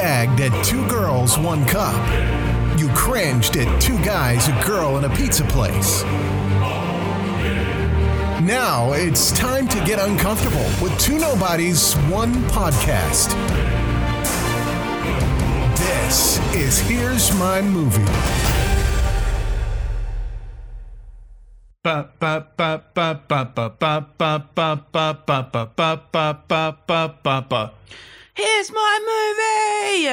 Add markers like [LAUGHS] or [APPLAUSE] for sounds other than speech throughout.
gagged at two girls, one cup. You cringed at two guys, a girl, and a pizza place. Now it's time to get uncomfortable with two nobodies, one podcast. This is Here's My Movie. Here's my movie!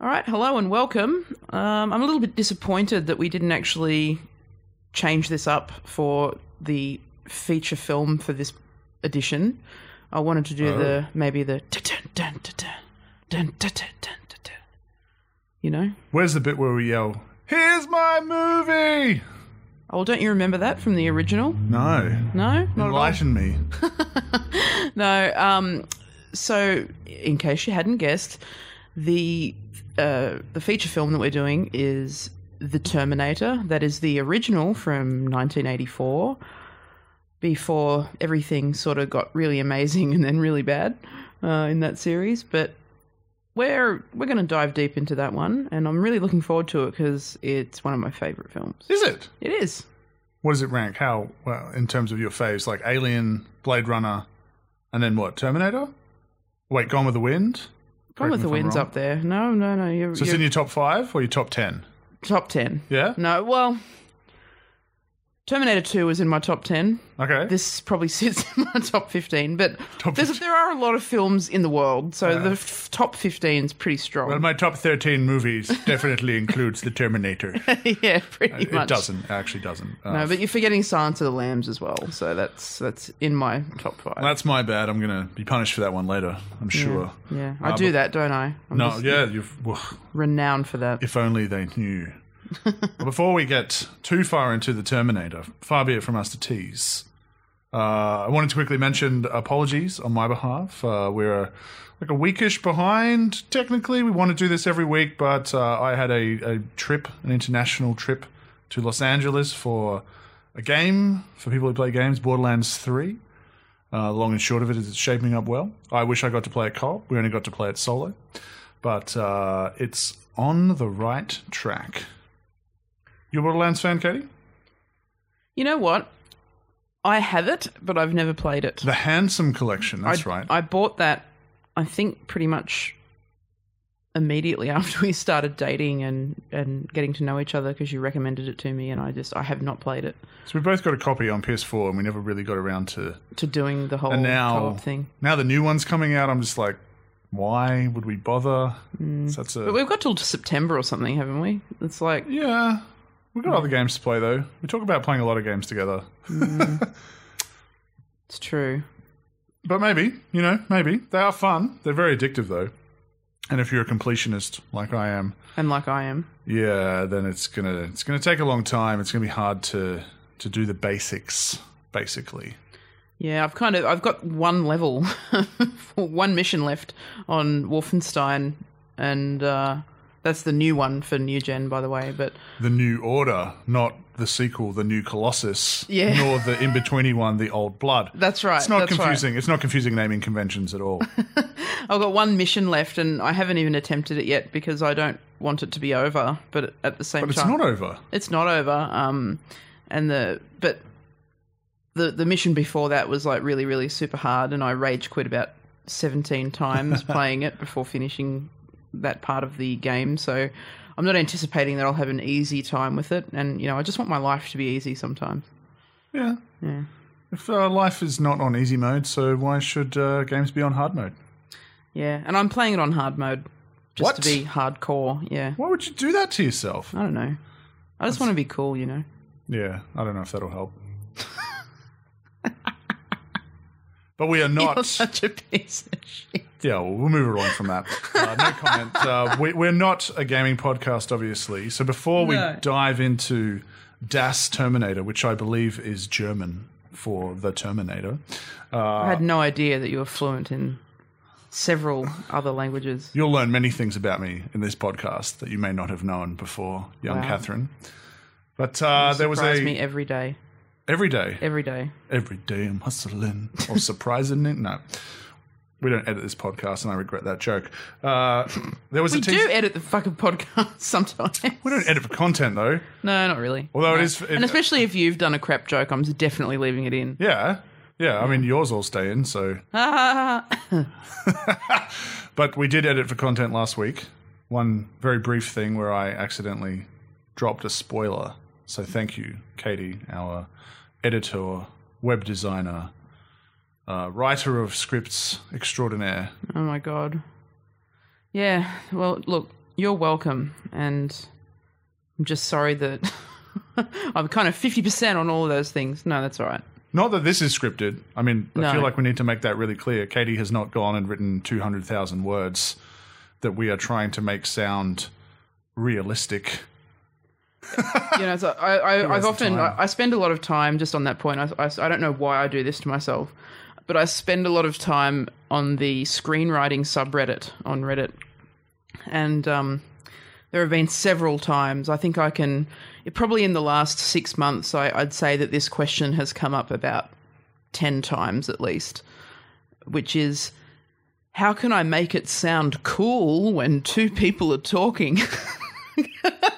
All right, hello and welcome. Um, I'm a little bit disappointed that we didn't actually change this up for the feature film for this edition. I wanted to do oh. the maybe the you know. Where's the bit where we yell, "Here's my movie"? Oh, don't you remember that from the original? No. No. Enlighten me. [LAUGHS] no. Um, so, in case you hadn't guessed, the uh, the feature film that we're doing is The Terminator. That is the original from 1984. Before everything sort of got really amazing [LAUGHS] and then really bad uh, in that series, but we're we're going to dive deep into that one, and I'm really looking forward to it because it's one of my favorite films. Is it? It is. What does it rank? How well in terms of your faves? Like Alien, Blade Runner, and then what? Terminator? Wait, Gone with the Wind. Gone Correct with the if I'm Wind's wrong. up there. No, no, no. You're, So it's you're in your top five or your top ten? top ten. Yeah. No, well, Terminator 2 was in my top 10. Okay. This probably [LAUGHS] sits in my top 15, but Top 15. there are a lot of films in the world, so the f- top 15 is pretty strong. well, my top thirteen movies [LAUGHS] definitely includes the Terminator. [LAUGHS] yeah, pretty It much. It doesn't. It actually doesn't. Uh, No, but you're forgetting Silence of the Lambs as well, so that's that's in my top five. That's my bad. I'm going to be punished for that one later, I'm sure. yeah, I Uh, do that, don't I? I'm No, just yeah, you've. Well, renowned for that. if only they knew. Before we get too far into the Terminator, far be it from us to tease. Uh, I wanted to quickly mention apologies on my behalf. Uh, we're like a weekish behind. Technically, we want to do this every week, but uh, I had a, a trip, an international trip to Los Angeles for a game for people who play games, Borderlands 3. Uh, long and short of it is it's shaping up well. I wish I got to play it co-op. We only got to play it solo, but uh, it's on the right track. You a Borderlands fan, Katie? You know what? I have it, but I've never played it. The Handsome Collection. That's I, right. I bought that, I think, pretty much immediately [LAUGHS] after we started dating and, and getting to know each other because you recommended it to me, and I just I have not played it so we both got a copy on PS4, and we never really got around to. to doing the whole And now, co-op thing. now the new one's coming out. I'm just like, why would we bother? Mm. So that's a But we've got till September or something, haven't we? It's like yeah. We've got other games to play though. We talk about playing a lot of games together, [LAUGHS] it's true. but maybe you know, maybe they are fun. They're very addictive though. And if you're a completionist like I am, And like I am, Yeah, then it's gonna it's gonna take a long time. It's gonna be hard to to do the basics, basically. yeah, I've kind of I've got one level, [LAUGHS] one mission left on Wolfenstein, and uh, that's the new one for new gen, by the way. But The new order, not the sequel, the new Colossus, Yeah. nor the in betweeny one, the old blood. that's right. It's not that's right. confusing. It's not confusing naming conventions at all. [LAUGHS] I've got one mission left, and I haven't even attempted it yet because I don't want it to be over. But at the same time But it's time, not over. it's not over. Um, and the but the the mission before that was like really really super hard, and I rage quit about seventeen times [LAUGHS] playing it before finishing that part of the game. So I'm not anticipating that I'll have an easy time with it, and you know I just want my life to be easy sometimes. Yeah. Yeah. If uh, life is not on easy mode, so why should uh, games be on hard mode? Yeah, and I'm playing it on hard mode just What? to be hardcore. Yeah, Why would you do that to yourself? I don't know. I just want to be cool, you know. Yeah, I don't know if that'll help. But we are You're not. such a piece of shit. Yeah, well, we'll move along from that. Uh, no [LAUGHS] comment. Uh, we, we're not a gaming podcast, obviously. So before we No. dive into Das Terminator, which I believe is German for the Terminator, I had no idea that you were fluent in several other languages. you'll learn many things about me in this podcast that you may not have known before, young Wow. Catherine. But uh, there was a me every day, every day, every day. every day I'm hustling or surprising it. No, We don't edit this podcast, and I regret that joke. Uh, [CLEARS THROAT] there was We a teaser. do edit the fucking podcast [LAUGHS] sometimes. we don't edit for content though. No, not really. Although it No. is- it- and especially if you've done a crap joke, I'm definitely leaving it in. Yeah, yeah. I mean, yours all stay in. So, [LAUGHS] but we did edit for content last week. One very brief thing where I accidentally dropped a spoiler. So thank you, Katie, our editor, web designer, uh, writer of scripts extraordinaire. Oh my god. Yeah. Well, look, you're welcome, and I'm just sorry that [LAUGHS] I'm kind of fifty percent on all of those things. No, that's all right. Not that this is scripted. I mean, I No. feel like we need to make that really clear. Katie has not gone and written 200,000 words that we are trying to make sound realistic. You know, so I, I, [LAUGHS] I've often? I, I spend a lot of time just on that point. I, I, I don't know why I do this to myself, but I spend a lot of time on the screenwriting subreddit on Reddit, and um, there have been several times. I think I can probably in the last six months. I, I'd say that this question has come up about ten times at least, which is. How can I make it sound cool when two people are talking? [LAUGHS]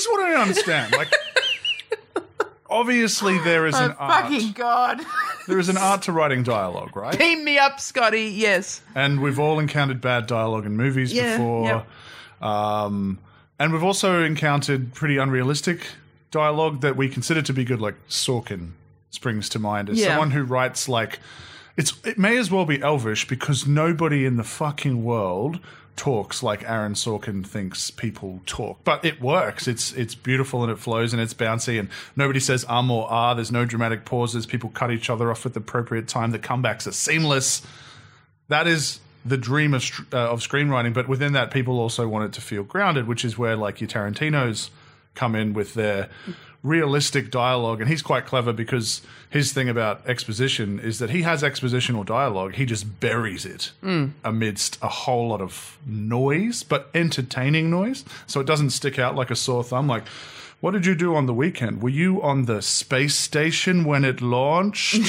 This is what I don't understand. Like, [LAUGHS] obviously, there is an art. Fucking God. There is an art to writing dialogue, right? Beam me up, Scotty. Yes. And we've all encountered bad dialogue in movies Yeah, before. Um, and we've also encountered pretty unrealistic dialogue that we consider to be good, like Sorkin springs to mind as Yeah. someone who writes like it's it may as well be Elvish because nobody in the fucking world talks like Aaron Sorkin thinks people talk. But it works. It's it's beautiful and it flows and it's bouncy and nobody says um or ah. There's no dramatic pauses. People cut each other off at the appropriate time. The comebacks are seamless that is the dream of, uh, of screenwriting. But within that, people also want it to feel grounded, which is where like your Tarantino's come in with their realistic dialogue. And he's quite clever because his thing about exposition is that he has expositional dialogue. He just buries it amidst a whole lot of noise, but entertaining noise. So it doesn't stick out like a sore thumb. Like, what did you do on the weekend? Were you on the space station when it launched?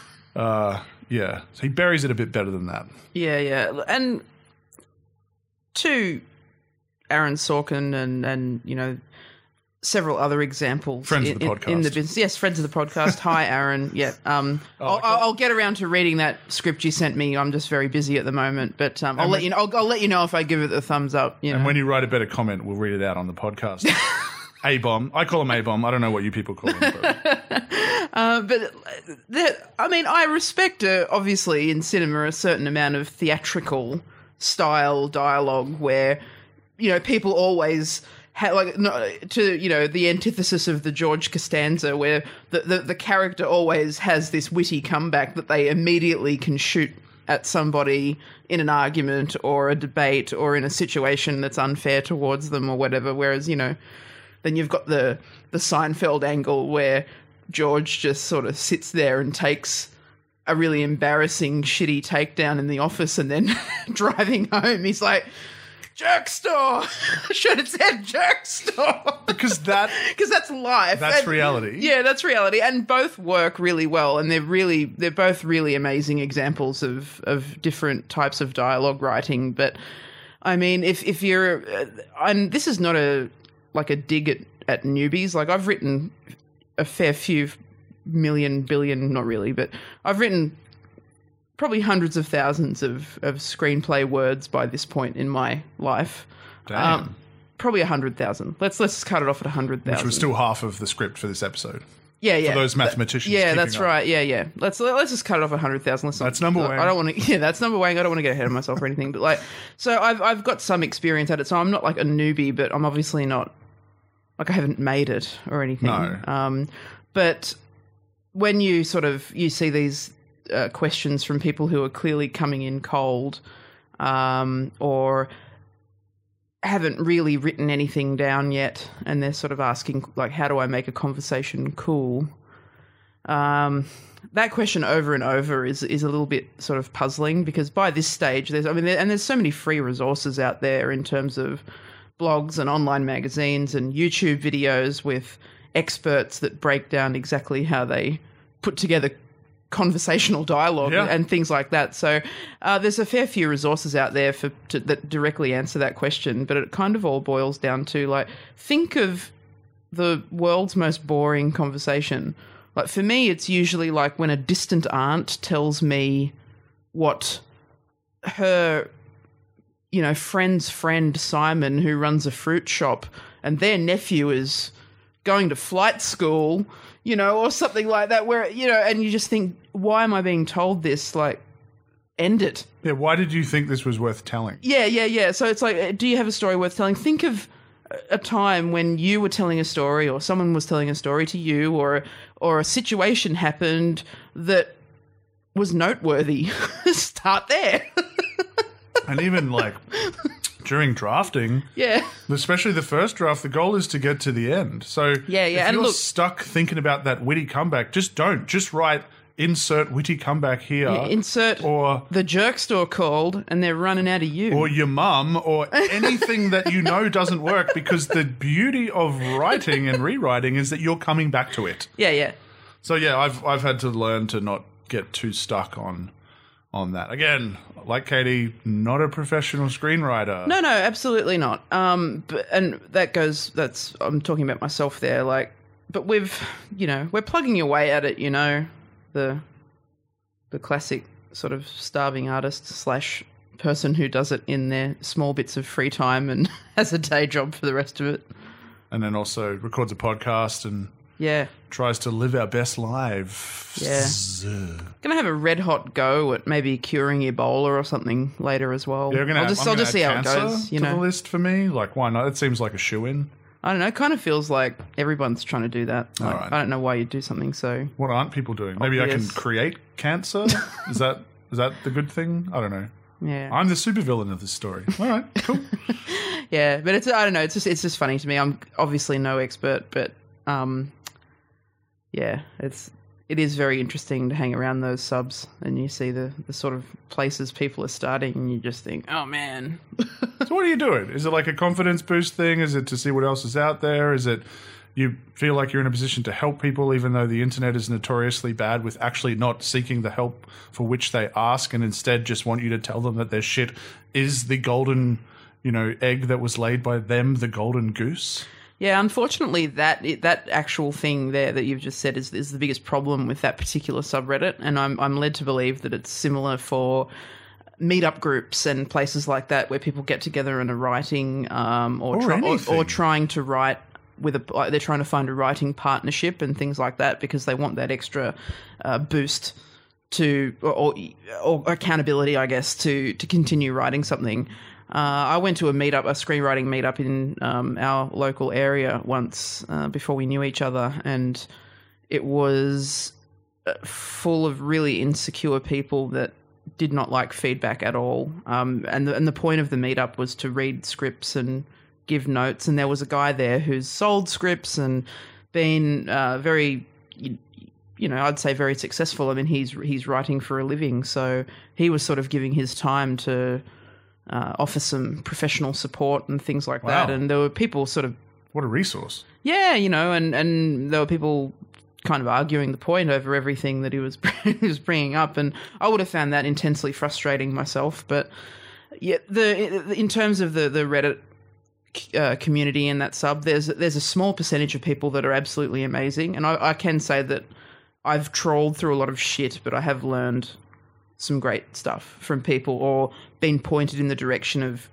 [LAUGHS] uh, yeah. So he buries it a bit better than that. Yeah, yeah. And to Aaron Sorkin and, and you know, several other examples. Friends in, of the in- In, the business. Yes, friends of the podcast. Hi, [LAUGHS] Aaron. Yeah. Um, I'll. I'll, I'll get around to reading that script you sent me. I'm just very busy at the moment, but um, I'll And let you know. I'll, I'll let you know if I give it the thumbs up. You know. And when you write a better comment, we'll read it out on the podcast. [LAUGHS] A bomb. I call him A bomb. I don't know what you people call him. But [LAUGHS] Uh, but the, I mean, I respect, uh, obviously, in cinema, a certain amount of theatrical style dialogue where, you know, people always. Like no, to you know the antithesis of the George Costanza, where the, the the character always has this witty comeback that they immediately can shoot at somebody in an argument or a debate or in a situation that's unfair towards them or whatever. Whereas you know, then you've got the the Seinfeld angle where George just sort of sits there and takes a really embarrassing, shitty takedown in the office, and then [LAUGHS] driving home, he's like, "Jerk store." [LAUGHS] Should have said jerk store because that [LAUGHS] because that's life. that's And- reality. Yeah, that's reality, and both work really well, and they're really they're both really amazing examples of of different types of dialogue writing. But I mean, if if you're, uh, and this is not a like a dig at at newbies. Like I've written a fair few million billion, not really, but I've written probably hundreds of thousands of of screenplay words by this point in my life. Damn. Um, probably a hundred thousand. Let's let's cut it off at a hundred which was still half of the script for this episode. yeah, yeah. For those mathematicians Yeah, that's up. right. Yeah, yeah. Let's let's just cut it off a hundred thousand. That's number one. I don't want to. [LAUGHS] Yeah, that's number one. I don't want to get ahead of myself or anything. But like, so I've I've got some experience at it. So I'm not like a newbie, but I'm obviously not like I haven't made it or anything. No. Um, but when you sort of you see these uh, questions from people who are clearly coming in cold, um, or haven't really written anything down yet, and they're sort of asking like, "How do I make a conversation cool?" Um, that question over and over is is a little bit sort of puzzling because by this stage, there's I mean, there, and there's so many free resources out there in terms of blogs and online magazines and YouTube videos with experts that break down exactly how they put together conversational dialogue Yeah. and things like that. So uh, there's a fair few resources out there for to, that directly answer that question, but it kind of all boils down to like think of the world's most boring conversation. Like for me, it's usually like when a distant aunt tells me what her you know friend's friend Simon who runs a fruit shop and their nephew is going to flight school, you know, or something like that where you know and you just think why am I being told this like end it. Yeah, why did you think this was worth telling? Yeah, yeah, yeah. So it's like, uh, do you have a story worth telling? Think of a- a time when you were telling a story, or someone was telling a story to you, or or a situation happened that was noteworthy. [LAUGHS] Start there. [LAUGHS] And even like during drafting, yeah, especially the first draft, the goal is to get to the end. So Yeah, yeah, if and you're look- stuck thinking about that witty comeback, just don't. Just write insert witty comeback here. insert or the jerk store called, and they're running out of you. or your mum or anything that you know doesn't work because the beauty of writing and rewriting is that you're coming back to it. yeah, yeah. So yeah, I've I've had to learn to not get too stuck on on that. Again, like Katie, not a professional screenwriter. No, no, absolutely not. Um, but, and that goes. That's I'm talking about myself there. Like, but we've, you know, we're plugging away at it. You know, the the classic sort of starving artist slash person who does it in their small bits of free time and [LAUGHS] has a day job for the rest of it. And then also records a podcast and Yeah, tries to live our best lives. Yeah. gonna have a red hot go at maybe curing Ebola or something later as well. You're gonna I'll have, just I'm I'll just see how it goes. You to the list for me. Like, why not? It seems like a shoe in. I don't know. It kind of feels like everyone's trying to do that. Like. I don't know why you'd do something so. What aren't people doing? Maybe I can create cancer. [LAUGHS] is that is that the good thing? I don't know. Yeah, I'm the supervillain of this story. All right, cool. [LAUGHS] yeah, but it's I don't know. It's just it's just funny to me. I'm obviously no expert, but um, yeah, it's it is very interesting to hang around those subs and you see the the sort of places people are starting, and you just think, oh man, [LAUGHS] so what are you doing? Is it like a confidence boost thing? Is it to see what else is out there? Is it you feel like you're in a position to help people, even though the internet is notoriously bad with actually not seeking the help for which they ask, and instead just want you to tell them that their shit is the golden, you know, egg that was laid by them, the golden goose. Yeah, unfortunately, that that actual thing there that you've just said is is the biggest problem with that particular subreddit, and I'm I'm led to believe that it's similar for meetup groups and places like that where people get together and are writing um, or, Or try, or or trying to write with a they're trying to find a writing partnership and things like that because they want that extra uh, boost to or, or, or accountability, I guess, to to continue writing something. Uh, I went to a meetup, a screenwriting meetup in um, our local area once uh, before we knew each other, and it was uh, full of really insecure people that did not like feedback at all. Um, and the, and the point of the meetup was to read scripts and give notes. And there was a guy there who's sold scripts and been uh, very, you, you know, I'd say very successful. I mean, he's he's writing for a living, so he was sort of giving his time to uh, offer some professional support and things like that. And there were people sort of What a resource. yeah, you know, and and there were people kind of arguing the point over everything that he was [LAUGHS] he was bringing up, and I would have found that intensely frustrating myself. But yeah, the in terms of the the Reddit uh, community in that sub, there's there's a small percentage of people that are absolutely amazing, and I, I can say that I've trolled through a lot of shit, but I have learned some great stuff from people, or been pointed in the direction of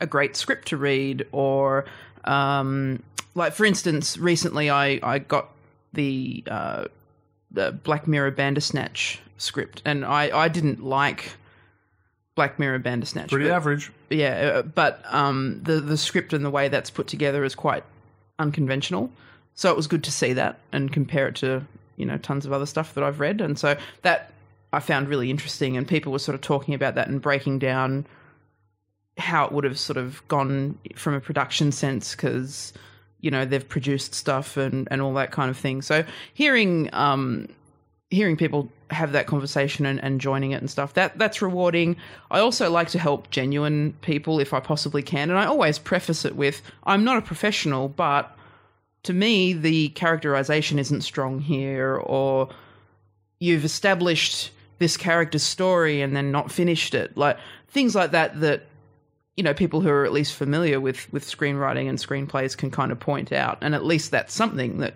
a great script to read or um, like for instance recently i, I got the, uh, the black mirror bandersnatch script and I, I didn't like black mirror bandersnatch Pretty but- average. yeah, uh, but um, the the script and the way that's put together is quite unconventional. So it was good to see that and compare it to you know tons of other stuff that I've read, and so that I found really interesting. And people were sort of talking about that and breaking down how it would have sort of gone from a production sense because you know they've produced stuff and and all that kind of thing. So hearing um, hearing people have that conversation and, and joining it and stuff that that's rewarding i also like to help genuine people if i possibly can and i always preface it with i'm not a professional but to me the characterization isn't strong here or you've established this character's story and then not finished it. Like things like that that you know people who are at least familiar with with screenwriting and screenplays can kind of point out, and at least that's something that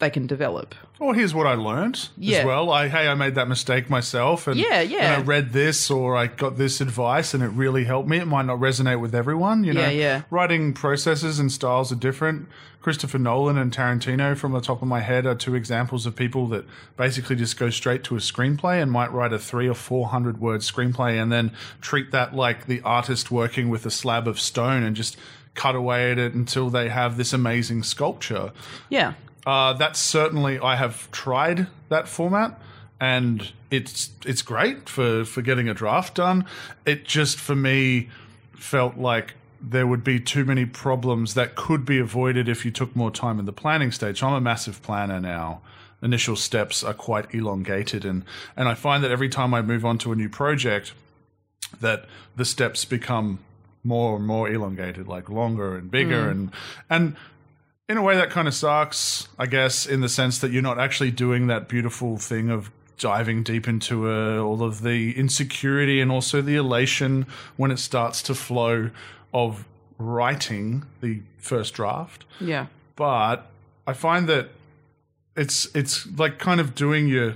they can develop. Or here's what I learned Yeah. as well. I hey, I made that mistake myself, and Yeah, yeah. and I read this or I got this advice, and it really helped me. It might not resonate with everyone, you know. Yeah, yeah. Writing processes and styles are different. Christopher Nolan and Tarantino, from the top of my head, are two examples of people that basically just go straight to a screenplay and might write a three or four hundred word screenplay and then treat that like the artist working with a slab of stone and just cut away at it until they have this amazing sculpture. Yeah, Uh, that's certainly I have tried that format, and it's it's great for for getting a draft done. It just for me felt like there would be too many problems that could be avoided if you took more time in the planning stage. I'm a massive planner now. Initial steps are quite elongated, and and I find that every time I move on to a new project, that the steps become more and more elongated, like longer and bigger, and and in a way that kind of sucks, I guess, in the sense that you're not actually doing that beautiful thing of diving deep into uh, all of the insecurity and also the elation when it starts to flow of writing the first draft yeah, but I find that it's it's like kind of doing your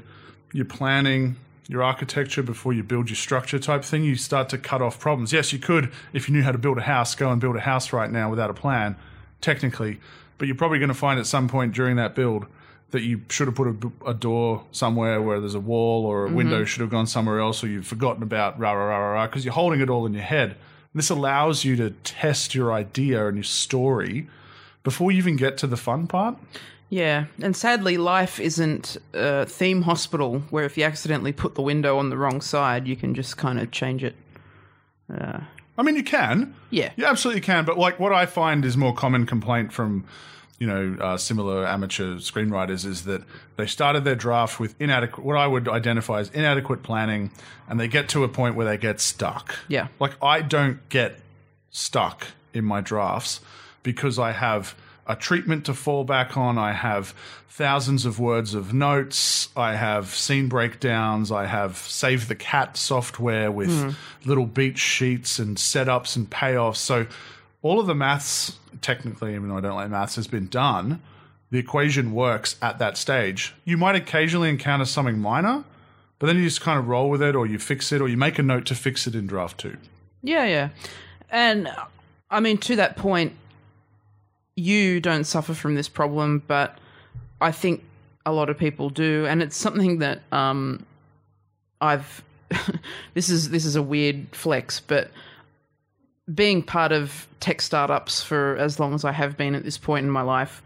your planning, your architecture before you build your structure type thing. You start to cut off problems. Yes, you could if you knew how to build a house, go and build a house right now without a plan, technically. But you're probably going to find at some point during that build that you should have put a, a door somewhere where there's a wall or a mm-hmm. window should have gone somewhere else, or you've forgotten about rah rah rah rah rah because you're holding it all in your head. This allows you to test your idea and your story before you even get to the fun part. yeah. And sadly, life isn't a theme hospital where if you accidentally put the window on the wrong side, you can just kind of change it. Uh, I mean, you can. Yeah. You absolutely can. But like what I find is more common complaint from, you know, uh, similar amateur screenwriters is that they started their draft with inadequate, what I would identify as inadequate planning, and they get to a point where they get stuck. Yeah. Like I don't get stuck in my drafts because I have a treatment to fall back on. I have thousands of words of notes. I have scene breakdowns. I have save the cat software with hmm. little beat sheets and setups and payoffs. So all of the maths, technically, even though I don't like maths, has been done. The equation works at that stage. You might occasionally encounter something minor, but then you just kind of roll with it or you fix it or you make a note to fix it in draft two. Yeah, yeah. And I mean, to that point, you don't suffer from this problem, but I think a lot of people do, and it's something that um, I've. [LAUGHS] this is this is a weird flex, but being part of tech startups for as long as I have been at this point in my life,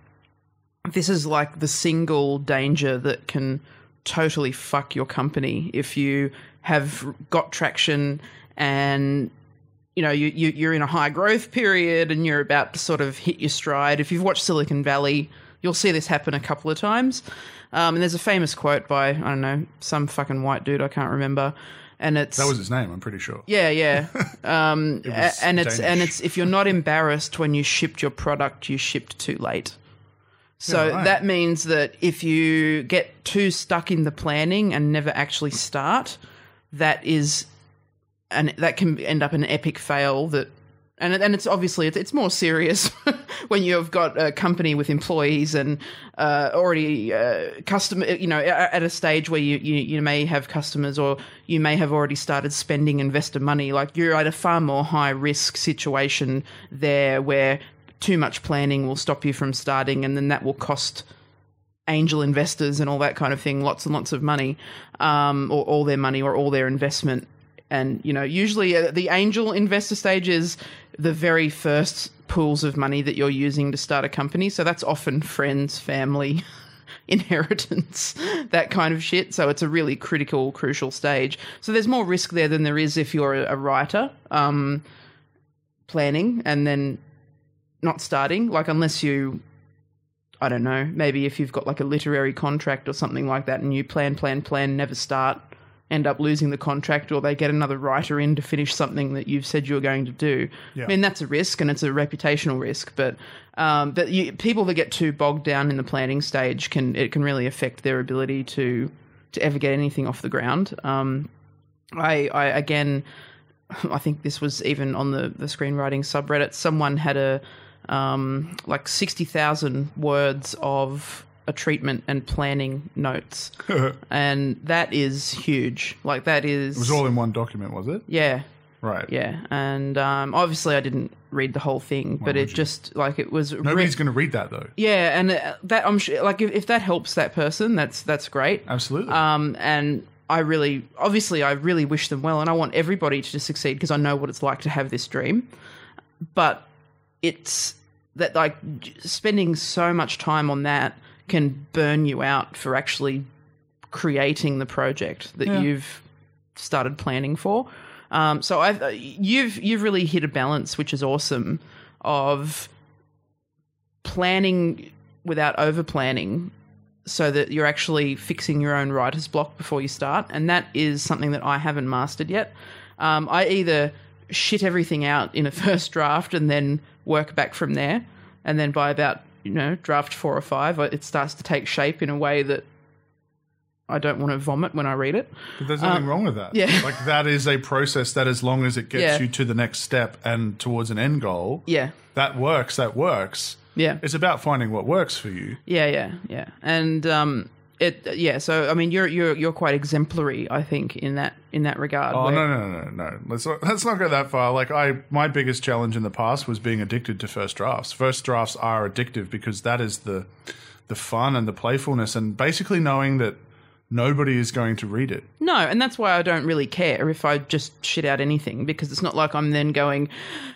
this is like the single danger that can totally fuck your company if you have got traction and you know you, you you're in a high growth period and you're about to sort of hit your stride if you've watched silicon valley you'll see this happen a couple of times um, and there's a famous quote by i don't know some fucking white dude i can't remember and it's That was his name, I'm pretty sure. yeah, yeah. [LAUGHS] Um, a- and it's and it's if you're not embarrassed when you shipped your product, you shipped too late. So Yeah, right. that means that if you get too stuck in the planning and never actually start, that is, and that can end up an epic fail. That and and it's obviously it's, more serious [LAUGHS] when you've got a company with employees and uh, already uh, customer. You know, at a stage where you, you you may have customers or you may have already started spending investor money. Like you're at a far more high risk situation there where too much planning will stop you from starting, and then that will cost angel investors and all that kind of thing lots and lots of money, um, or all their money or all their investment. And you know, usually uh, the angel investor stage is the very first pools of money that you're using to start a company. So that's often friends, family, [LAUGHS] inheritance, [LAUGHS] that kind of shit. So it's a really critical, crucial stage. So there's more risk there than there is if you're a, writer. Um, planning and then not starting like unless you i don't know maybe if you've got like a literary contract or something like that and you plan plan plan never start end up losing the contract or they get another writer in to finish something that you've said you were going to do Yeah. i mean that's a risk and it's a reputational risk but um, but you, people that get too bogged down in the planning stage can it can really affect their ability to to ever get anything off the ground. Um, I, I again, I think this was even on the the screenwriting subreddit. Someone had a um, like sixty thousand words of a treatment and planning notes, [LAUGHS] and that is huge. Like that is It was all in one document, was it? yeah, Right. yeah. And um, obviously, I didn't read the whole thing, but it you? just like it was. Nobody's going to read that though. yeah, and uh, that I'm sure, like if, if that helps that person, that's that's great. Absolutely. Um, and I really, obviously, I really wish them well, and I want everybody to succeed because I know what it's like to have this dream. But it's that like spending so much time on that can burn you out for actually creating the project that Yeah. you've started planning for. Um, so I've uh, you've you've really hit a balance, which is awesome, of planning without over planning so that you're actually fixing your own writer's block before you start. And that is something that I haven't mastered yet. Um, I either shit everything out in a [LAUGHS] first draft and then work back from there. And then by about, you know, draft four or five, it starts to take shape in a way that I don't want to vomit when I read it. But there's nothing wrong with that. um, yeah. Like that is a process that as long as it gets Yeah. you to the next step and towards an end goal, Yeah. that works, that works. Yeah. It's about finding what works for you. Yeah, yeah, yeah. And um it yeah, so I mean you're you're you're quite exemplary, I think, in that in that regard. Oh no no no no no! Let's not, let's not go that far. Like I, my biggest challenge in the past was being addicted to first drafts. First drafts are addictive because that is the the fun and the playfulness, and basically knowing that nobody is going to read it. No, and that's why I don't really care if I just shit out anything because it's not like I'm then going,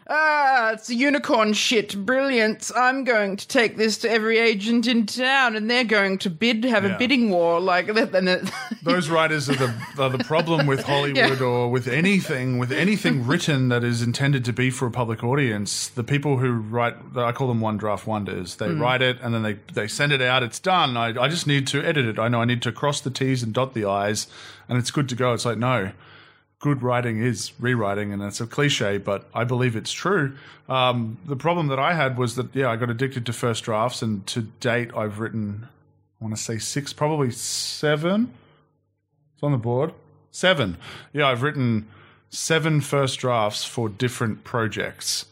ah, it's unicorn shit, brilliance. I'm going to take this to every agent in town, and they're going to bid, have Yeah. a bidding war like that. And it, [LAUGHS] Those writers are the are the problem with Hollywood or with anything with anything written that is intended to be for a public audience. The people who write, I call them one draft wonders. They write it and then they they send it out. It's done. I I just need to edit it. I know I need to cross the T's and dot the I's, and it's good to go. It's like no. Good writing is rewriting, and it's a cliche, but I believe it's true. Um, the problem that I had was that, yeah, I got addicted to first drafts, and to date, I've written, I want to say six, probably seven it's on the board. Seven. Yeah, I've written seven first drafts for different projects,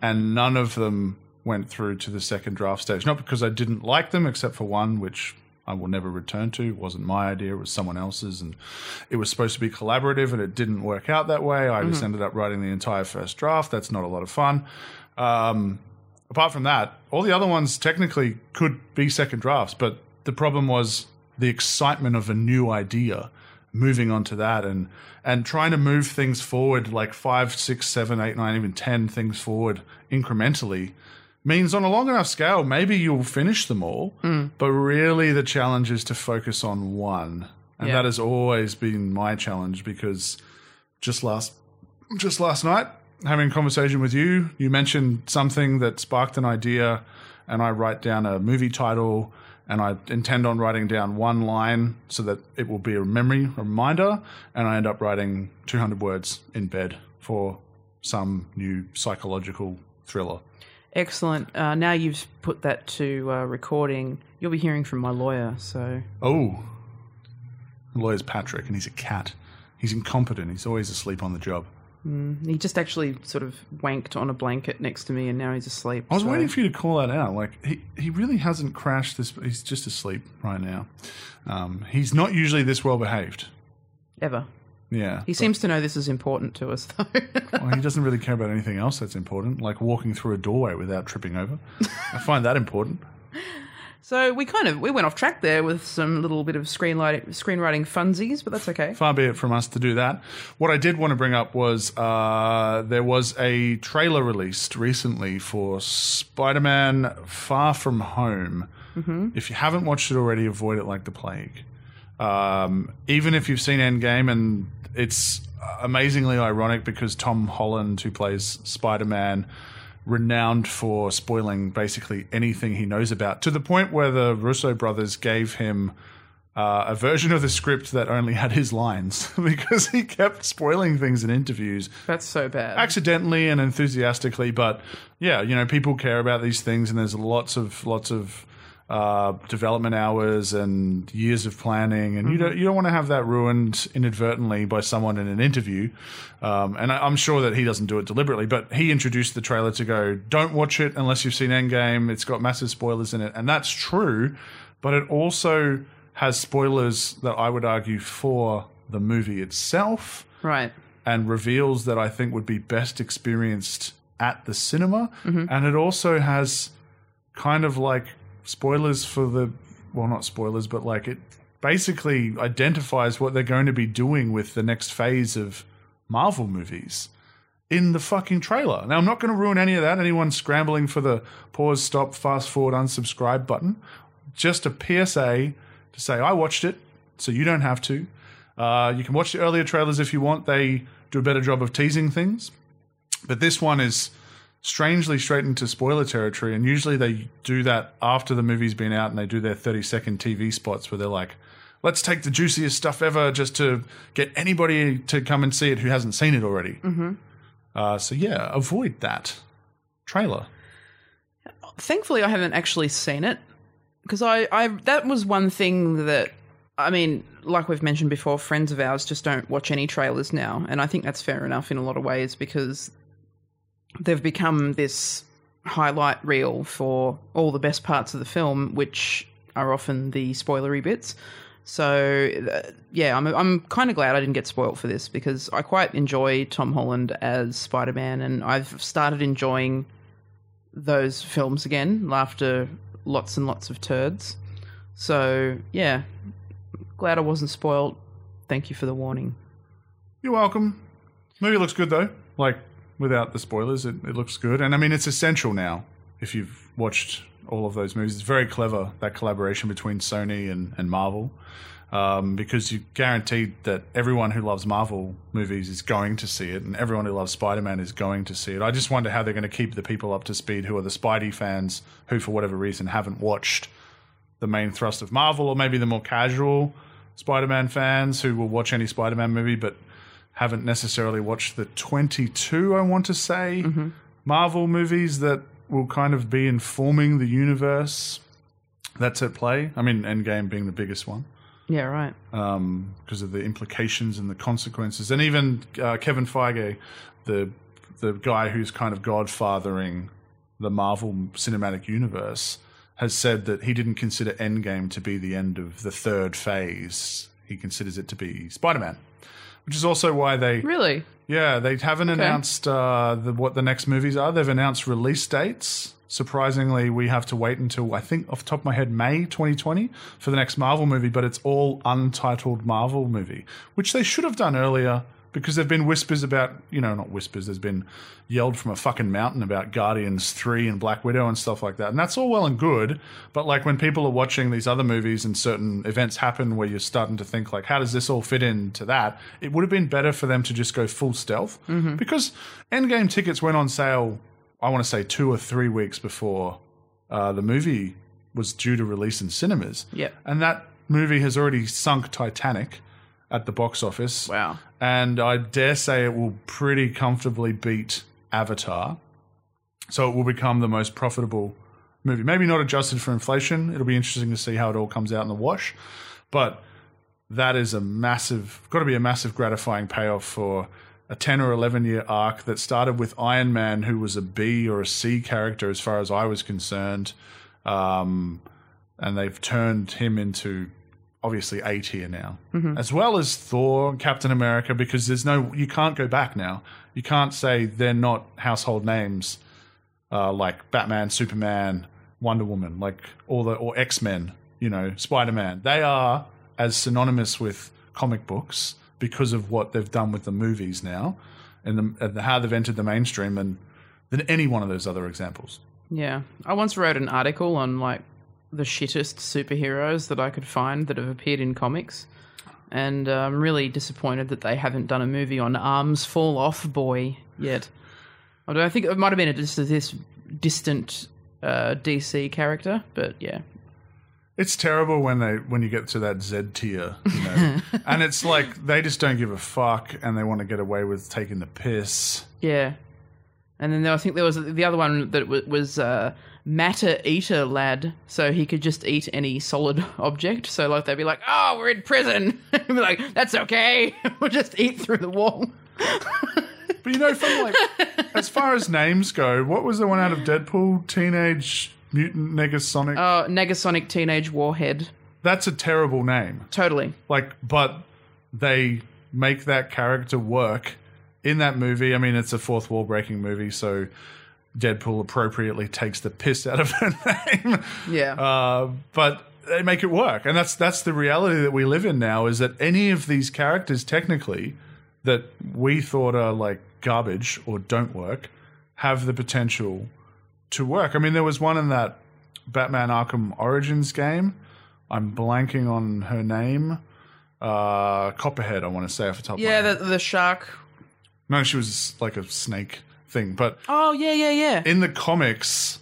and none of them went through to the second draft stage. Not because I didn't like them, except for one, which I will never return to. It wasn't my idea, it was someone else's, and it was supposed to be collaborative, and it didn't work out that way. I just ended up writing the entire first draft. That's not a lot of fun. Um, apart from that, all the other ones technically could be second drafts, but the problem was the excitement of a new idea, moving on to that and and trying to move things forward like five, six, seven, eight, nine, even ten things forward incrementally means on a long enough scale, maybe you'll finish them all. Hmm. But really the challenge is to focus on one. And Yeah. that has always been my challenge because just last just last night, having a conversation with you, you mentioned something that sparked an idea, and I write down a movie title, and I intend on writing down one line so that it will be a memory reminder, and I end up writing 200 words in bed for some new psychological thriller. Excellent. Uh, now you've put that to uh, recording. You'll be hearing from my lawyer. So Oh, the lawyer's Patrick, and he's a cat. He's incompetent. He's always asleep on the job. he just actually sort of wanked on a blanket next to me, and now he's asleep. I was so- waiting for you to call that out. Like he, he really hasn't crashed this. He's just asleep right now. Um, he's not usually this well behaved. ever. Yeah, He seems to know this is important to us, though. [LAUGHS] well, he doesn't really care about anything else that's important, like walking through a doorway without tripping over. I find that important. [LAUGHS] so we kind of we went off track there with some little bit of screenwriting screenwriting funsies, but that's okay. Far be it from us to do that. What I did want to bring up was uh, there was a trailer released recently for Spider Man Far From Home. If you haven't watched it already, avoid it like the plague. Um, even if you've seen Endgame, and it's amazingly ironic because Tom Holland, who plays Spider Man, renowned for spoiling basically anything he knows about, to the point where the Russo brothers gave him uh, a version of the script that only had his lines [LAUGHS] because he kept spoiling things in interviews That's so bad. accidentally and enthusiastically but yeah you know people care about these things and there's lots of lots of uh, development hours and years of planning, and you don't you don't want to have that ruined inadvertently by someone in an interview. Um, and I, I'm sure that he doesn't do it deliberately, but he introduced the trailer to go, "Don't watch it unless you've seen Endgame. It's got massive spoilers in it," and that's true. But it also has spoilers that I would argue for the movie itself Right. and reveals that I think would be best experienced at the cinema. And it also has kind of like spoilers for the, well, not spoilers, but like it basically identifies what they're going to be doing with the next phase of Marvel movies in the fucking trailer. Now, I'm not going to ruin any of that. Anyone scrambling for the pause, stop, fast forward, unsubscribe button. Just a PSA to say, I watched it, so you don't have to. Uh, you can watch the earlier trailers if you want. They do a better job of teasing things. But this one is strangely straight into spoiler territory. And usually they do that after the movie's been out and they do their 30 second TV spots where they're like, let's take the juiciest stuff ever just to get anybody to come and see it who hasn't seen it already. Mm-hmm. Uh, so yeah, avoid that trailer. Thankfully, I haven't actually seen it because I, I that was one thing that I mean, like we've mentioned before, friends of ours just don't watch any trailers now, and I think that's fair enough in a lot of ways because they've become this highlight reel for all the best parts of the film, which are often the spoilery bits. So uh, yeah, I'm I'm kind of glad I didn't get spoiled for this because I quite enjoy Tom Holland as Spider Man, and I've started enjoying those films again after lots and lots of turds. So yeah, glad I wasn't spoiled. Thank you for the warning. You're welcome. Movie looks good though. Like without the spoilers, it, it looks good. And I mean, it's essential now. If you've watched all of those movies, it's very clever that collaboration between Sony and, and Marvel. Um, because you guaranteed that everyone who loves Marvel movies is going to see it, and everyone who loves Spider Man is going to see it. I just wonder how they're going to keep the people up to speed who are the Spidey fans who, for whatever reason, haven't watched the main thrust of Marvel, or maybe the more casual Spider Man fans who will watch any Spider Man movie but haven't necessarily watched the 22, I want to say, Marvel movies that will kind of be informing the universe that's at play. I mean, Endgame being the biggest one Yeah, right. um, because of the implications and the consequences. And even uh, Kevin Feige, the the guy who's kind of godfathering the Marvel Cinematic Universe, has said that he didn't consider Endgame to be the end of the third phase. He considers it to be Spider Man, which is also why they Really? yeah, they haven't announced uh, the, what the next movies are. They've announced release dates. Surprisingly, we have to wait until I think off the top of my head May 2020 for the next Marvel movie, but it's all untitled Marvel movie, which they should have done earlier because there've been whispers about, you know, not whispers, there's been yelled from a fucking mountain about Guardians 3 and Black Widow and stuff like that. And that's all well and good, but like when people are watching these other movies and certain events happen where you're starting to think like how does this all fit into that? It would have been better for them to just go full stealth because Endgame tickets went on sale I want to say 2 or 3 weeks before uh, the movie was due to release in cinemas. Yep. And that movie has already sunk Titanic at the box office. Wow. And I dare say it will pretty comfortably beat Avatar. So it will become the most profitable movie. Maybe not adjusted for inflation. It'll be interesting to see how it all comes out in the wash. But that is a massive, got to be a massive gratifying payoff for a 10 or 11 year arc that started with Iron Man, who was a B or a C character as far as I was concerned. Um, and they've turned him into obviously A tier now, as well as Thor, Captain America, because there's no, you can't go back now. You can't say they're not household names uh, like Batman, Superman, Wonder Woman, like all the or X Men, you know, Spider Man. They are as synonymous with comic books because of what they've done with the movies now, and, the, and how they've entered the mainstream, and than any one of those other examples. Yeah. I once wrote an article on like the shittest superheroes that I could find that have appeared in comics. And uh, I'm really disappointed that they haven't done a movie on Arms Fall Off Boy yet. Although I think it might have been a, just this distant uh, DC character, but yeah. It's terrible when they when you get to that Z tier, you know, [LAUGHS] and it's like they just don't give a fuck, and they want to get away with taking the piss. Yeah. And then there, I think there was the other one that was uh, matter eater lad, so he could just eat any solid [LAUGHS] object. So like they'd be like, "Oh, we're in prison," [LAUGHS] he'd be like, "That's okay, [LAUGHS] we'll just eat through the wall." But you know, from like as far as names go, what was the one out of Deadpool? Teenage Mutant Negasonic. Oh, Negasonic Teenage Warhead, That's a terrible name. totally. Like, but they make that character work in that movie. I mean, it's a fourth wall breaking movie, so Deadpool appropriately takes the piss out of her [LAUGHS] name. Yeah. Uh, but they make it work, and that's that's the reality that we live in now. Is that any of these characters, technically, that we thought are like garbage or don't work, have the potential to work. I mean, there was one in that Batman Arkham Origins game. I'm blanking on her name. Uh, Copperhead, I want to say off the top. yeah, of my head. the, the shark. no, she was like a snake thing, but Oh yeah, yeah, yeah. in the comics,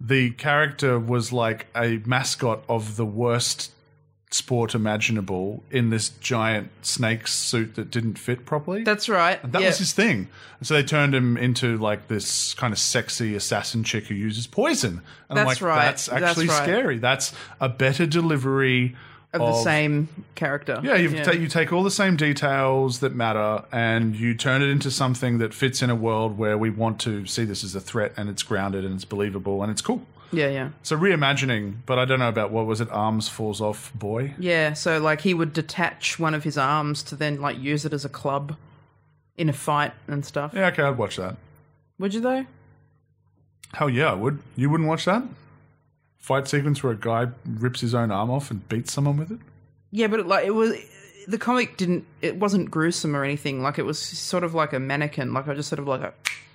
the character was like a mascot of the worst sport imaginable in this giant snake suit that didn't fit properly. That's right. that yeah. was his thing. And so they turned him into like this kind of sexy assassin chick who uses poison. And I'm That's like, right. that's That's actually right. scary. That's a better delivery of the same character. yeah, you ta- you take all the same details that matter and you turn it into something that fits in a world where we want to see this as a threat and it's grounded and it's believable and it's cool. yeah, yeah. So reimagining, but I don't know about what was it? Arms falls off boy. Yeah, so like he would detach one of his arms to then like use it as a club in a fight and stuff. Yeah, okay, I'd watch that. Would you though? Hell yeah, I would. You wouldn't watch that? Fight sequence where a guy rips his own arm off and beats someone with it? Yeah, but it, like it was the comic didn't it wasn't gruesome or anything. Like it was sort of like a mannequin. Like I just sort of like a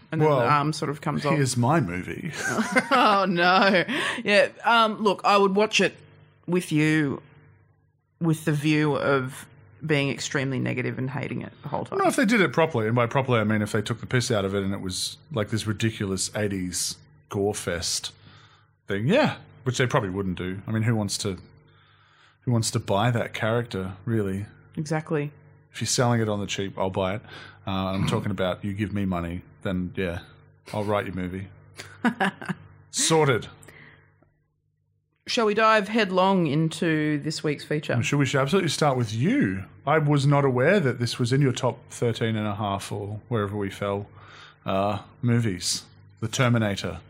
and then Well, the arm sort of comes off. Here's my movie. [LAUGHS] Oh no. Yeah. Um look, I would watch it with you with the view of being extremely negative and hating it the whole time. No, if they did it properly, and by properly I mean if they took the piss out of it and it was like this ridiculous '80s gore fest thing, yeah, which they probably wouldn't do. I mean, who wants to who wants to buy that character? Really, Exactly. if you're selling it on the cheap, I'll buy it. Uh, I'm talking about you give me money, then yeah, I'll write your movie. [LAUGHS] Sorted. Shall we dive headlong into this week's feature? I'm sure we should absolutely start with you. I was not aware that this was in your top 13 and a half or wherever we fell uh, movies. The Terminator.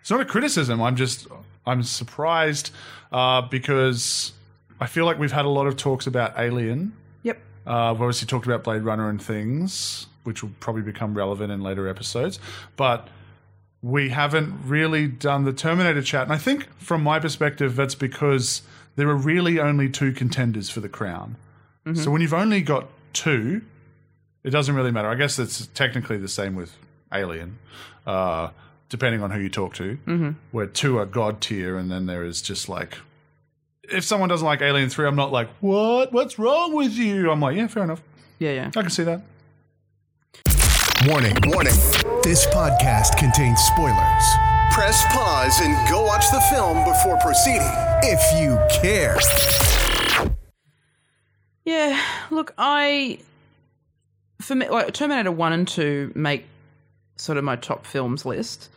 It's not a criticism. I'm just I'm surprised uh, because I feel like we've had a lot of talks about Alien. Yep. Uh, we've obviously talked about Blade Runner and things, which will probably become relevant in later episodes. But we haven't really done the Terminator chat. And I think from my perspective, that's because there are really only two contenders for the crown. So when you've only got two, it doesn't really matter. I guess it's technically the same with Alien, uh, depending on who you talk to, mm-hmm. where two are god tier, and then there is just like. If someone doesn't like Alien 3, I'm not like, what? What's wrong with you? I'm like, yeah, fair enough. Yeah, yeah. I can see that. Warning, warning. This podcast contains spoilers. Press pause and go watch the film before proceeding, if you care. Yeah, look, I for me like Terminator 1 and 2 make sort of my top films list.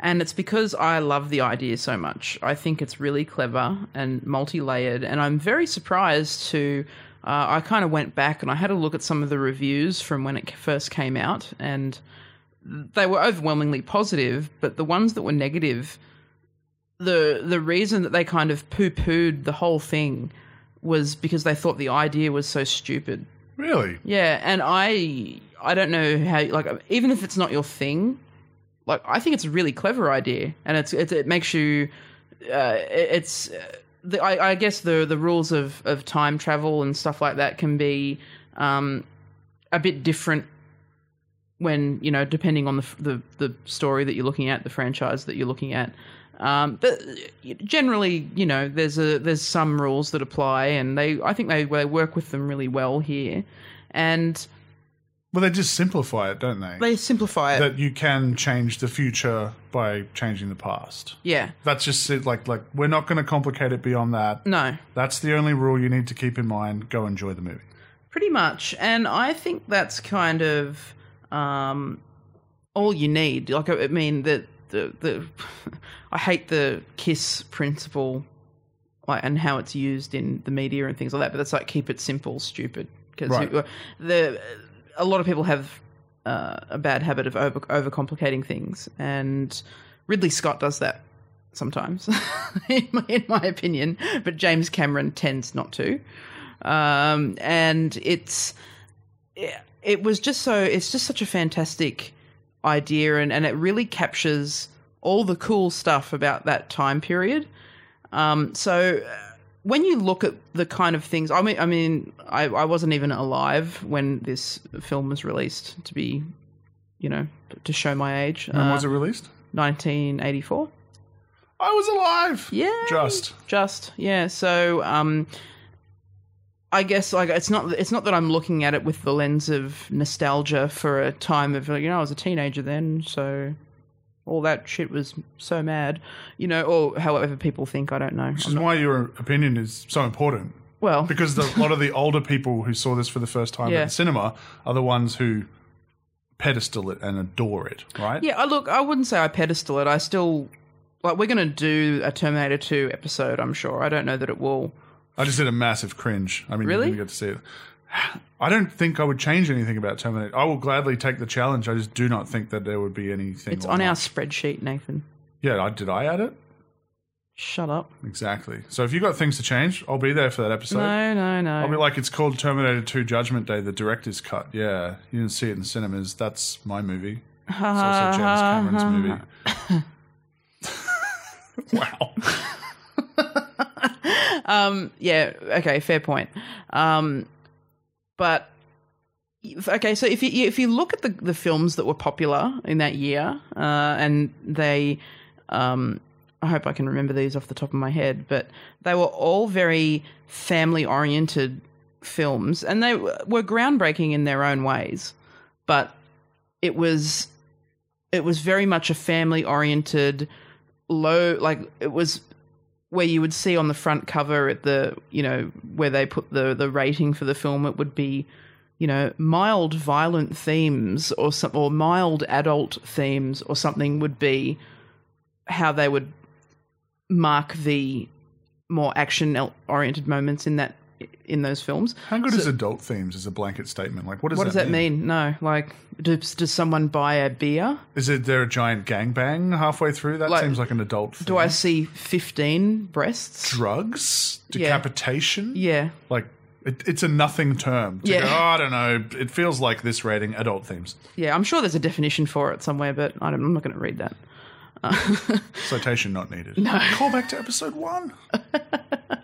And it's because I love the idea so much. I think it's really clever and multi-layered and I'm very surprised to uh, I kind of went back and I had a look at some of the reviews from when it first came out and they were overwhelmingly positive, but the ones that were negative the the reason that they kind of poo-pooed the whole thing was because they thought the idea was so stupid. Really? Yeah, and I I don't know how like even if it's not your thing, like I think it's a really clever idea, and it's it, it makes you uh, it- it's uh, the, I, I guess the the rules of of time travel and stuff like that can be um, a bit different when you know depending on the the the story that you're looking at, the franchise that you're looking at. Um, but generally, you know, there's a there's some rules that apply, and they I think they they work with them really well here, and Well, they just simplify it, don't they? they simplify it. that you can change the future by changing the past. yeah, That's just it. Like, like we're not going to complicate it beyond that. no, That's the only rule you need to keep in mind. Go enjoy the movie. pretty much, and I think that's kind of um, all you need. Like, I mean that the the [LAUGHS] I hate the kiss principle, like and how it's used in the media and things like that. But that's like keep it simple, stupid. Because Right. the a lot of people have uh, a bad habit of over overcomplicating things, and Ridley Scott does that sometimes, [LAUGHS] in, my, in my opinion. But James Cameron tends not to, um, and it's it, it was just so it's just such a fantastic idea and, and it really captures all the cool stuff about that time period um, so when you look at the kind of things i mean i mean I, I wasn't even alive when this film was released to be you know to show my age When uh, was it released? 1984 I was alive. yeah Just. just yeah so um I guess like it's not it's not that I'm looking at it with the lens of nostalgia for a time of you know I was a teenager then so all that shit was so mad you know or however people think I don't know Which I'm is not- why your opinion is so important. well Because the, a lot of the older people who saw this for the first time Yeah. at the cinema are the ones who pedestal it and adore it, right? yeah I look I wouldn't say I pedestal it I still like we're gonna do a Terminator 2 episode I'm sure I don't know that it will I just did a massive cringe. I mean, Really? you didn't get to see it. [SIGHS] I don't think I would change anything about Terminator. I will gladly take the challenge. I just do not think that there would be anything. it's on our spreadsheet Nathan Yeah, I, did I add it? shut up Exactly. So if you've got things to change, I'll be there for that episode. no no no I'll be like, it's called Terminator 2 Judgment Day, the director's cut. Yeah, you didn't see it in cinemas. That's my movie. It's also James Cameron's movie. [LAUGHS] [LAUGHS] wow. [LAUGHS] Um, yeah, okay, fair point. Um, but okay, so if you if you look at the the films that were popular in that year, uh, and they, um, I hope I can remember these off the top of my head, but they were all very family oriented films, and they were groundbreaking in their own ways. But it was it was very much a family oriented low like it was where you would see on the front cover at the you know where they put the the rating for the film it would be you know mild violent themes or some or mild adult themes or something would be how they would mark the more action oriented moments in that in those films How good is adult themes as a blanket statement? Like, what does, what does that mean no like does, does someone buy a beer Is it there a giant gangbang halfway through? That Like, seems like an adult theme. do i see 15 breasts Drugs? Decapitation? yeah Like, it, it's a nothing term. To Yeah. go, oh, I don't know. It feels like this rating, adult themes. yeah i'm sure there's a definition for it somewhere but I don't, i'm not going to read that Citation not needed. [LAUGHS] No. Call back to episode one. [LAUGHS]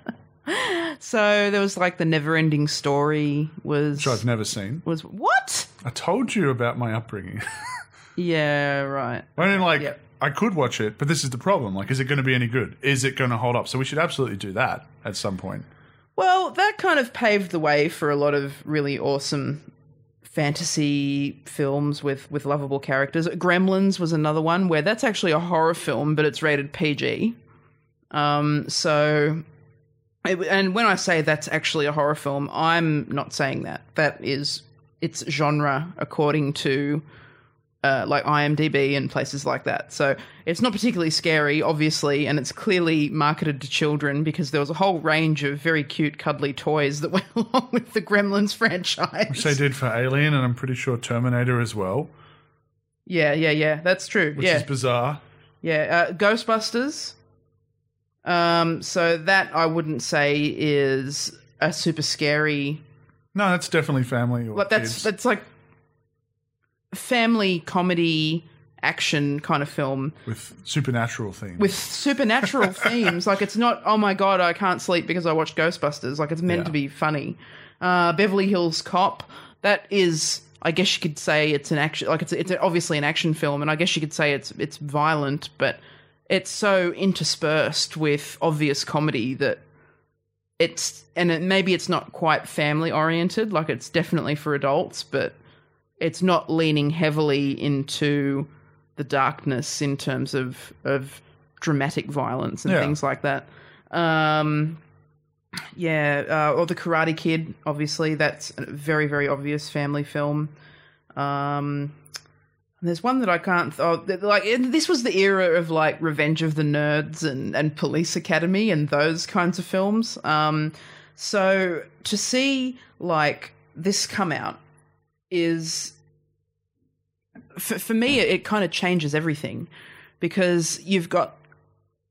So there was like the never ending story was Which I've never seen. was what? I told you about my upbringing. [LAUGHS] Yeah, right. I mean, like, Yep. I could watch it, but this is the problem. Like, is it going to be any good? Is it going to hold up? So we should absolutely do that at some point. Well, that kind of paved the way for a lot of really awesome fantasy films with with lovable characters. Gremlins was another one where that's actually a horror film, but it's rated PG. Um, so, and when I say that's actually a horror film, I'm not saying that. That is its genre according to uh, like IMDb and places like that. So it's not particularly scary, obviously, and it's clearly marketed to children because there was a whole range of very cute, cuddly toys that [LAUGHS] went along with the Gremlins franchise. Which they did for Alien, and I'm pretty sure Terminator as well, Yeah, yeah, yeah. That's true. which yeah, is bizarre. yeah. Uh, Ghostbusters. Um, so that I wouldn't say is a super scary. No, that's definitely family or Like that's kids. that's like family comedy action kind of film with supernatural themes. with supernatural [LAUGHS] themes. Like it's not, oh my god, I can't sleep because I watched Ghostbusters. Like it's meant Yeah. to be funny. Uh, Beverly Hills Cop. That is, I guess you could say it's an action. Like it's it's obviously an action film, and I guess you could say it's it's violent, but it's so interspersed with obvious comedy that it's and it, maybe it's not quite family oriented. Like it's definitely for adults, but it's not leaning heavily into the darkness in terms of of dramatic violence and Yeah. things like that. Um, yeah, uh, or the Karate Kid. Obviously, that's a very very obvious family film. Um, There's one that I can't. Oh, like this was the era of like Revenge of the Nerds and and Police Academy and those kinds of films. Um, so to see like this come out is for, for me it, it kind of changes everything because you've got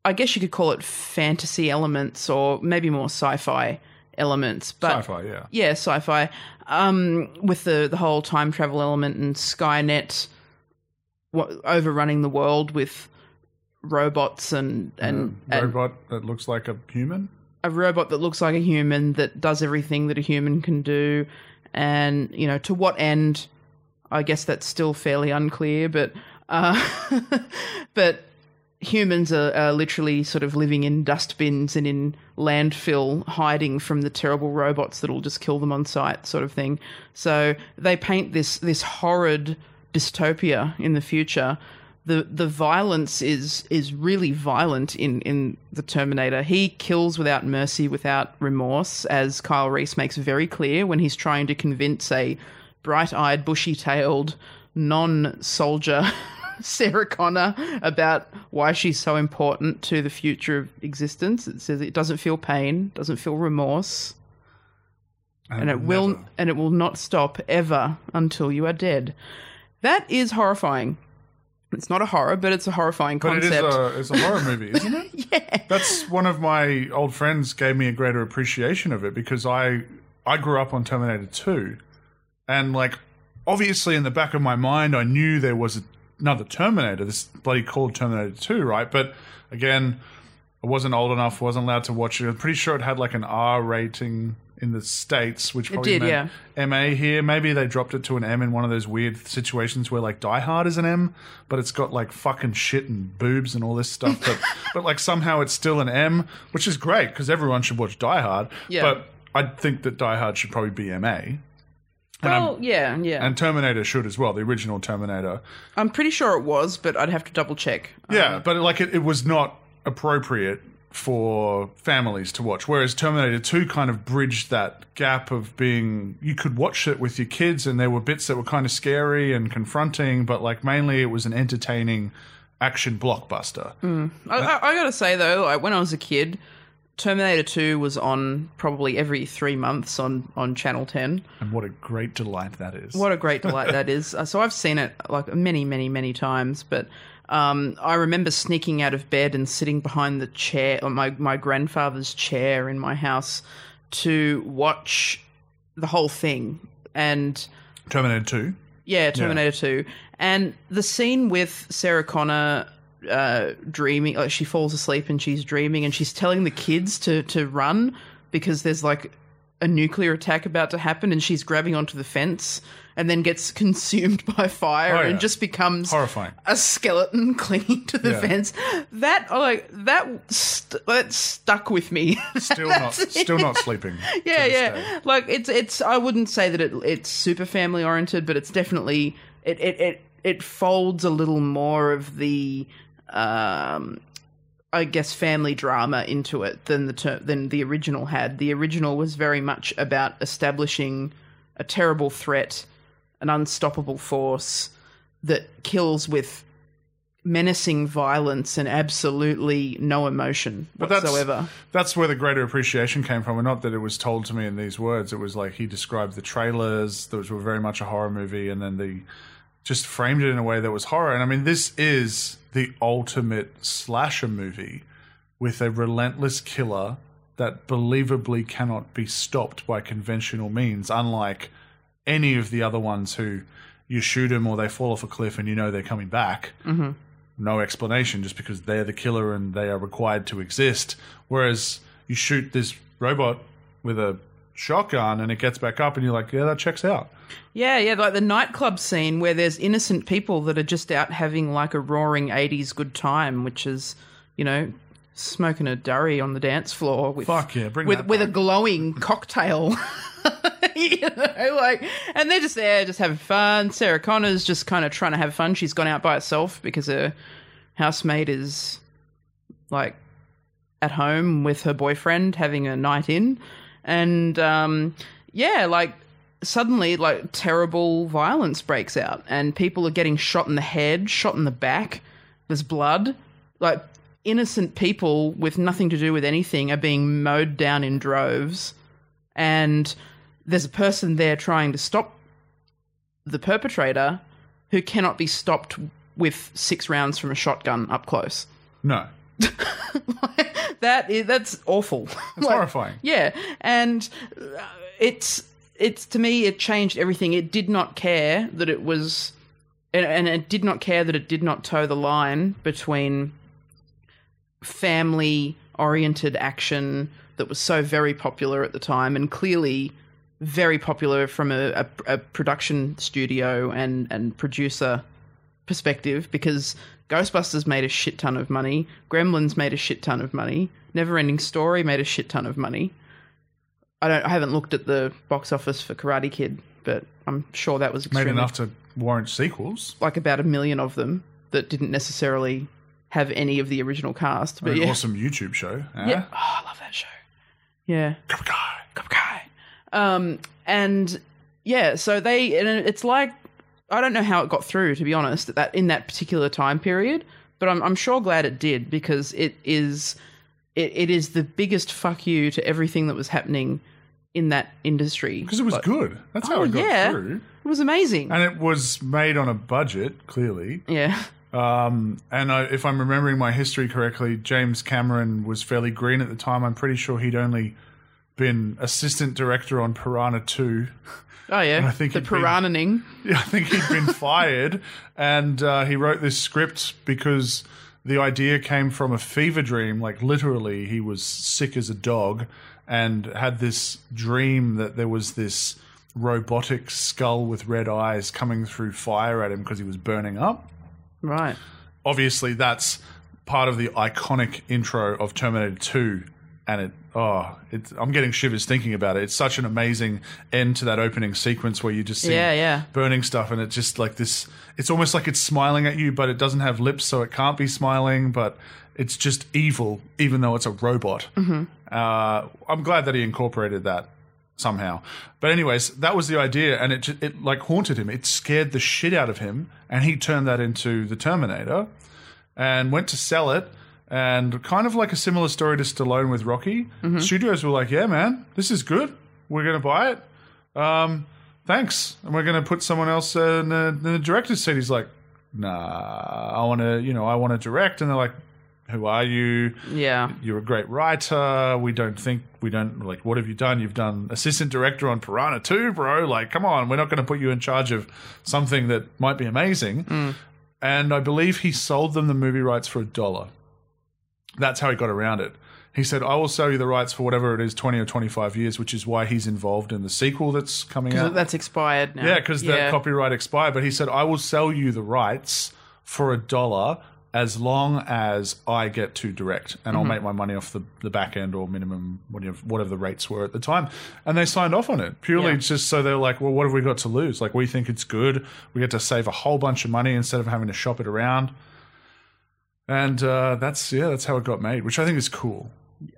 I guess you could call it fantasy elements or maybe more sci-fi elements, but Sci-fi, yeah. yeah, sci-fi. Um, with the the whole time travel element and Skynet overrunning the world with robots and and, a and robot that looks like a human. a robot that looks like a human that does everything that a human can do, and you know to what end? I guess that's still fairly unclear, but uh, [LAUGHS] but humans are, are literally sort of living in dustbins and in landfill, hiding from the terrible robots that'll just kill them on sight, sort of thing. So they paint this this horrid dystopia in the future. The the violence is is really violent in, in the Terminator. He kills without mercy, without remorse, as Kyle Reese makes very clear when he's trying to convince a bright eyed, bushy tailed, non soldier [LAUGHS] Sarah Connor about why she's so important to the future of existence. It says it doesn't feel pain, doesn't feel remorse, and it will and it will not stop ever until you are dead. That is horrifying. It's not a horror, but it's a horrifying But it is concept. a it's a horror movie, isn't it? [LAUGHS] yeah. That's one of my old friends gave me a greater appreciation of it because I I grew up on Terminator 2 and like obviously in the back of my mind I knew there was another Terminator this bloody called Terminator 2 right but again I wasn't old enough wasn't allowed to watch it I'm pretty sure it had like an R rating in the states which probably did, meant MA here maybe they dropped it to an M in one of those weird situations where like Die Hard is an M but it's got like fucking shit and boobs and all this stuff but [LAUGHS] but like somehow it's still an M which is great because everyone should watch Die Hard Yeah. but I think that Die Hard should probably be MA Well, yeah, yeah. and Terminator should as well the original Terminator I'm pretty sure it was, but I'd have to double check. Yeah, uh, but like it, it was not appropriate for families to watch. Whereas Terminator 2 kind of bridged that gap of being you could watch it with your kids and there were bits that were kind of scary and confronting, but like mainly it was an entertaining action blockbuster. I, I, I gotta say though, like when I was a kid, Terminator Two was on probably every three months on on Channel Ten. And what a great delight that is. What a great [LAUGHS] delight that is! Uh, So I've seen it like many, many, many times, but. Um, I remember sneaking out of bed and sitting behind the chair, or my, my grandfather's chair in my house, to watch the whole thing. And Terminator 2. Yeah, Terminator 2. And the scene with Sarah Connor uh, dreaming, like she falls asleep and she's dreaming and she's telling the kids to, to run because there's like a nuclear attack about to happen and she's grabbing onto the fence and then gets [LAUGHS] consumed by fire Oh, yeah. and just becomes Horrifying. a skeleton [LAUGHS] clinging to the Yeah. fence. That like that st- that stuck with me. [LAUGHS] Still not still not sleeping. yeah, yeah. day. Like it's it's. I wouldn't say that it it's super family oriented, but it's definitely it it it, it folds a little more of the. Um, I guess family drama into it than the ter- than the original had. The original was very much about establishing a terrible threat, an unstoppable force that kills with menacing violence and absolutely no emotion But that's, whatsoever. that's where the greater appreciation came from. And not that it was told to me in these words. It was like he described the trailers, those were very much a horror movie, and then the just framed it in a way that was horror. And I mean, this is the ultimate slasher movie with a relentless killer that believably cannot be stopped by conventional means, unlike any of the other ones who you shoot them or they fall off a cliff and you know they're coming back mm-hmm. no explanation just because they're the killer and they are required to exist. Whereas you shoot this robot with a shotgun and it gets back up and you're like, yeah, that checks out. Yeah, yeah, like the nightclub scene where there's innocent people that are just out having like a roaring 80s good time, which is, you know, smoking a durry on the dance floor with Fuck yeah, bring with with a glowing [LAUGHS] cocktail. [LAUGHS] you know, like and they're just there just having fun. Sarah Connor's just kind of trying to have fun. She's gone out by herself because her housemate is like at home with her boyfriend having a night in and um yeah like suddenly like terrible violence breaks out and people are getting shot in the head, shot in the back. There's blood. Like innocent people with nothing to do with anything are being mowed down in droves. And there's a person there trying to stop the perpetrator who cannot be stopped with six rounds from a shotgun up close. No. [LAUGHS] That is that's awful. It's [LAUGHS] horrifying. Yeah, and uh, it's it's to me it changed everything. It did not care that it was, and, and it did not care that it did not toe the line between family oriented action that was so very popular at the time and clearly very popular from a, a, a production studio and and producer perspective because Ghostbusters made a shit ton of money, Gremlins made a shit ton of money, Neverending Story made a shit ton of money. I don't I haven't looked at the box office for Karate Kid, but I'm sure that was Made extremely enough to warrant sequels. like about a million of them that didn't necessarily have any of the original cast. But An yeah. awesome YouTube show. eh? Yeah. Oh, I love that show. Yeah. Cobra Kai. Cobra Kai. Um, and yeah, so they, and it's like, I don't know how it got through, to be honest, that in that particular time period, but I'm, I'm sure glad it did because it is, it, it is the biggest fuck you to everything that was happening in that industry. Because it was Like, good. That's how Oh, it got yeah. through. It was amazing. And it was made on a budget, clearly. yeah. Um, and I, if I'm remembering my history correctly, James Cameron was fairly green at the time. I'm pretty sure he'd only been assistant director on Piranha 2. Oh yeah. I think the piranhaing. [LAUGHS] Yeah, I think he'd been [LAUGHS] fired, and uh, he wrote this script because the idea came from a fever dream. Like literally, he was sick as a dog, and had this dream that there was this robotic skull with red eyes coming through fire at him because he was burning up. Right. Obviously, that's part of the iconic intro of Terminator 2. And it, oh, it's, I'm getting shivers thinking about it. It's such an amazing end to that opening sequence where you just see Yeah, yeah. burning stuff, and it's just like this. It's almost like it's smiling at you, but it doesn't have lips, so it can't be smiling. But it's just evil, even though it's a robot. Mm-hmm. Uh, I'm glad that he incorporated that somehow. But anyways, that was the idea, and it it like haunted him. It scared the shit out of him, and he turned that into the Terminator, and went to sell it. And kind of like a similar story to Stallone with Rocky, studios were like, "Yeah, man, this is good. We're going to buy it. Um, thanks, and we're going to put someone else uh, in, the, in the director's seat." He's like, "Nah, I want to, you know, I want to direct." And they're like, "Who are you? Yeah. You're a great writer. We don't think we don't like. What have you done? You've done assistant director on Piranha 2, bro. Like, come on, we're not going to put you in charge of something that might be amazing." Mm. And I believe he sold them the movie rights for a dollar. That's how he got around it. He said, I will sell you the rights for whatever it is, 20 or 25 years, which is why he's involved in the sequel that's coming out. That's expired now. Yeah, because the copyright expired. But he said, I will sell you the rights for a dollar as long as I get to direct, and I'll make my money off the, the back end or minimum whatever, whatever the rates were at the time. And they signed off on it purely Yeah. just so they're like, well, what have we got to lose? Like, we think it's good. We get to save a whole bunch of money instead of having to shop it around. And uh, that's yeah, that's how it got made, which I think is cool.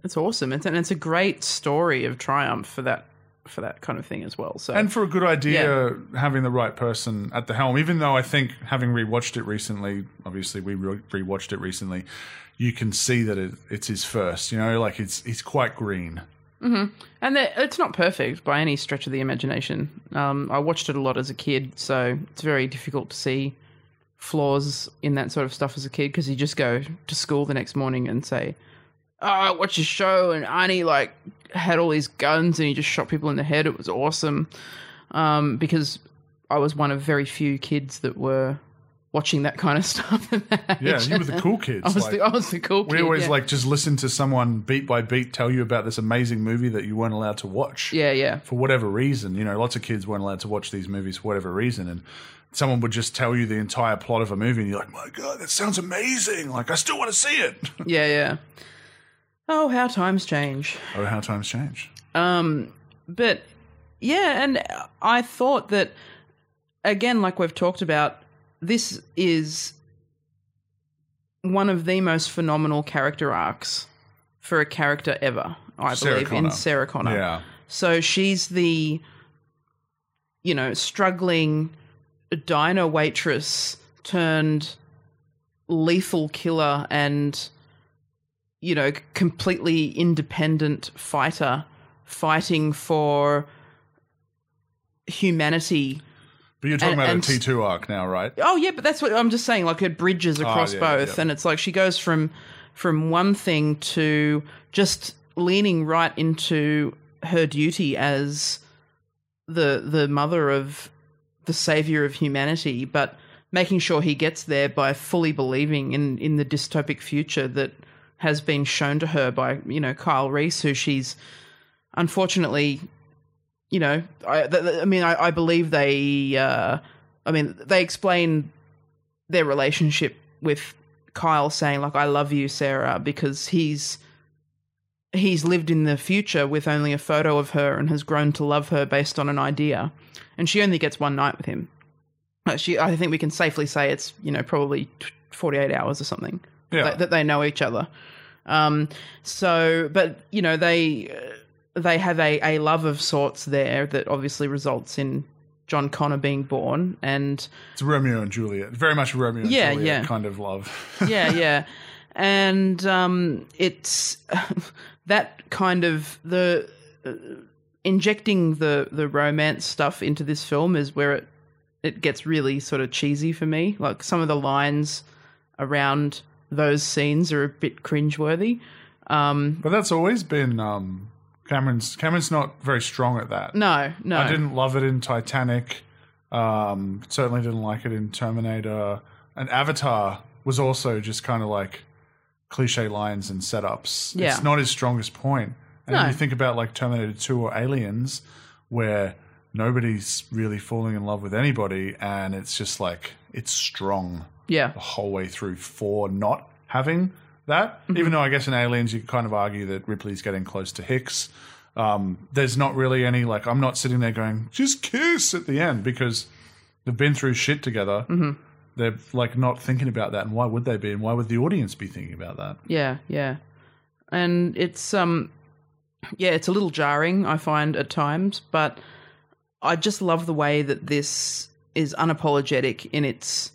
It's awesome. It's, and it's a great story of triumph for that for that kind of thing as well. So And for a good idea, having the right person at the helm, even though I think having rewatched it recently, obviously we re- rewatched it recently, you can see that it, it's his first. You know, like it's he's quite green. And the- it's not perfect by any stretch of the imagination. Um, I watched it a lot as a kid, so it's very difficult to see flaws in that sort of stuff as a kid because you just go to school the next morning and say, "Oh, I watched a show and Arnie like had all these guns and he just shot people in the head. It was awesome." Um, because I was one of very few kids that were watching that kind of [LAUGHS] stuff. Yeah, you were the [LAUGHS] cool kids. I was like, the I was the cool kid. we always yeah. like just listen to someone beat by beat tell you about this amazing movie that you weren't allowed to watch. yeah, yeah. for whatever reason, you know, lots of kids weren't allowed to watch these movies for whatever reason, and someone would just tell you the entire plot of a movie, and you're like, "My God, that sounds amazing! Like, I still want to see it." Yeah, yeah. Oh, how times change. oh, how times change. Um, but yeah, and I thought that again, like we've talked about, this is one of the most phenomenal character arcs for a character ever. I Sarah believe in Sarah Connor. Yeah, So she's the you know, struggling diner waitress turned lethal killer and you know, completely independent fighter fighting for humanity. But you're talking And- about and- a T2 arc now, right? Oh yeah, but that's what I'm just saying. Like it bridges ah, across yeah, both, yeah. and it's like she goes from from one thing to just leaning right into her duty as the the mother of the savior of humanity, but making sure he gets there by fully believing in in the dystopic future that has been shown to her by you know Kyle Reese, who she's unfortunately you know, I, th- I mean, I, I believe they, uh, I mean, they explain their relationship with Kyle saying like, "I love you, Sarah," because he's he's lived in the future with only a photo of her and has grown to love her based on an idea, and she only gets one night with him. She, I think we can safely say it's you know probably forty eight hours or something Yeah. that, that they know each other. Um, so, but you know, they uh, they have a, a love of sorts there that obviously results in John Connor being born, and It's Romeo and Juliet. Very much Romeo and Yeah, Juliet yeah. kind of love. [LAUGHS] yeah, yeah, and um, it's [LAUGHS] that kind of the uh, injecting the the romance stuff into this film is where it it gets really sort of cheesy for me. Like some of the lines around those scenes are a bit cringeworthy. Um, but that's always been um, Cameron's. Cameron's not very strong at that. no, no, I didn't love it in Titanic. Um, certainly didn't like it in Terminator. And Avatar was also just kind of like cliche lines and setups. Yeah. It's not his strongest point. And No. you think about like Terminator 2 or Aliens, where nobody's really falling in love with anybody, and it's just like it's strong Yeah, the whole way through for not having that. Even though I guess in Aliens you could kind of argue that Ripley's getting close to Hicks. Um, there's not really any like I'm not sitting there going just kiss at the end because they've been through shit together. They're like not thinking about that, and why would they be? And why would the audience be thinking about that? yeah, yeah, and it's um, yeah, it's a little jarring I find at times, but I just love the way that this is unapologetic in its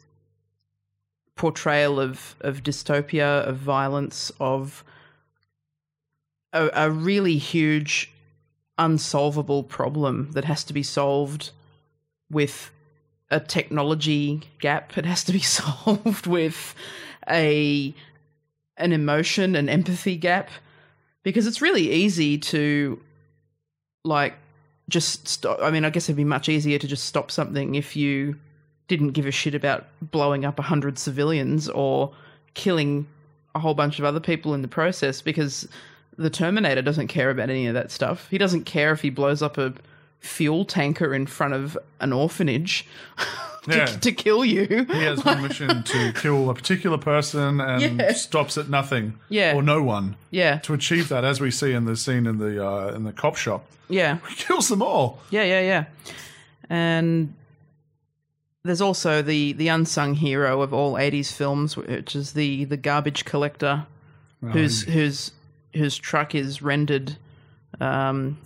portrayal of of dystopia, of violence, of a, a really huge unsolvable problem that has to be solved with a technology gap. It has to be [LAUGHS] solved with a an emotion and empathy gap because it's really easy to like just stop. I mean, I guess it'd be much easier to just stop something if you didn't give a shit about blowing up a hundred civilians or killing a whole bunch of other people in the process because the Terminator doesn't care about any of that stuff. He doesn't care if he blows up a fuel tanker in front of an orphanage [LAUGHS] to, Yeah. to kill you. He has one mission to [LAUGHS] kill a particular person and Yeah. stops at nothing, Yeah. or no one. Yeah, To achieve that, as we see in the scene in the uh, in the cop shop, yeah. [LAUGHS] he kills them all. Yeah, yeah, yeah. And there's also the the unsung hero of all '80s films, which is the the garbage collector, whose whose whose truck is rendered um,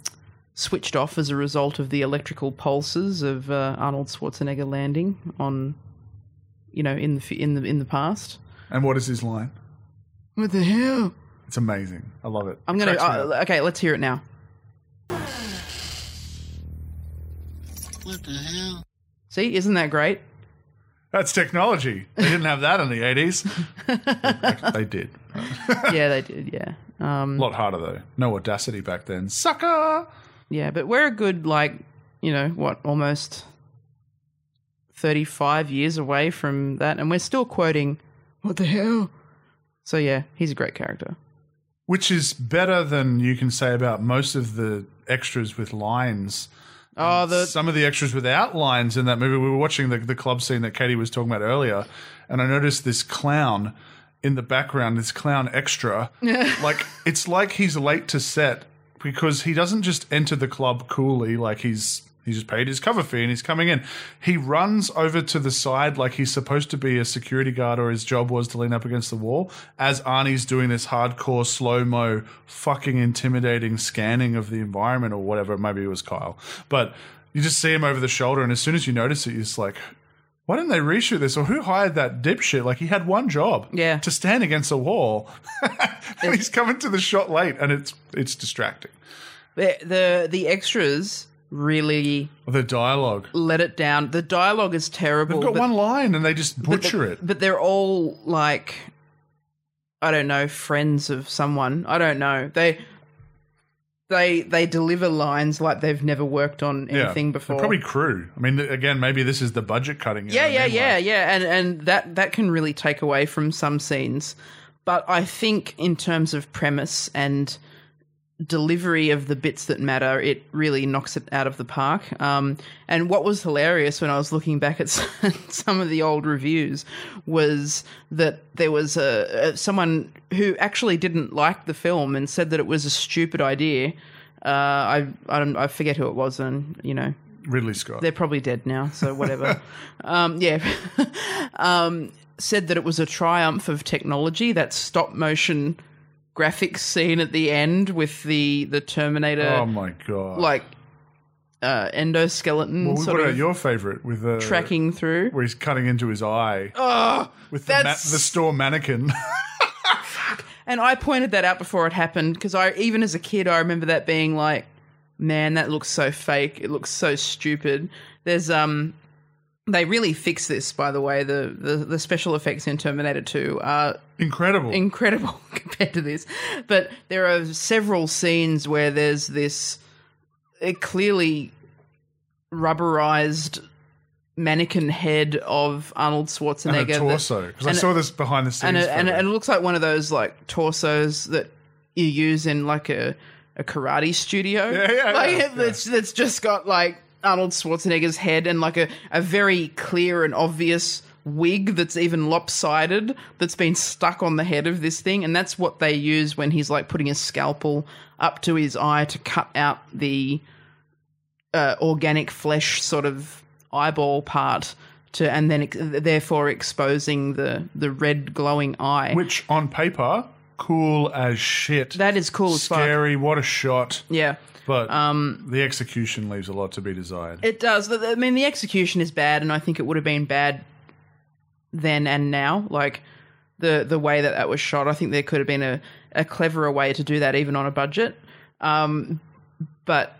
switched off as a result of the electrical pulses of uh, Arnold Schwarzenegger landing on, you know, in the in the in the past. And what is his line? What the hell? It's amazing. I love it. I'm gonna. Cracks me up. Uh, okay, let's hear it now. What the hell? See, isn't that great? That's technology. They didn't have that in the 80s. [LAUGHS] they did. yeah, they did. Yeah. Um, A lot harder, though. No audacity back then. Sucker! Yeah, but we're a good like, you know, what, almost 35 years away from that and we're still quoting what the hell. So yeah, he's a great character. Which is better than you can say about most of the extras with lines. Oh, um, the Some of the extras without lines in that movie. We were watching the, the club scene that Katie was talking about earlier, and I noticed this clown in the background, this clown extra. [LAUGHS] like, it's like he's late to set because he doesn't just enter the club coolly, like he's. He just paid his cover fee and he's coming in. He runs over to the side like he's supposed to be a security guard or his job was to lean up against the wall as Arnie's doing this hardcore slow mo, fucking intimidating scanning of the environment or whatever. Maybe it was Kyle. But you just see him over the shoulder, and as soon as you notice it, you're just like, why didn't they reshoot this? Or who hired that dipshit? Like he had one job, Yeah. to stand against a wall, [LAUGHS] and he's coming to the shot late, and it's it's distracting. The the, the extras really The dialogue. let it down. The dialogue is terrible. They've got but- one line, and they just but butcher the- it. But they're all like, I don't know, friends of someone. I don't know. They they they deliver lines like they've never worked on anything They're before. Probably crew. I mean, again, maybe this is the budget cutting. yeah, yeah, I mean? yeah, Like, yeah, and and that that can really take away from some scenes. But I think in terms of premise and delivery of the bits that matter, it really knocks it out of the park. Um, and what was hilarious when I was looking back at [LAUGHS] some of the old reviews was that there was a, a someone who actually didn't like the film and said that it was a stupid idea. Uh, I I don't I forget who it was, and you know Ridley Scott. they're probably dead now, so whatever. [LAUGHS] um, yeah. [LAUGHS] um, said that it was a triumph of technology, that stop motion graphics scene at the end with the, the Terminator, oh my god! like, uh, endoskeleton well, what about your favorite with the tracking through. where he's cutting into his eye Oh, with the, ma- the store mannequin? [LAUGHS] and I pointed that out before it happened because I, even as a kid, I remember that being like, man, that looks so fake. It looks so stupid. There's, um, they really fix this, by the way. The, the, the special effects in Terminator 2 are Incredible. incredible [LAUGHS] compared to this. But there are several scenes where there's this clearly rubberized mannequin head of Arnold and Schwarzenegger. a torso because I saw this behind the scenes. and it, and, and it looks like one of those like torsos that you use in like a, a karate studio. Yeah, yeah, like yeah, it- that's that's just got like Arnold Schwarzenegger's head and like a, a very clear and obvious wig that's even lopsided that's been stuck on the head of this thing. And that's what they use when he's like putting a scalpel up to his eye to cut out the uh, organic flesh sort of eyeball part to and then therefore exposing the the red glowing eye. Which on paper cool as shit. that is cool as fuck scary. What a shot! yeah But um, the execution leaves a lot to be desired. it does i mean the execution is bad and i think it would have been bad then and now like the the way that that was shot i think there could have been a, a cleverer way to do that even on a budget um but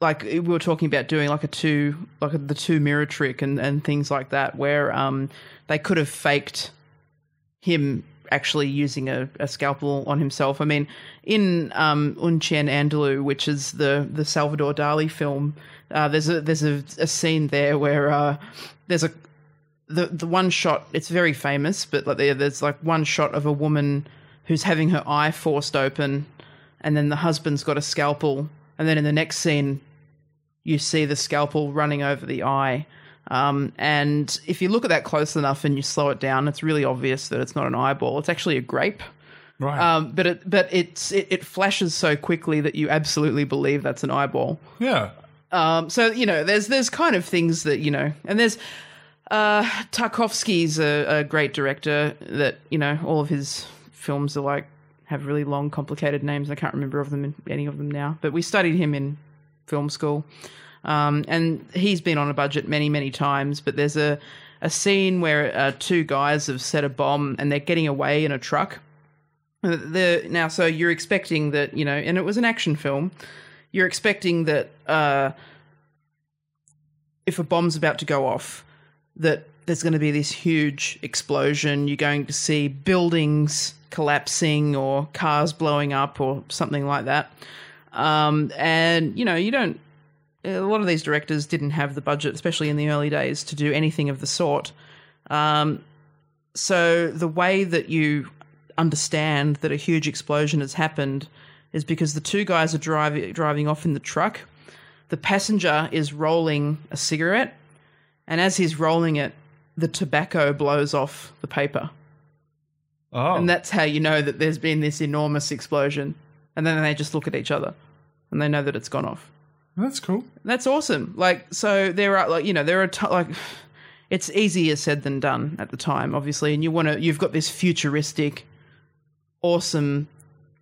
like we were talking about doing like a two like a, the two mirror trick and and things like that where um they could have faked him actually using a, a scalpel on himself. I mean, in um, Un Chien Andalou, which is the the Salvador Dali film, uh, there's a there's a, a scene there where uh, there's a the the one shot. It's very famous, but like there, there's like one shot of a woman who's having her eye forced open, and then the husband's got a scalpel, and then in the next scene, you see the scalpel running over the eye. Um, and if you look at that close enough and you slow it down, it's really obvious that it's not an eyeball. It's actually a grape. right. Um, but it but it's it, it flashes so quickly that you absolutely believe that's an eyeball. yeah. Um, so you know, there's there's kind of things that you know, and there's uh, Tarkovsky's a, a great director that you know all of his films are like have really long, complicated names. I can't remember of them any of them now, but we studied him in film school, um, and he's been on a budget many many times. But there's a a scene where uh, two guys have set a bomb and they're getting away in a truck. Uh, The now, so you're expecting that you know, and it was an action film you're expecting that uh, if a bomb's about to go off, that there's going to be this huge explosion. You're going to see buildings collapsing or cars blowing up or something like that. Um, and you know, you don't. A lot of these directors didn't have the budget, especially in the early days, to do anything of the sort. Um, so the way that you understand that a huge explosion has happened is because the two guys are driving driving off in the truck. The passenger is rolling a cigarette, and as he's rolling it, the tobacco blows off the paper, Oh. and that's how you know that there's been this enormous explosion. And then they just look at each other, and they know that it's gone off. That's cool. That's awesome. Like, so there are like you know there are t- like it's easier said than done at the time, obviously, and you want to you've got this futuristic, awesome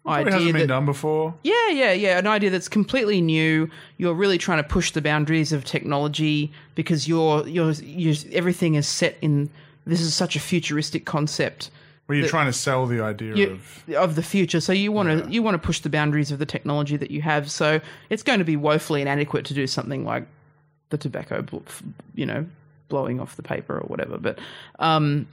idea hasn't been done before. yeah, yeah, yeah. An idea that's completely new. You're really trying to push the boundaries of technology because you're you're, you're everything is set in. This is such a futuristic concept Where you're trying to sell the idea you, of of the future. So you want to you want to push the boundaries of the technology that you have. So it's going to be woefully inadequate to do something like the tobacco, you know, blowing off the paper or whatever. But um,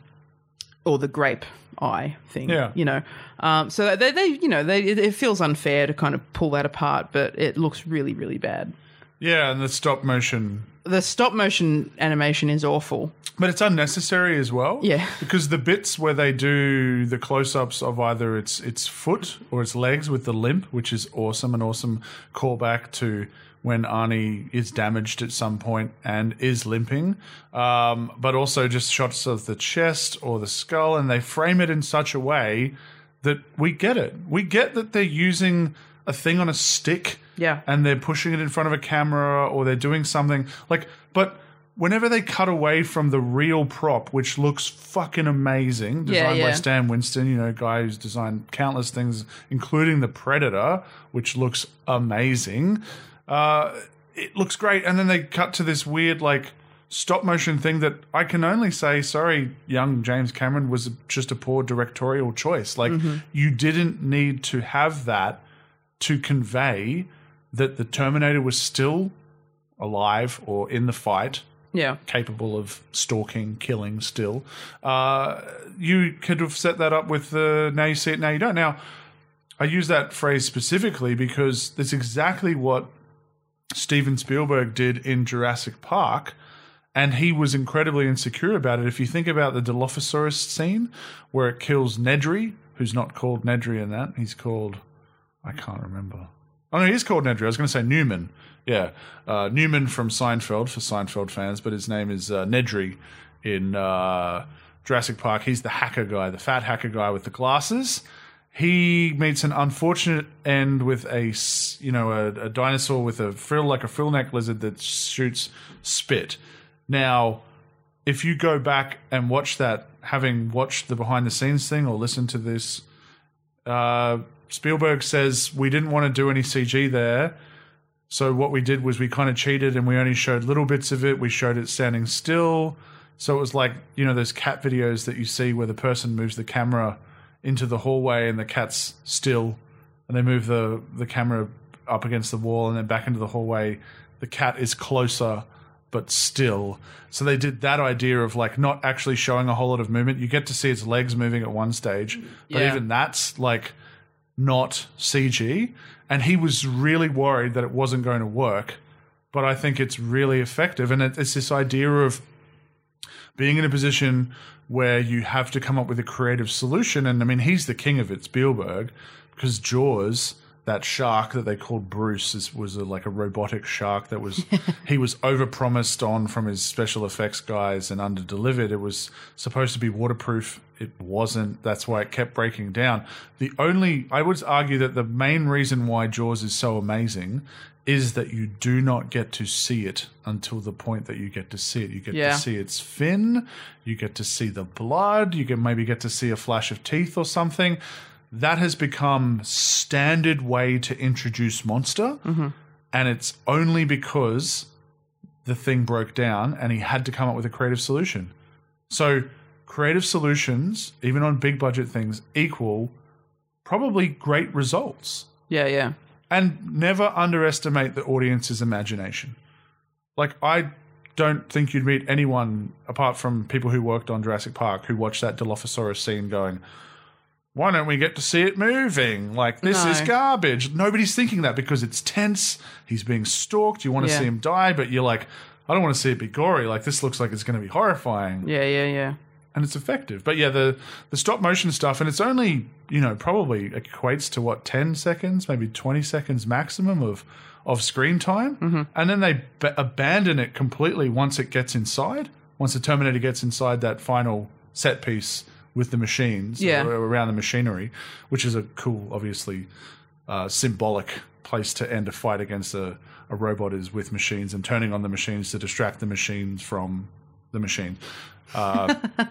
or the grape eye thing. Yeah. You know, um, so they, they, you know, they, it feels unfair to kind of pull that apart, but it looks really, really bad. yeah, and the stop motion, The stop motion animation is awful. but it's unnecessary as well. Yeah. because the bits where they do the close-ups of either its its foot or its legs with the limp, which is awesome, an awesome callback to when Arnie is damaged at some point and is limping, um, but also just shots of the chest or the skull, and they frame it in such a way that we get it. We get that they're using a thing on a stick Yeah. and they're pushing it in front of a camera or they're doing something like but whenever they cut away from the real prop which looks fucking amazing designed by yeah. Stan Winston you know guy who's designed countless things including the Predator which looks amazing uh, it looks great and then they cut to this weird like stop motion thing that I can only say sorry young James Cameron was just a poor directorial choice like you didn't need to have that to convey that the Terminator was still alive or in the fight, Yeah. capable of stalking, killing still. Uh, you could have set that up with the now you see it, now you don't. Now, I use that phrase specifically because that's exactly what Steven Spielberg did in Jurassic Park. And he was incredibly insecure about it. If you think about the Dilophosaurus scene where it kills Nedry, who's not called Nedry in that, he's called I can't remember. Oh no, he's called Nedry. I was going to say Newman. Yeah, uh, Newman from Seinfeld for Seinfeld fans, but his name is uh, Nedry in uh, Jurassic Park. He's the hacker guy, the fat hacker guy with the glasses. He meets an unfortunate end with a you know a, a dinosaur with a frill like a frill neck lizard that shoots spit. Now, if you go back and watch that, having watched the behind the scenes thing or listened to this uh, Spielberg says we didn't want to do any CG there. So what we did was we kind of cheated and we only showed little bits of it. We showed it standing still. So it was like, you know, those cat videos that you see where the person moves the camera into the hallway and the cat's still and they move the, the camera up against the wall and then back into the hallway. The cat is closer but still. So they did that idea of like not actually showing a whole lot of movement. You get to see its legs moving at one stage, but Yeah. even that's like not CG. And he was really worried that it wasn't going to work. But I think it's really effective. And it's this idea of being in a position where you have to come up with a creative solution. And I mean, he's the king of it, Spielberg, because Jaws, that shark that they called Bruce, is, was a, like a robotic shark that was [LAUGHS] he was overpromised on from his special effects guys and underdelivered. It was supposed to be waterproof. It wasn't. That's why it kept breaking down. The only I would argue that the main reason why Jaws is so amazing is that you do not get to see it until the point that you get to see it. You get Yeah. to see its fin, you get to see the blood, you can maybe get to see a flash of teeth or something. That has become standard way to introduce monster, mm-hmm. and it's only because the thing broke down and he had to come up with a creative solution. So creative solutions, even on big budget things, equal probably great results Yeah, yeah. and never underestimate the audience's imagination. Like I don't think you'd meet anyone apart from people who worked on Jurassic Park who watched that Dilophosaurus scene going, "Why don't we get to see it moving? Like this No. is garbage." Nobody's thinking that because it's tense. He's being stalked. You want to Yeah. see him die, but you're like, "I don't want to see it be gory. Like this looks like it's going to be horrifying." Yeah, yeah, yeah. and it's effective. But yeah, the the stop motion stuff, and it's only you know probably equates to what ten seconds, maybe twenty seconds maximum of of screen time, mm-hmm. and then they b- abandon it completely once it gets inside. Once the Terminator gets inside that final set piece with the machines Yeah. or around the machinery, which is a cool, obviously uh, symbolic place to end a fight against a, a robot is with machines and turning on the machines to distract the machines from the machine. Uh, [LAUGHS]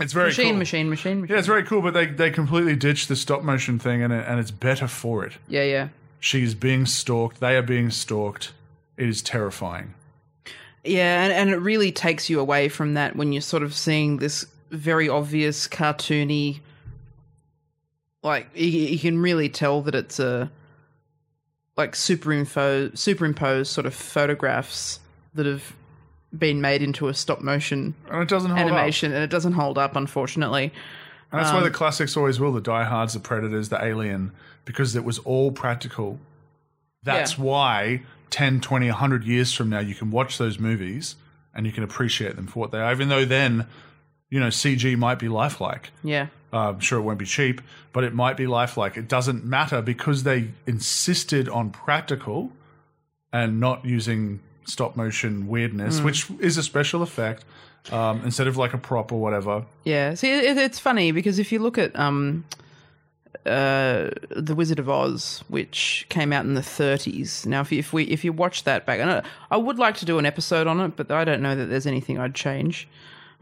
It's very machine, cool. machine, machine, machine. Yeah, it's very cool, but they, they completely ditched the stop motion thing, and it, and it's better for it. yeah, yeah. She's being stalked. They are being stalked. It is terrifying. Yeah, and, and it really takes you away from that when you're sort of seeing this very obvious cartoony. Like you, you can really tell that it's a like superimpose superimposed sort of photographs that have been made into a stop motion And it doesn't animation, and it doesn't hold up, unfortunately. And that's why the um, classics always will the Die Hards, the Predators, the Alien, because it was all practical. That's Yeah. why 10, 20, 100 years from now, you can watch those movies and you can appreciate them for what they are, even though then, you know, CG might be lifelike. Yeah, Uh, I'm sure it won't be cheap, but it might be lifelike. It doesn't matter because they insisted on practical and not using stop motion weirdness, Mm. which is a special effect um, instead of like a prop or whatever. yeah. See, it, it's funny because if you look at um, uh, the Wizard of Oz, which came out in the 30s. Now, if you, if we if you watch that back, and I, I would like to do an episode on it, but I don't know that there's anything I'd change.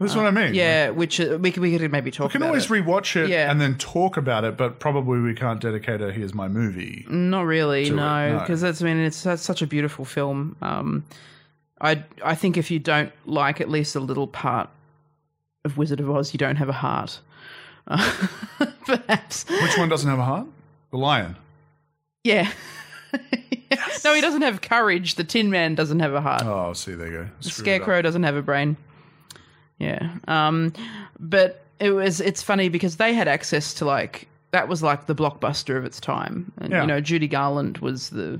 That's what I mean. Uh, Yeah, which uh, we could we could maybe talk. About. We can about always it. rewatch it Yeah. and then talk about it, but probably we can't dedicate a here's my movie. Not really, it, no, no. because that's I mean it's that's such a beautiful film. Um, I I think if you don't like at least a little part of Wizard of Oz, you don't have a heart. Uh, [LAUGHS] perhaps, Which one doesn't have a heart? The lion. yeah. [LAUGHS] No, he doesn't have courage. The Tin Man doesn't have a heart. Oh, see, there you go. The Screwed up. Scarecrow doesn't have a brain. Yeah. Um, but it was it's funny because they had access to like that was like the blockbuster of its time. And Yeah. you know, Judy Garland was the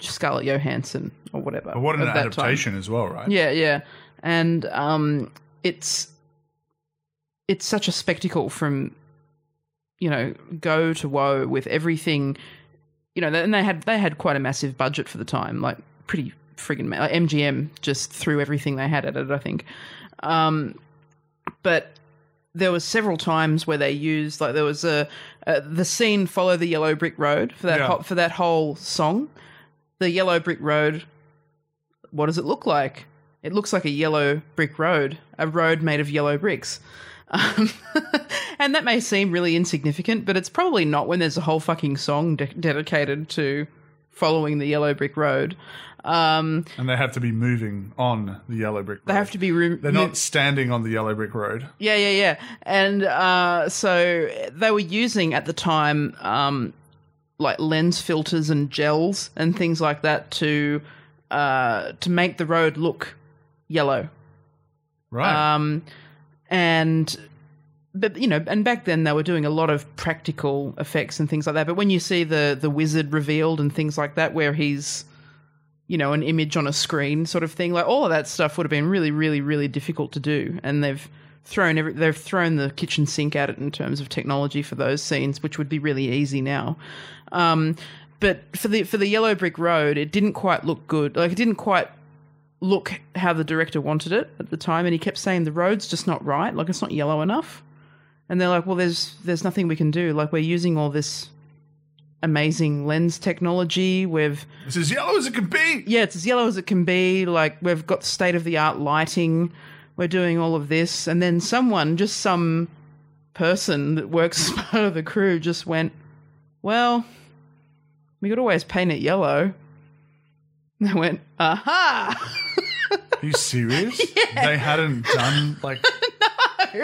Scarlett Johansson or whatever. But what an of that time. adaptation as well, right? Yeah, yeah. And um it's it's such a spectacle from you know, go to woe with everything you know, and they had they had quite a massive budget for the time, like pretty friggin' MGM just threw everything they had at it, I think. Um, but there was several times where they used like there was a, a the scene "Follow the Yellow Brick Road" for that Yeah. ho- for that whole song. The yellow brick road. What does it look like? It looks like a yellow brick road, a road made of yellow bricks. Um, [LAUGHS] and that may seem really insignificant, but it's probably not when there's a whole fucking song de- dedicated to following the yellow brick road. Um, And they have to be moving on the yellow brick road. they have to be room. They're not standing on the yellow brick road. Yeah, yeah, yeah. And uh, so they were using at the time um, like lens filters and gels and things like that to uh, to make the road look yellow. Right. Um, and but you know, and back then they were doing a lot of practical effects and things like that. But when you see the the wizard revealed and things like that, where he's you know an image on a screen sort of thing, like all of that stuff would have been really, really, really difficult to do. And they've thrown every, they've thrown the kitchen sink at it in terms of technology for those scenes, which would be really easy now. Um, but for the for the yellow brick road, it didn't quite look good. Like it didn't quite look how the director wanted it at the time, and he kept saying the road's just not right. Like it's not yellow enough. And they're like, well, there's there's nothing we can do. Like we're using all this amazing lens technology. We've it's as yellow as it can be. yeah, it's as yellow as it can be. Like we've got state of the art lighting. We're doing all of this, and then someone, just some person that works [LAUGHS] as part of the crew, just went, "Well, we could always paint it yellow." And they went, "Aha!" Are you serious? [LAUGHS] They hadn't done like.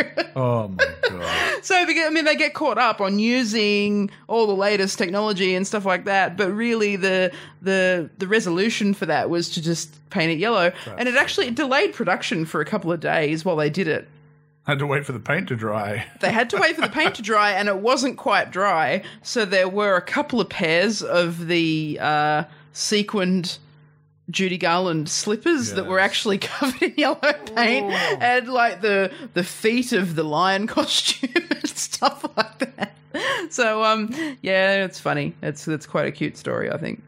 [LAUGHS] Oh my god! So I mean, they get caught up on using all the latest technology and stuff like that, but really the the the resolution for that was to just paint it yellow, and it actually delayed production for a couple of days while they did it. Had to wait for the paint to dry. They had to wait for the [LAUGHS] paint to dry, and it wasn't quite dry, so there were a couple of pairs of the uh, sequined. Judy Garland slippers that were actually [LAUGHS] covered in yellow paint and like the the feet of the lion [LAUGHS] costume and stuff like that. So um yeah, it's funny. It's it's quite a cute story, I think.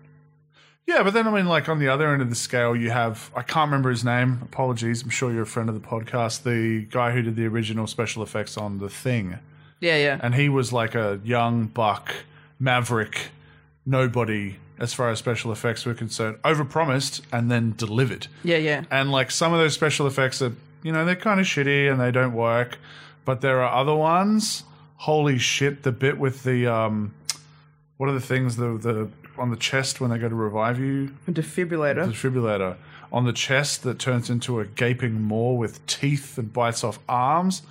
Yeah, but then I mean, like on the other end of the scale, you have I can't remember his name. Apologies. I'm sure you're a friend of the podcast. The guy who did the original special effects on The Thing, Yeah, yeah. and he was like a young buck maverick, nobody as far as special effects were concerned. Overpromised and then delivered. Yeah, yeah. And like some of those special effects are you know, they're kind of shitty and they don't work. But there are other ones. Holy shit! The bit with the um, what are the things the the on the chest when they go to revive you? A defibrillator. defibrillator on the chest that turns into a gaping maw with teeth and bites off arms.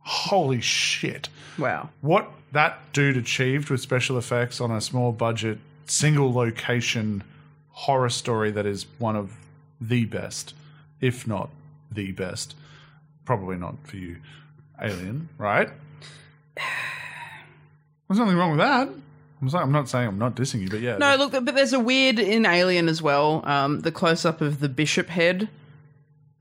Holy shit. Wow. What that dude achieved with special effects on a small budget, single location horror story that is one of the best, if not the best. Probably not for you, Alien, right? [SIGHS] There's nothing wrong with that. I'm, sorry, I'm not saying I'm not dissing you, but yeah. No, look, but there's a weird in Alien as well. Um, the close up of the bishop head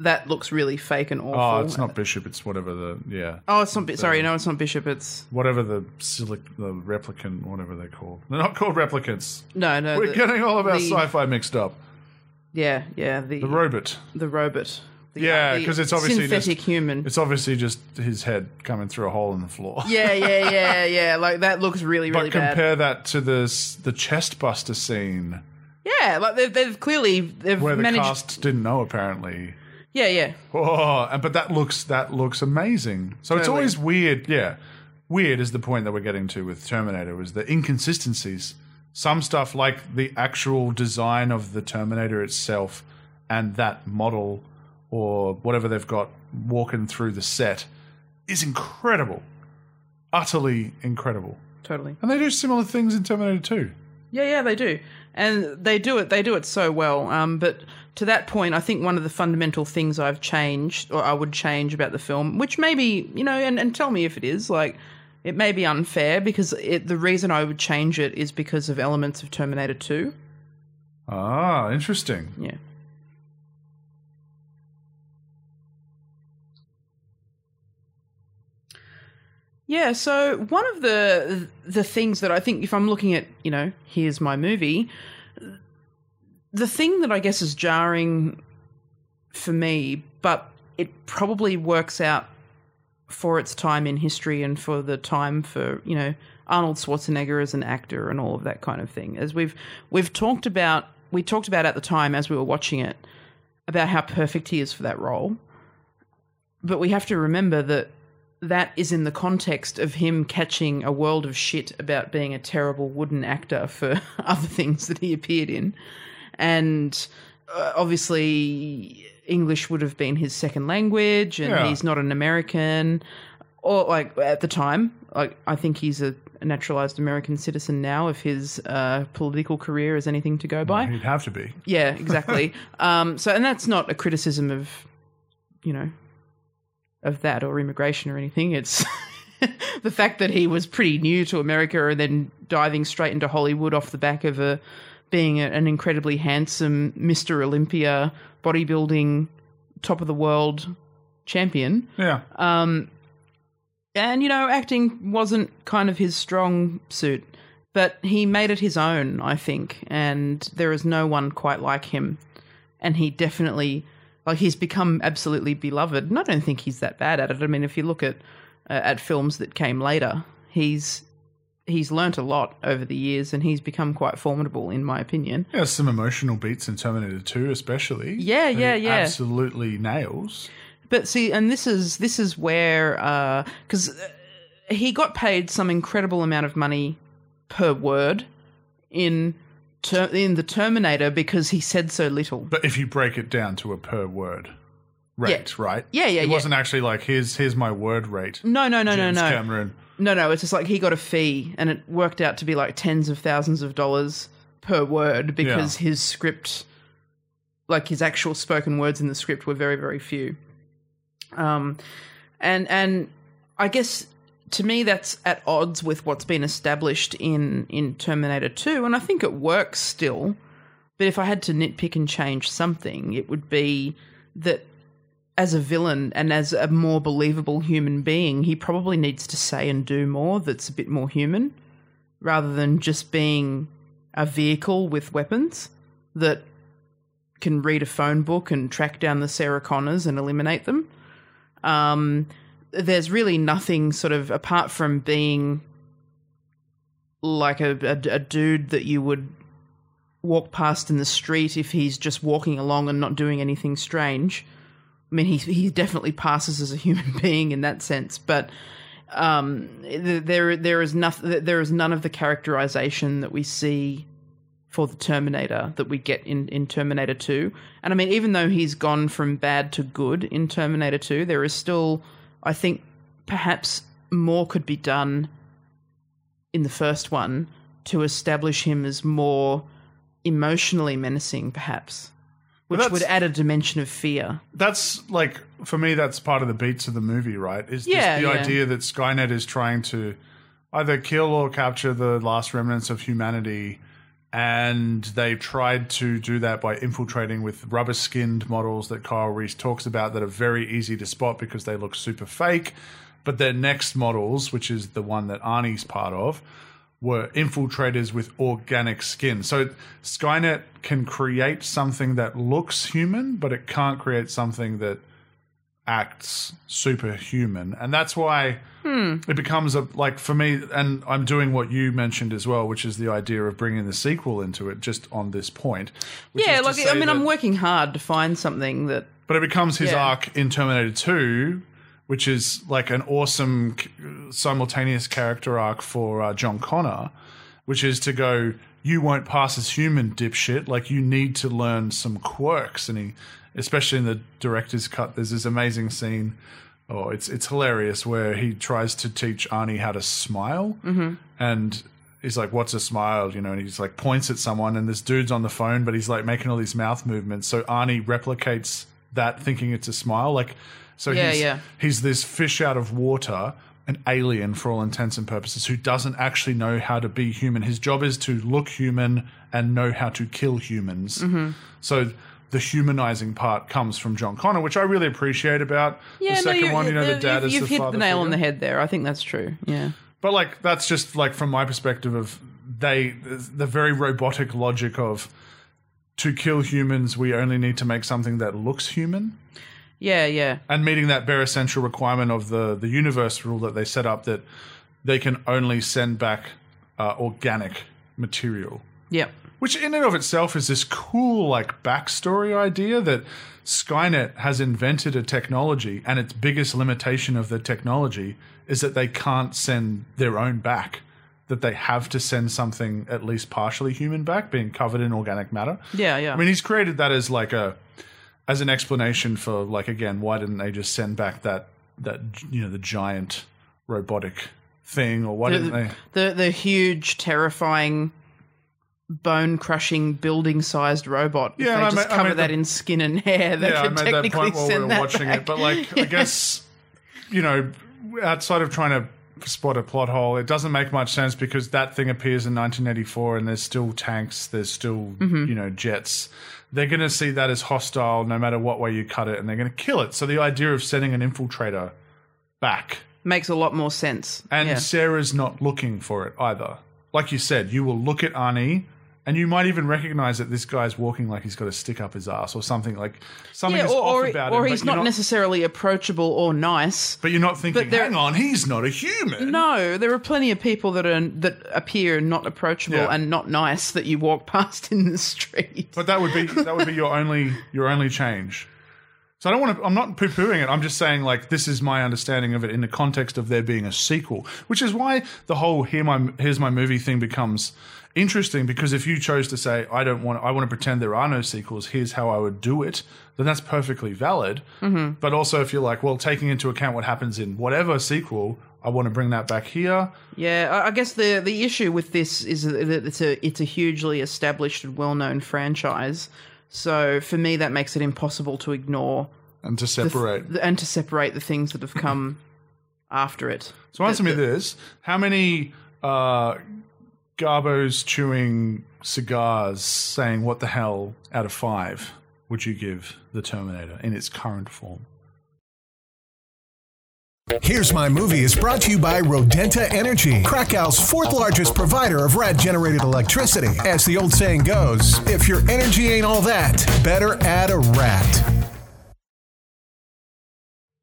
that looks really fake and oh, awful. Oh, it's not Bishop. It's whatever the yeah, Oh, it's not. Bi- Sorry, no, it's not bishop. It's whatever the silic, the replicant, whatever they're called. They're not called replicants. no, no. We're the- getting all of our the- sci-fi mixed up. Yeah, yeah. The The robot. the robot. The, Yeah, the 'cause it's obviously synthetic just- human. It's obviously just his head coming through a hole in the floor. Yeah, yeah, yeah, [LAUGHS] yeah. Like that looks really, really but bad. compare that to this the chest buster scene Yeah, like they've, they've clearly they've where the managed. cast didn't know apparently. Yeah, yeah. Oh, and but that looks that looks amazing. So it's Totally. always weird. Yeah, weird is the point that we're getting to with Terminator was the inconsistencies. Some stuff like the actual design of the Terminator itself and that model or whatever they've got walking through the set is incredible, utterly incredible. Totally. And they do similar things in Terminator 2. Yeah, yeah, they do, and they do it. They do it so well. Um, but to that point, I think one of the fundamental things I've changed, or I would change about the film, which maybe you know, and, and tell me if it is like. It may be unfair because it, the reason I would change it is because of elements of Terminator 2. Ah, interesting. Yeah. Yeah, so one of the the things that I think if I'm looking at, you know, here's my movie, the thing that I guess is jarring for me, but it probably works out for its time in history and for the time for, you know, Arnold Schwarzenegger as an actor and all of that kind of thing. As we've we've talked about we talked about at the time as we were watching it about how perfect he is for that role. But we have to remember that that is in the context of him catching a world of shit about being a terrible wooden actor for [LAUGHS] other things that he appeared in. And uh, obviously, English would have been his second language, and Yeah. he's not an American. Or, like, at the time, like, I think he's a, naturalized American citizen now if his uh, political career is anything to go by. He'd have to be. Yeah, [LAUGHS] exactly. um, so, and that's not a criticism of, you know, of that or immigration or anything. It's [LAUGHS] the fact that he was pretty new to America and then diving straight into Hollywood off the back of a being a, an incredibly handsome Mr. Olympia bodybuilding top of the world champion. Yeah. Um, And, you know, acting wasn't kind of his strong suit, but he made it his own, I think. And there is no one quite like him. And he definitely, like, he's become absolutely beloved. And I don't think he's that bad at it. I mean, if you look at uh, at films that came later, he's he's learnt a lot over the years, and he's become quite formidable, in my opinion. Yeah, some emotional beats in Terminator 2 especially. Yeah, yeah, yeah. Absolutely nails. But see, and this is this is where because uh, he got paid some incredible amount of money per word in ter- in the Terminator because he said so little. But if you break it down to a per word rate, right? Yeah, yeah, It yeah. wasn't actually like here's here's my word rate. No, no, no, James no, no, Cameron. No, no. It's just like he got a fee, and it worked out to be like tens of thousands of dollars per word because his script, like his actual spoken words in the script, were very, very few. Um, and and I guess to me that's at odds with what's been established in in Terminator Two, and I think it works still. But if I had to nitpick and change something, it would be that as a villain and as a more believable human being, he probably needs to say and do more that's a bit more human rather than just being a vehicle with weapons that can read a phone book and track down the Sarah Connors and eliminate them. Um, there's really nothing sort of apart from being like a, a, a dude that you would walk past in the street if he's just walking along and not doing anything strange I mean, he he definitely passes as a human [LAUGHS] being in that sense, but um, there there is nothing. There is none of the characterization that we see for the Terminator that we get in, in Terminator 2. And I mean, even though he's gone from bad to good in Terminator 2, there is still, I think, perhaps more could be done in the first one to establish him as more emotionally menacing, perhaps, which would add a dimension of fear. That's like for me. That's part of the beats of the movie, right? Is Yeah, just the yeah. idea that Skynet is trying to either kill or capture the last remnants of humanity, and they've tried to do that by infiltrating with rubber-skinned models that Kyle Reese talks about that are very easy to spot because they look super fake. But their next models, which is the one that Arnie's part of, were infiltrators with organic skin. So Skynet can create something that looks human, but it can't create something that acts superhuman. And that's why hmm. it becomes a like for me and I'm doing what you mentioned as well, which is the idea of bringing the sequel into it just on this point. which Yeah, like I mean, I'm working hard to find something that but it becomes his Yeah. arc in Terminator 2, which is like an awesome simultaneous character arc for uh, John Connor, which is to go, you won't pass as human, dipshit. Like, you need to learn some quirks. And he, especially in the director's cut, there's this amazing scene. Oh, it's it's hilarious where he tries to teach Arnie how to smile, and he's like, "What's a smile?" You know, and he's like points at someone, and this dude's on the phone, but he's like making all these mouth movements. So Arnie replicates that, thinking it's a smile. Like, so Yeah, he's yeah. he's this fish out of water, an alien for all intents and purposes, who doesn't actually know how to be human. His job is to look human and know how to kill humans. Mm-hmm. So. The humanizing part comes from John Connor, which I really appreciate about the second you- one. You know, the you've- dad is You've the hit the nail on the head there. I think that's true. Yeah. But like that's just like from my perspective of they the very robotic logic of to kill humans we only need to make something that looks human Yeah, yeah. and meeting that bare essential requirement of the the universe rule that they set up that they can only send back uh, organic material Yep. which in and of itself is this cool like backstory idea that Skynet has invented a technology and its biggest limitation of the technology is that they can't send their own back that they have to send something at least partially human back being covered in organic matter Yeah, yeah. i mean he's created that as like a as an explanation for like again why didn't they just send back that that you know the giant robotic thing or why didn't they the, the the huge, terrifying, bone crushing, building sized robot. Yeah, they I just ma- I cover made that the- in skin and hair. They yeah, I made that point while we were watching back. it. But like, [LAUGHS] I guess you know, outside of trying to spot a plot hole, it doesn't make much sense because that thing appears in 1984, and there's still tanks, there's still Mm-hmm. you know jets. They're going to see that as hostile no matter what way you cut it, and they're going to kill it. So the idea of sending an infiltrator back, makes a lot more sense. and yeah. Sarah's not looking for it either. Like you said, you will look at Arnie. And you might even recognize that this guy's walking like he's got a stick up his ass or something like something yeah, is or, off or, about or him. he's you're not, necessarily approachable or nice. But you're not thinking, there- hang on, he's not a human. No, there are plenty of people that are that appear not approachable Yeah. and not nice that you walk [LAUGHS] past in the street. But that would be that would be your only your only change. So I don't want to. I'm not poo-pooing it. I'm just saying like this is my understanding of it in the context of there being a sequel, which is why the whole here my here's my movie thing becomes interesting because if you chose to say I don't want I want to pretend there are no sequels, here's how I would do it, then that's perfectly valid. Mm-hmm. But also if you're like, well, taking into account what happens in whatever sequel, I want to bring that back here. Yeah, I guess the the issue with this is that it's a it's a hugely established and well known franchise. So for me, that makes it impossible to ignore And to the separate. and to separate the things that have come [LAUGHS] after it. So answer me this: How many uh, Garbos chewing cigars saying "What the hell" out of five would you give the Terminator in its current form? Here's My Movie is brought to you by Rodenta Energy, Krakow's fourth largest provider of rat generated electricity. As the old saying goes, if your energy ain't all that, better add a rat.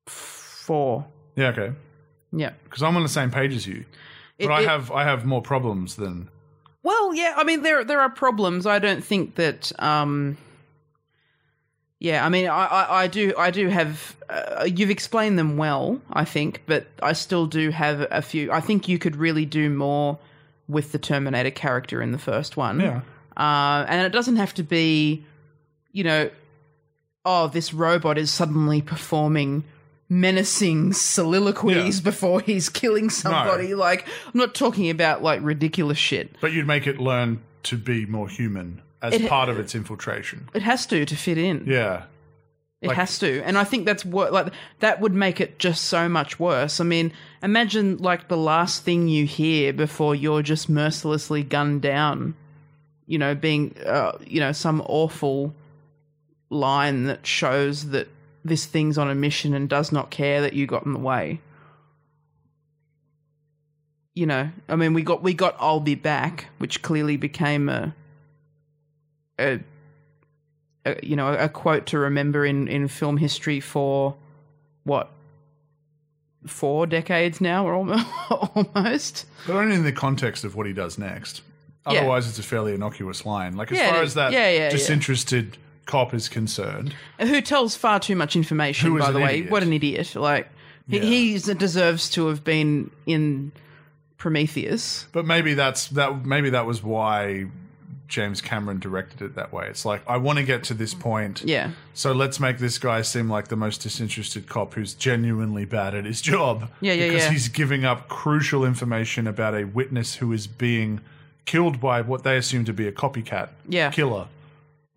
Four. Yeah, okay. Yeah. Because I'm on the same page as you, but I it- have I have more problems than Well, yeah, I mean there there are problems. I don't think that um Yeah, I mean, I, I, I do, I do have. Uh, you've explained them well, I think, but I still do have a few. I think you could really do more with the Terminator character in the first one. Yeah. uh, and it doesn't have to be, you know, oh, this robot is suddenly performing menacing soliloquies Yeah. before he's killing somebody. Like, I'm not talking about like ridiculous shit. But you'd make it learn to be more human as It- part of its infiltration. It has to to fit in. Yeah. It Like- has to, and I think that's what like that would make it just so much worse. I mean, imagine like the last thing you hear before you're just mercilessly gunned down. You know, being uh, you know some awful line that shows that this thing's on a mission and does not care that you got in the way. You know, I mean, we got we got "I'll be back," which clearly became a a a, you know a quote to remember in in film history for what four decades now or [LAUGHS] almost But only in the context of what he does next. Yeah. Otherwise, it's a fairly innocuous line. Like, as Yeah, far as that Yeah, yeah, yeah. disinterested cop is concerned, who tells far too much information by the way idiot. what an idiot like Yeah. he, he deserves to have been in prometheus but maybe that's that. Maybe that was why James Cameron directed it that way. It's like I want to get to this point, yeah so let's make this guy seem like the most disinterested cop who's genuinely bad at his job. Yeah, yeah, because yeah. he's giving up crucial information about a witness who is being killed by what they assume to be a copycat Yeah. killer.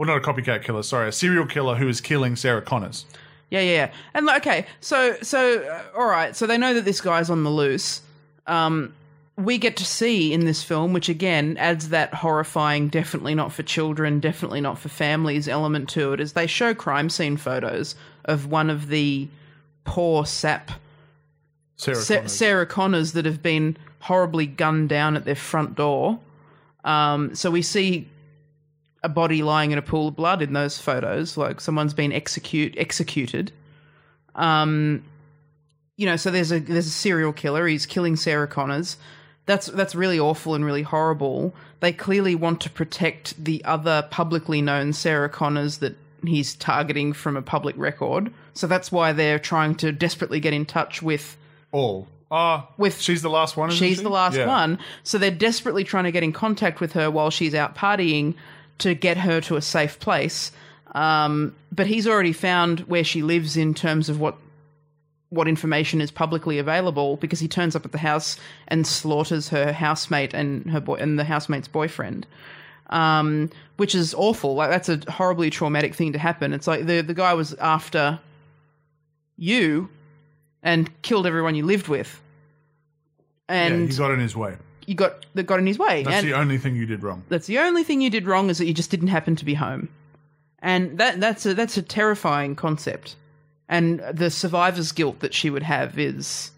Well, not a copycat killer. Sorry, a serial killer who is killing Sarah Connors. Yeah, yeah, yeah. And okay, so so uh, all right, so they know that this guy's on the loose. Um, we get to see in this film, which again adds that horrifying, definitely not for children, definitely not for families element to it, is they show crime scene photos of one of the poor sap Sarah Sa- Connors. Sarah Connors that have been horribly gunned down at their front door. Um, so we see a body lying in a pool of blood in those photos, like someone's been execute executed. Um, you know, so there's a there's a serial killer. He's killing Sarah Connors. That's that's really awful and really horrible. They clearly want to protect the other publicly known Sarah Connors that he's targeting from a public record. So that's why they're trying to desperately get in touch with All. Ah, With- she's the last one. She's she? the last Yeah. one. So they're desperately trying to get in contact with her while she's out partying to get her to a safe place. Um, but he's already found where she lives in terms of what what information is publicly available because he turns up at the house and slaughters her housemate and her boy and the housemate's boyfriend. Um, which is awful. Like that's a horribly traumatic thing to happen. It's like the the guy was after you and killed everyone you lived with. Yeah, And he got in his way. You got that got in his way. That's and the only thing you did wrong. that's the only thing you did wrong is that you just didn't happen to be home. And that that's a that's a terrifying concept. And the survivor's guilt that she would have is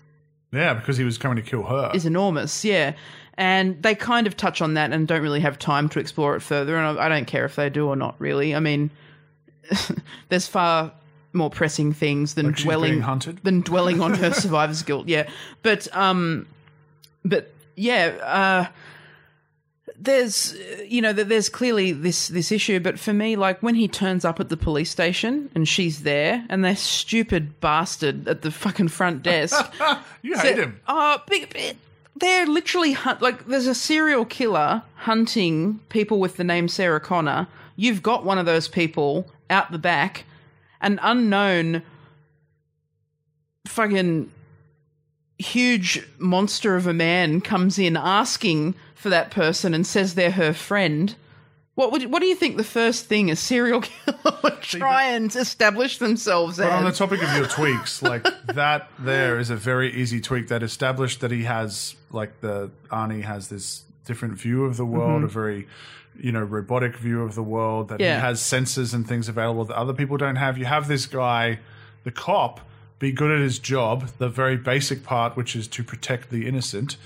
Yeah, because he was coming to kill her. is enormous, yeah. And they kind of touch on that and don't really have time to explore it further. And I, I don't care if they do or not, really. I mean, [LAUGHS] there's far more pressing things than Like dwelling hunted? than dwelling on her [LAUGHS] survivor's guilt. Yeah, but um, but yeah, uh, there's you know that there's clearly this this issue. But for me, like when he turns up at the police station and she's there, and that stupid bastard at the fucking front desk. [LAUGHS] you hate him. Oh, big bit. They're literally hunt like there's a serial killer hunting people with the name Sarah Connor. You've got one of those people out the back, an unknown fucking huge monster of a man comes in asking for that person and says they're her friend. What would what do you think the first thing a serial [LAUGHS] killer would try and establish themselves But on the topic of your tweaks, like that, there is a very easy tweak that established that he has, like the Arnie has this different view of the world, mm-hmm. a very, you know, robotic view of the world. That Yeah. he has sensors and things available that other people don't have. You have this guy, the cop, be good at his job, the very basic part, which is to protect the innocent.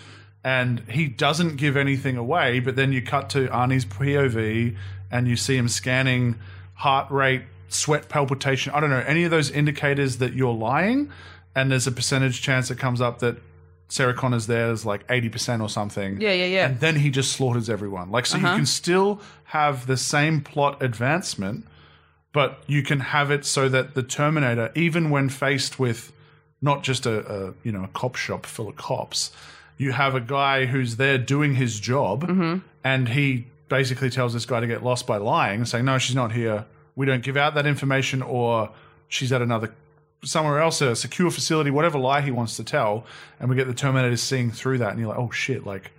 And he doesn't give anything away, but then you cut to Arnie's POV and you see him scanning heart rate, sweat palpitation. I don't know, any of those indicators that you're lying. And there's a percentage chance it comes up that Sarah Connor's there is like 80% or something. Yeah, yeah, yeah. And then he just slaughters everyone. Like, so you Uh-huh. can still have the same plot advancement but you can have it so that the Terminator, even when faced with not just a, a you know a cop shop full of cops, you have a guy who's there doing his job, mm-hmm. and he basically tells this guy to get lost by lying, saying, "No, she's not here. We don't give out that information, or she's at another." Somewhere else, a secure facility, whatever lie he wants to tell, and we get the Terminator seeing through that, and you're like, "Oh shit!" Like,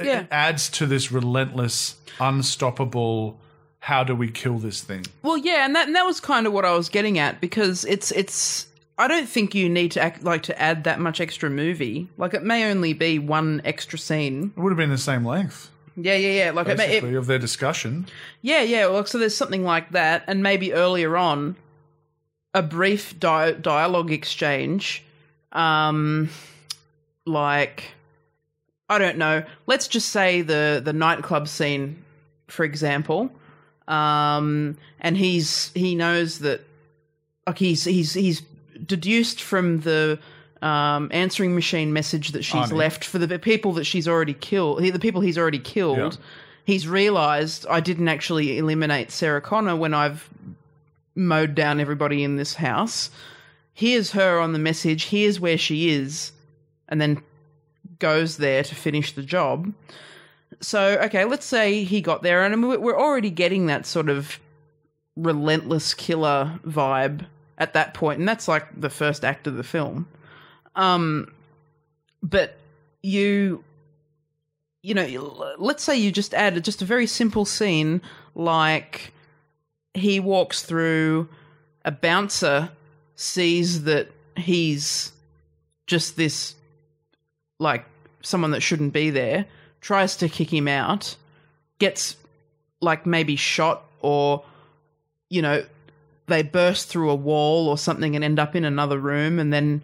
Yeah. it adds to this relentless, unstoppable. How do we kill this thing? Well, yeah, and that and that was kind of what I was getting at because it's it's. I don't think you need to act like to add that much extra movie. Like it may only be one extra scene. It would have been the same length, Yeah, yeah, yeah. Like it may, it, of their discussion. Yeah, yeah. Well, so there's something like that, and maybe earlier on, a brief di- dialogue exchange, um, like I don't know. Let's just say the the nightclub scene, for example, um, and he's he knows that like he's he's he's deduced from the um, answering machine message that she's Arnie. left for the people that she's already killed, the people he's already killed. Yeah. He's realized I didn't actually eliminate Sarah Connor when I've mowed down everybody in this house. Here's her on the message. Here's where she is, and then goes there to finish the job. So, okay, let's say he got there, and we- we're already getting that sort of relentless killer vibe at that point, and that's like the first act of the film. Um, but you, you know, let's say you just add just a very simple scene like he walks through, a bouncer sees that he's just this like someone that shouldn't be there, tries to kick him out, gets like maybe shot or you know, they burst through a wall or something and end up in another room and then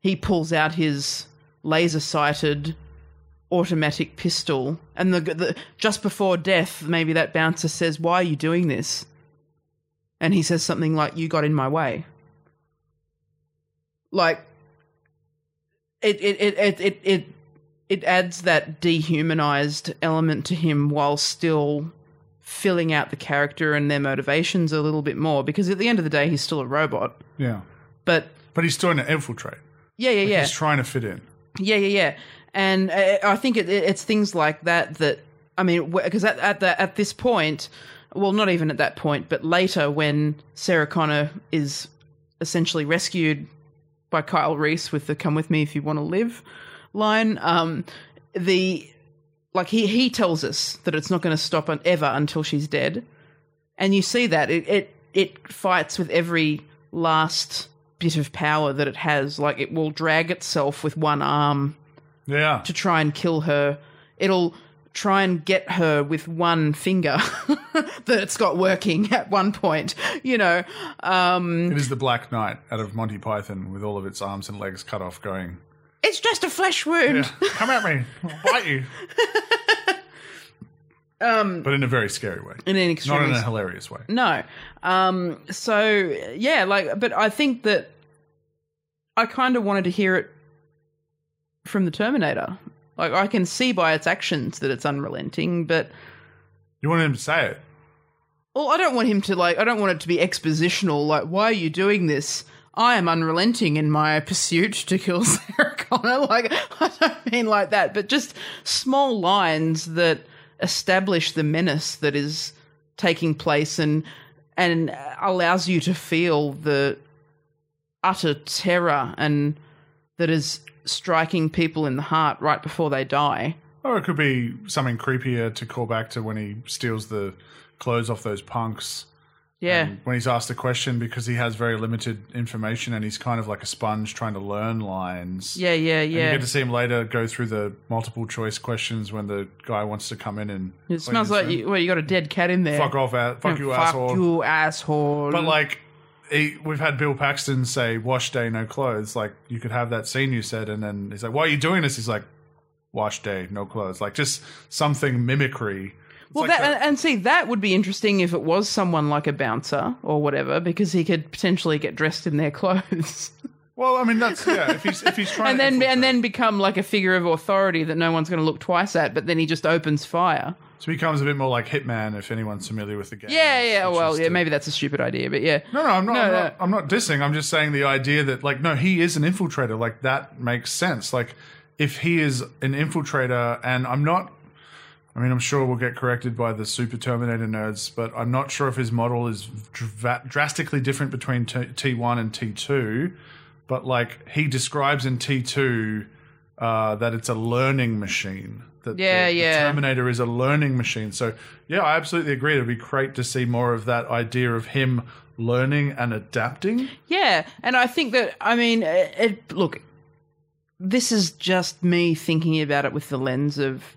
he pulls out his laser sighted automatic pistol. And the, the just before death maybe that bouncer says why are you doing this? And he says something like you got in my way. Like it it it it it, it adds that dehumanized element to him while still filling out the character and their motivations a little bit more because at the end of the day he's still a robot Yeah. but But he's still to infiltrate. yeah yeah yeah He's trying to fit in. yeah yeah yeah and uh, i think it, it's things like that that i mean because at, at the at this point well not even at that point but later when sarah connor is essentially rescued by kyle reese with the come with me if you want to live line um the like he he tells us that it's not going to stop un- ever until she's dead. And you see that it, it it fights with every last bit of power that it has. Like it will drag itself with one arm Yeah. to try and kill her. It'll try and get her with one finger [LAUGHS] that it's got working [LAUGHS] at one point you know um It is the Black Knight out of Monty Python with all of its arms and legs cut off going, it's just a flesh wound yeah, come at me, I'll bite you. [LAUGHS] um But in a very scary way. in an Not in extremely a hilarious way. No. Um, so yeah, like, but I think that I kind of wanted to hear it from the Terminator. Like, I can see by its actions that it's unrelenting, but You want him to say it. well, I don't want him to like. I don't want it to be expositional. Like, why are you doing this? I am unrelenting in my pursuit to kill [LAUGHS] Sarah Connor. Like, [LAUGHS] I don't mean like that, but just small lines that establish the menace that is taking place and and allows you to feel the utter terror and that is striking people in the heart right before they die. Or it could be something creepier to call back to when he steals the clothes off those punks. Yeah. And when he's asked a question because he has very limited information and he's kind of like a sponge trying to learn lines. yeah, yeah, And you get to see him later go through the multiple choice questions when the guy wants to come in and It smells like you, well, you got a dead cat in there. fuck off, a- fuck you, Fuck asshole. you, asshole. But like, he, we've had Bill Paxton say, "Wash day, no clothes." Like, you could have that scene you said, and then he's like, "Why are you doing this?" He's like, "Wash day, no clothes." Like, just something mimicry. Well, like that, and, and see, that would be interesting if it was someone like a bouncer or whatever, because he could potentially get dressed in their [LAUGHS] clothes. Well, I mean, that's yeah. If he's if he's trying and to then and then become like a figure of authority that no one's going to look twice at. But then he just opens fire. so he becomes a bit more like Hitman if anyone's familiar with the game. Yeah, yeah. Well, yeah. Maybe that's a stupid idea, but yeah. No, no, I'm not. No, I'm, no. not I'm not dissing. I'm just saying the idea that like no, he is an infiltrator. Like that makes sense. Like if he is an infiltrator, and I'm not. I mean, I'm sure we'll get corrected by the Super Terminator nerds, but I'm not sure if his model is dra- drastically different between T- T1 and T2. But like he describes in T2 uh, that it's a learning machine. That Yeah, the, the yeah. Terminator is a learning machine. So yeah, I absolutely agree. It'd be great to see more of that idea of him learning and adapting. Yeah, and I think that I mean, it, it, look, this is just me thinking about it with the lens of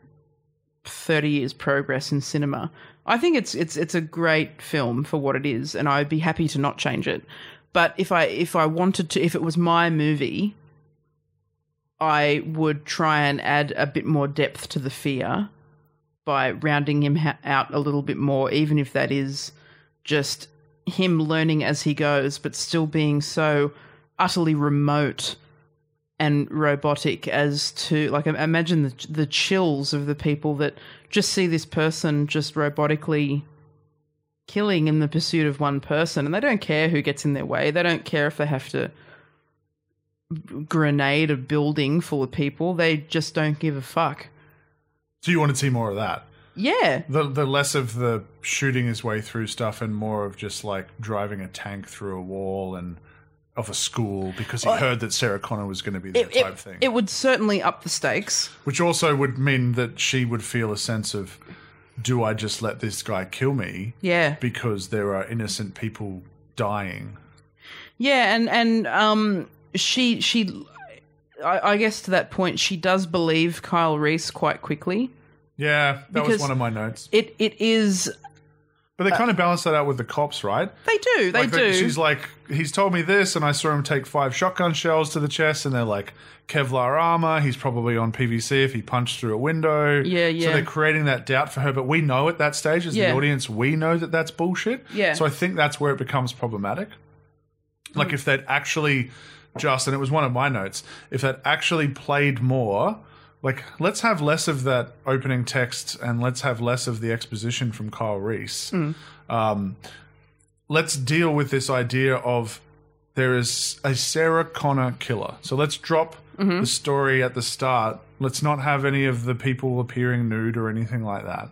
thirty years progress in cinema. I think it's it's it's a great film for what it is, and I'd be happy to not change it. But if I if I wanted to, if it was my movie, I would try and add a bit more depth to the fear by rounding him ha- out a little bit more, even if that is just him learning as he goes, but still being so utterly remote and robotic as to like imagine the the chills of the people that just see this person just robotically killing in the pursuit of one person and they don't care who gets in their way. They don't care if they have to grenade a building full of people. They just don't give a fuck. So you want to see more of that? yeah. The the less of the shooting his way through stuff and more of just like driving a tank through a wall and of a school because he heard that Sarah Connor was going to be that it, type it, thing. it would certainly up the stakes Which also would mean that she would feel a sense of, do I just let this guy kill me yeah because there are innocent people dying? Yeah, and and um, she she, I, I guess to that point, she does believe Kyle Reese quite quickly. Yeah, that was one of my notes. It it is But they uh, kind of balance that out with the cops, right? they do they Like, do. She's like, he's told me this, and I saw him take five shotgun shells to the chest, and they're like Kevlar armor. He's probably on PCP if he punched through a window. Yeah, yeah. So they're creating that doubt for her, but we know at that stage, as Yeah. the audience, we know that that's bullshit. Yeah. So I think that's where it becomes problematic. Like mm. if they'd actually just, and it was one of my notes, if they'd actually played more. Like, let's have less of that opening text and let's have less of the exposition from Kyle Reese hmm. um, let's deal with this idea of there is a Sarah Connor killer. So let's drop mm-hmm. the story at the start. Let's not have any of the people appearing nude or anything like that.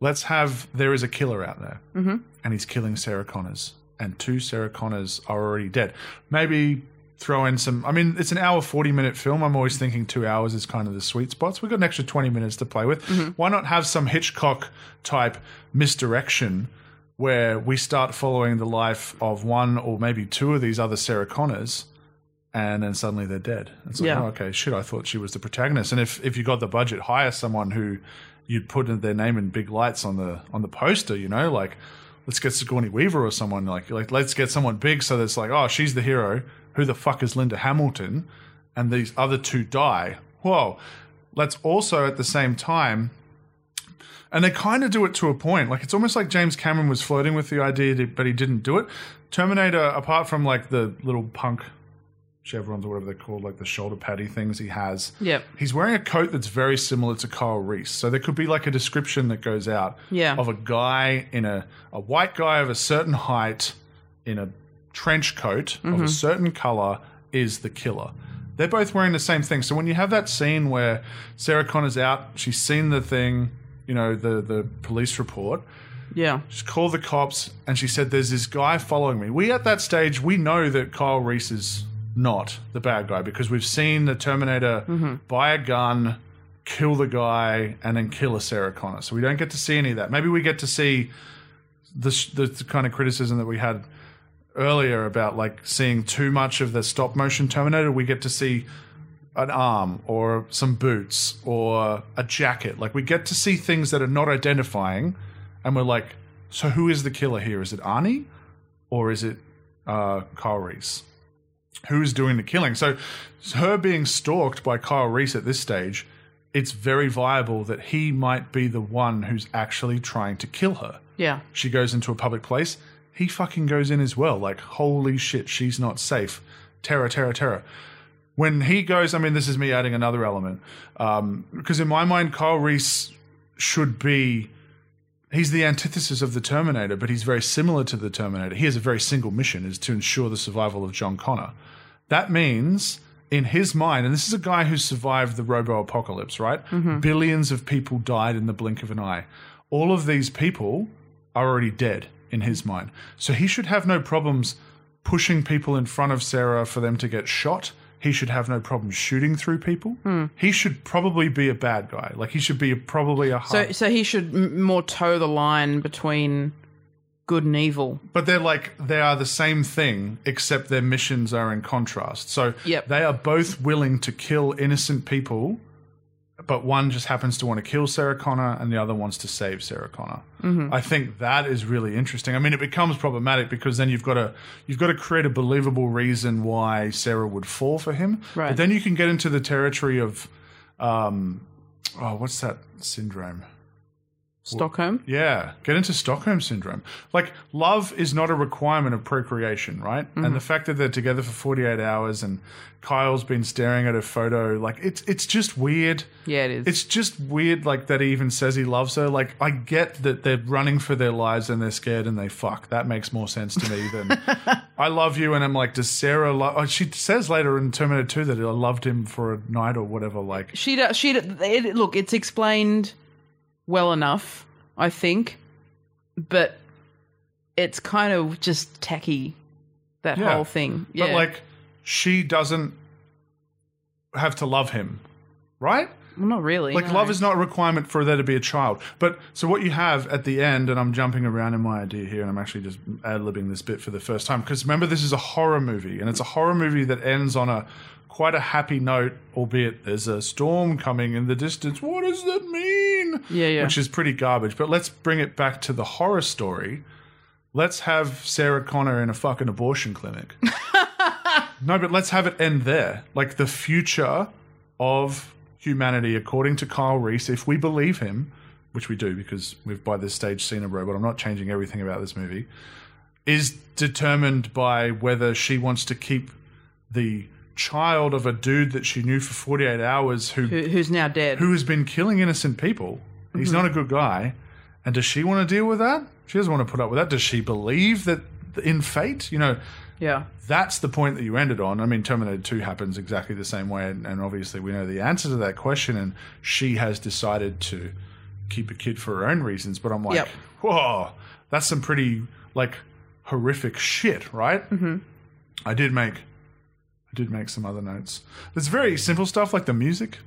Let's have there is a killer out there, mm-hmm. and he's killing Sarah Connors, and two Sarah Connors are already dead. Maybe throw in some. I mean, it's an hour forty minute film. I'm always thinking two hours is kind of the sweet spots. We've got an extra twenty minutes to play with. Mm-hmm. Why not have some Hitchcock type misdirection? where we start following the life of one or maybe two of these other Sarah Connors, and then suddenly they're dead. It's like, Yeah. oh, okay, shit, I thought she was the protagonist. And if, if you got the budget, hire someone who you'd put their name in big lights on the on the poster, you know, like let's get Sigourney Weaver or someone like like let's get someone big so that's like, oh, she's the hero. Who the fuck is Linda Hamilton? And these other two die. Whoa. Let's also at the same time and they kind of do it to a point. Like it's almost like James Cameron was flirting with the idea, but he didn't do it. Terminator, apart from like the little punk chevrons or whatever they're called, like the shoulder paddy things he has, Yep. he's wearing a coat that's very similar to Kyle Reese. So there could be like a description that goes out Yeah. of a guy in a a white guy of a certain height in a trench coat of a mm-hmm. certain color is the killer. They're both wearing the same thing. So when you have that scene where Sarah Connor's out, she's seen the thing, you know, the the police report. yeah, She's called the cops and she said, There's this guy following me. We at that stage, we know that Kyle Reese is not the bad guy because we've seen the Terminator mm-hmm. buy a gun, kill the guy, and then kill a Sarah Connor. So we don't get to see any of that. Maybe we get to see the, the kind of criticism that we had earlier about like seeing too much of the stop motion Terminator. We get to see an arm or some boots or a jacket. Like we get to see things that are not identifying, and we're like, so who is the killer here? Is it Arnie or is it uh, Kyle Reese? Who's doing the killing? So, her being stalked by Kyle Reese at this stage, it's very viable that he might be the one who's actually trying to kill her yeah, she goes into a public place he fucking goes in as well like holy shit she's not safe terror, terror, terror. When he goes, I mean, this is me adding another element um, because in my mind, Kyle Reese should be. He's the antithesis of the Terminator, but he's very similar to the Terminator. He has a very single mission: is to ensure the survival of John Connor. That means, in his mind, and this is a guy who survived the robo apocalypse, right? Billions of people died in the blink of an eye. All of these people are already dead in his mind. So he should have no problems pushing people in front of Sarah for them to get shot. He should have no problem shooting through people. Hmm. He should probably be a bad guy. Like he should be probably a So, so he should m- more toe the line between good and evil. but they're like they are the same thing except their missions are in contrast. So Yep. they are both willing to kill innocent people, but one just happens to want to kill Sarah Connor and the other wants to save Sarah Connor. Mm-hmm. I think that is really interesting. I mean, it becomes problematic because then you've got to you've got to create a believable reason why Sarah would fall for him. Right. But then you can get into the territory of, um, oh, what's that syndrome? Stockholm. Yeah, get into Stockholm syndrome. Like, love is not a requirement of procreation, right? And mm-hmm. the fact that they're together for 48 hours and Kyle's been staring at her photo, like, it's it's just weird. Yeah, it is. It's just weird, like, that he even says he loves her. Like, I get that they're running for their lives and they're scared and they fuck. That makes more sense to me than [LAUGHS] I love you. And I'm like, does Sarah love. Oh, she says later in Terminator 2 that I loved him for a night or whatever. Like, She does. She it, look. It's explained well enough, I think, but it's kind of just tacky. That Yeah. whole thing. Yeah. But like, she doesn't have to love him, right? well, not really. Like, no. love is not a requirement for there to be a child. But so what you have at the end, and I'm jumping around in my idea here, and I'm actually just ad libbing this bit for the first time because remember, this is a horror movie, and it's a horror movie that ends on a quite a happy note, albeit there's a storm coming in the distance. What does that mean? Yeah, yeah. Which is pretty garbage. But let's bring it back to the horror story. Let's have Sarah Connor in a fucking abortion clinic. [LAUGHS] no, but let's have it end there. Like the future of humanity, according to Kyle Reese, if we believe him, which we do because we've by this stage seen a robot, I'm not changing everything about this movie, is determined by whether she wants to keep the child of a dude that she knew for 48 hours who Who, who's now dead? who has been killing innocent people. He's not a good guy. And does she want to deal with that? She doesn't want to put up with that. Does she believe that in fate? You know, yeah. that's the point that you ended on. I mean, Terminator 2 happens exactly the same way. And, and obviously, we know the answer to that question. And she has decided to keep a kid for her own reasons. But I'm like, Yep. whoa, that's some pretty, like, horrific shit, right? Mm-hmm. I did make. Did make some other notes. There's very simple stuff like the music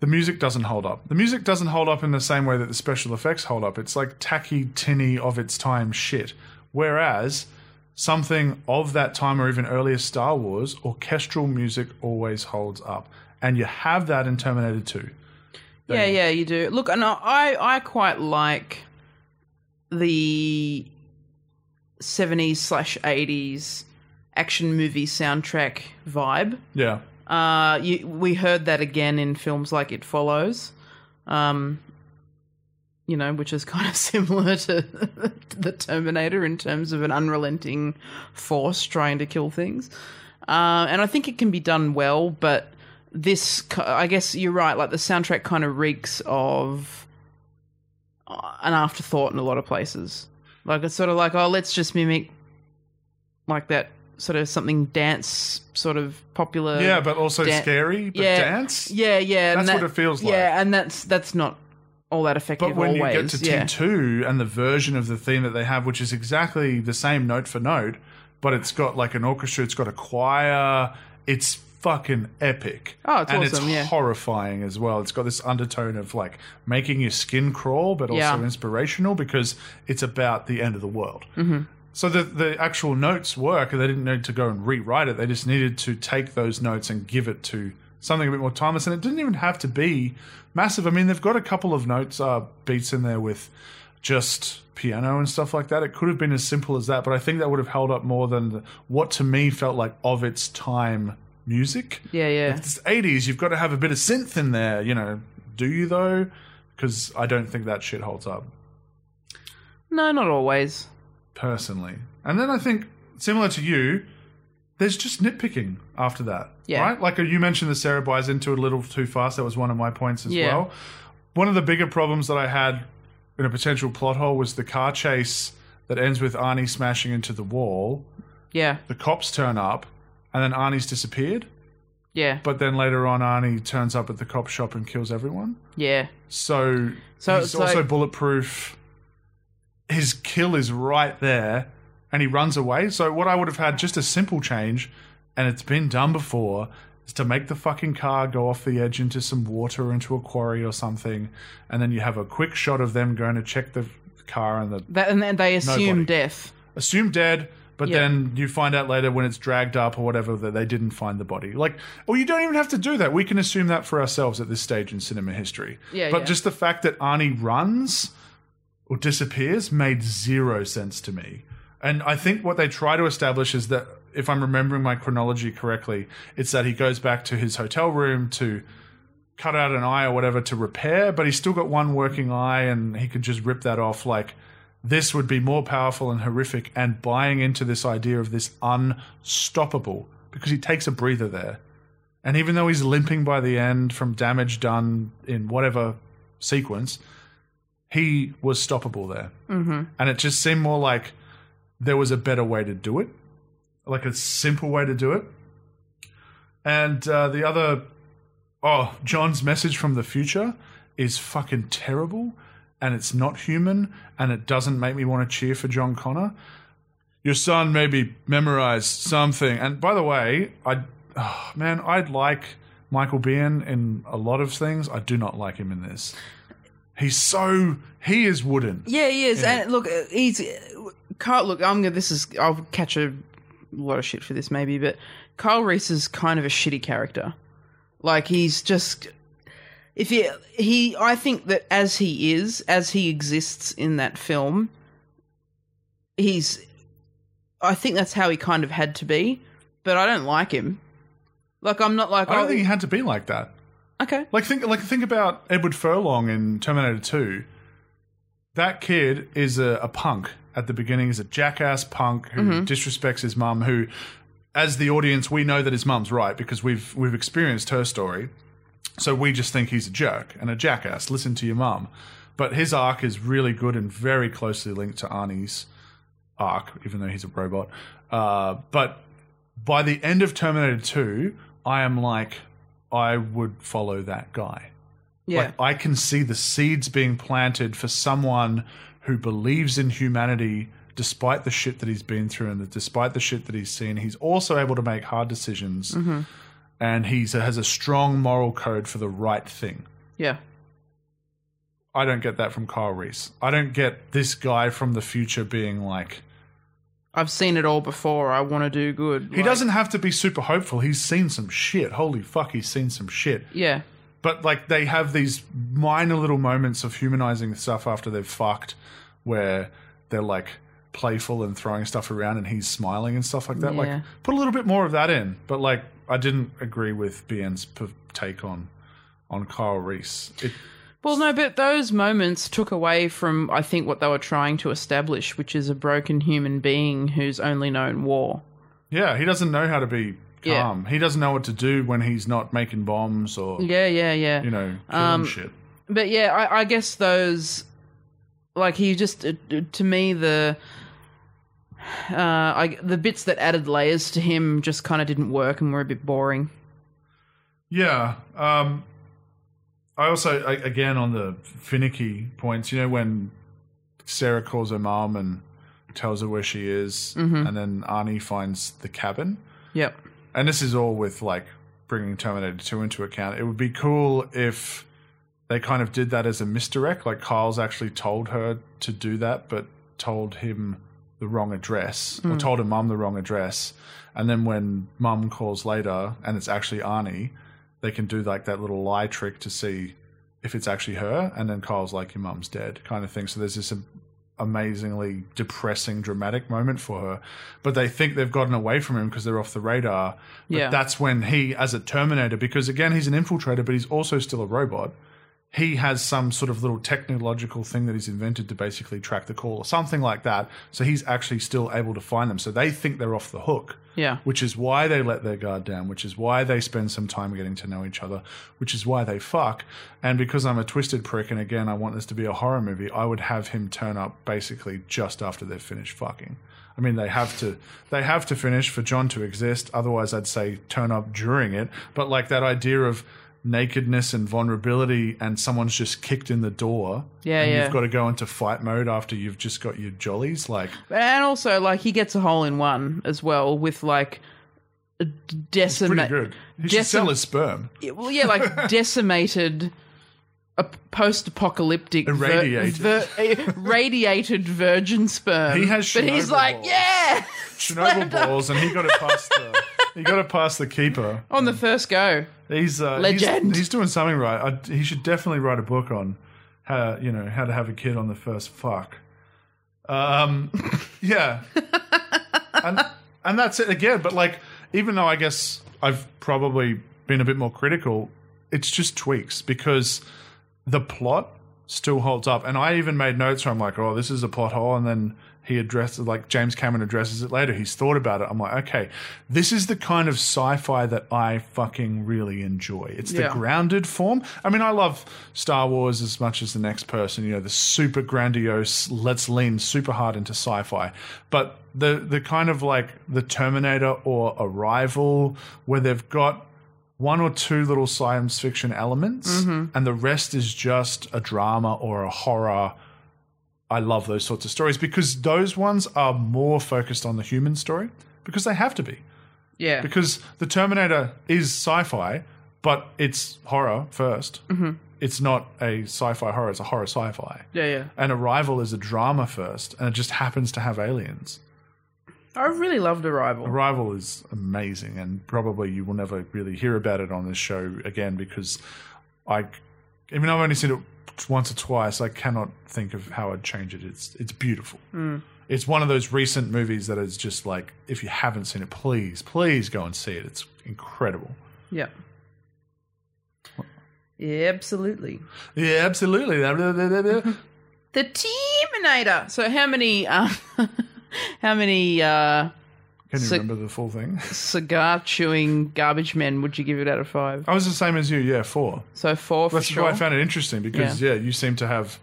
the music doesn't hold up. The music doesn't hold up in the same way that the special effects hold up. It's like tacky, tinny, of its time shit. Whereas something of that time or even earlier Star Wars, orchestral music always holds up. And you have that in Terminator 2. Yeah, yeah, you do. Look, and I, I quite like the seventies slash eighties action movie soundtrack vibe. Yeah. Uh, you, we heard that again in films like It Follows, um, you know, which is [LAUGHS] kind of similar to [LAUGHS] the Terminator in terms of an unrelenting force trying to kill things. Uh, and I think it can be done well, but this, I guess you're right. Like the soundtrack kind of reeks of uh, an afterthought in a lot of places. Like it's sort of like, oh, let's just mimic like that sort of something dance sort of popular. Yeah, but also dan- scary, but yeah, dance? Yeah, yeah. That's that- what it feels like. Yeah, and that's that's not all that effective But when always. you get to yeah. T2 and the version of the theme that they have, which is exactly the same note for note, but it's got like an orchestra, it's got a choir, it's fucking epic. Oh, it's and awesome, it's yeah. horrifying as well. It's got this undertone of like making your skin crawl, but also Yeah. inspirational because it's about the end of the world. Mm-hmm. So the the actual notes work, and they didn't need to go and rewrite it. They just needed to take those notes and give it to something a bit more timeless. And it didn't even have to be massive. I mean, they've got a couple of notes, uh, beats in there with just piano and stuff like that. It could have been as simple as that, but I think that would have held up more than the, what to me felt like of its time music. Yeah, yeah. It's 80s, you've got to have a bit of synth in there, you know. Do you though? Because I don't think that shit holds up No, not always. Personally. And then I think, similar to you, there's just nitpicking after that. Yeah. Right? Like uh, you mentioned, the Sarah buys into it a little too fast. That was one of my points as Yeah. well. One of the bigger problems that I had in a potential plot hole was the car chase that ends with Arnie smashing into the wall. Yeah, The cops turn up, and then Arnie's disappeared. yeah, But then later on, Arnie turns up at the cop shop and kills everyone. yeah. So, So he's it's also like- bulletproof. His kill is right there, and he runs away. So, what I would have had just a simple change, and it's been done before, is to make the fucking car go off the edge into some water or into a quarry or something, and then you have a quick shot of them going to check the car and the That, and then they assume Nobody. death. assume dead. But Yeah. then you find out later when it's dragged up or whatever that they didn't find the body. Like, well, you don't even have to do that. We can assume that for ourselves at this stage in cinema history. Yeah, But yeah. just the fact that Arnie runs or disappears made zero sense to me. And I think what they try to establish is that, if I'm remembering my chronology correctly, it's that he goes back to his hotel room to cut out an eye or whatever to repair, but he's still got one working eye and he could just rip that off. Like, this would be more powerful and horrific, and buying into this idea of this unstoppable because he takes a breather there. And even though he's limping by the end from damage done in whatever sequence, he was stoppable there. Mm-hmm. And it just seemed more like there was a better way to do it, like a simple way to do it. And uh, the other, oh, John's message from the future is fucking terrible, and it's not human, and it doesn't make me want to cheer for John Connor. Your son maybe memorized something. And by the way, I, oh, man, I'd like Michael Biehn in a lot of things. I do not like him in this. He's so he is wooden. Yeah, he is. And look, uh, he's Carl. Look, I'm gonna. This is. I'll catch a lot of shit for this, maybe, but Kyle Reese is kind of a shitty character. Like he's just. If he, he, I think that as he is, as he exists in that film, he's. I think that's how he kind of had to be, but I don't like him. Like I'm not like I don't oh, think he had to be like that. Okay, Like think like think about Edward Furlong in Terminator 2. That kid is a, a punk at the beginning. He's a jackass punk who disrespects his mum. Who, as the audience, we know that his mum's right because we've we've experienced her story. So we just think he's a jerk and a jackass. Listen to your mum. But his arc is really good and very closely linked to Arnie's arc, even though he's a robot. Uh, but by the end of Terminator 2, I am like, I would follow that guy. yeah, Like I can see the seeds being planted for someone who believes in humanity despite the shit that he's been through and despite the shit that he's seen. He's also able to make hard decisions mm-hmm. and he has a strong moral code for the right thing. yeah, I don't get that from Kyle Reese. I don't get this guy from the future being like I've seen it all before. I want to do good. he doesn't have to be super hopeful. He's seen some shit. Holy fuck, he's seen some shit. Yeah, but like they have these minor little moments of humanizing stuff after they've fucked where they're like playful and throwing stuff around and he's smiling and stuff like that Yeah. like put a little bit more of that in but like i didn't agree with Biehn's take on on kyle reese it, Well, no, but those moments took away from, I think, what they were trying to establish, which is a broken human being who's only known war. yeah he doesn't know how to be Yeah. calm he doesn't know what to do when he's not making bombs or Yeah, yeah, yeah. you know killing Um, shit But yeah, I, I guess those, like, he just, uh, to me, the. Uh, I, the bits that added layers to him just kind of didn't work and were a bit boring. Yeah. Um, I also, I, again, on the finicky points, you know, when Sarah calls her mom and tells her where she is, mm-hmm. and then Arnie finds the cabin. Yep. And this is all with like bringing Terminator 2 into account. It would be cool if they kind of did that as a misdirect. Like Kyle's actually told her to do that, but told him the wrong address or hmm. told her mum the wrong address. And then when mum calls later and it's actually Arnie, they can do like that little lie trick to see if it's actually her. And then Kyle's like, your mum's dead kind of thing. So there's this amazingly depressing, dramatic moment for her. But they think they've gotten away from him because they're off the radar. But Yeah. that's when he, as a Terminator, because again, he's an infiltrator, but he's also still a robot. He has some sort of little technological thing that he's invented to basically track the call or something like that. So he's actually still able to find them. So they think they're off the hook. Yeah. Which is why they let their guard down, which is why they spend some time getting to know each other, which is why they fuck. And because I'm a twisted prick, and again, I want this to be a horror movie, I would have him turn up basically just after they've finished fucking. I mean, they have to they have to finish for John to exist. Otherwise, I'd say turn up during it. But like that idea of nakedness and vulnerability, and someone's just kicked in the door, Yeah, and yeah. you've got to go into fight mode after you've just got your jollies. Like, And also, like, he gets a hole in one as well with like a pretty decimate. good. He should decim- sell his sperm. Well, yeah, like [LAUGHS] decimated. A post-apocalyptic, Irradiated. vir- [LAUGHS] eh, a radiated virgin sperm. He has Chernobyl but he's like, balls. yeah, Chernobyl balls, and he got it past the [LAUGHS] he got it past the keeper. on the first go. He's uh, Legend. He's, he's doing something right. I, he should definitely write a book on how you know how to have a kid on the first fuck. Um, [LAUGHS] yeah, and and that's it again. But like, even though I guess I've probably been a bit more critical, it's just tweaks because the plot still holds up. And I even made notes where I'm like, oh, this is a plot hole. And then he addresses, like James Cameron addresses it later. He's thought about it. I'm like, okay, this is the kind of sci fi that I fucking really enjoy. It's the Yeah. grounded form. I mean, I love Star Wars as much as the next person, you know, the super grandiose, let's lean super hard into sci fi. But the, the kind of like the Terminator or Arrival, where they've got one or two little science fiction elements, mm-hmm. and the rest is just a drama or a horror. I love those sorts of stories because those ones are more focused on the human story because they have to be. Yeah, Because the Terminator is sci fi, but it's horror 1st mm-hmm. It's not a sci fi horror, it's a horror sci fi. yeah, yeah. And Arrival is a drama first, and it just happens to have aliens. I really loved Arrival. Arrival is amazing, and probably you will never really hear about it on this show again because I, even though I've only seen it once or twice, I cannot think of how I'd change it. It's it's beautiful. It's one of those recent movies that is just like if you haven't seen it, please, please go and see it. It's incredible. Yeah. Yeah, absolutely. Yeah, absolutely. [LAUGHS] The Terminator. So how many um [LAUGHS] how many uh Can you So- remember the full thing? [LAUGHS] cigar chewing garbage men would you give it out of five? I was the same as you. Yeah, four. So four for That's sure. why I found it interesting because yeah. you seem to have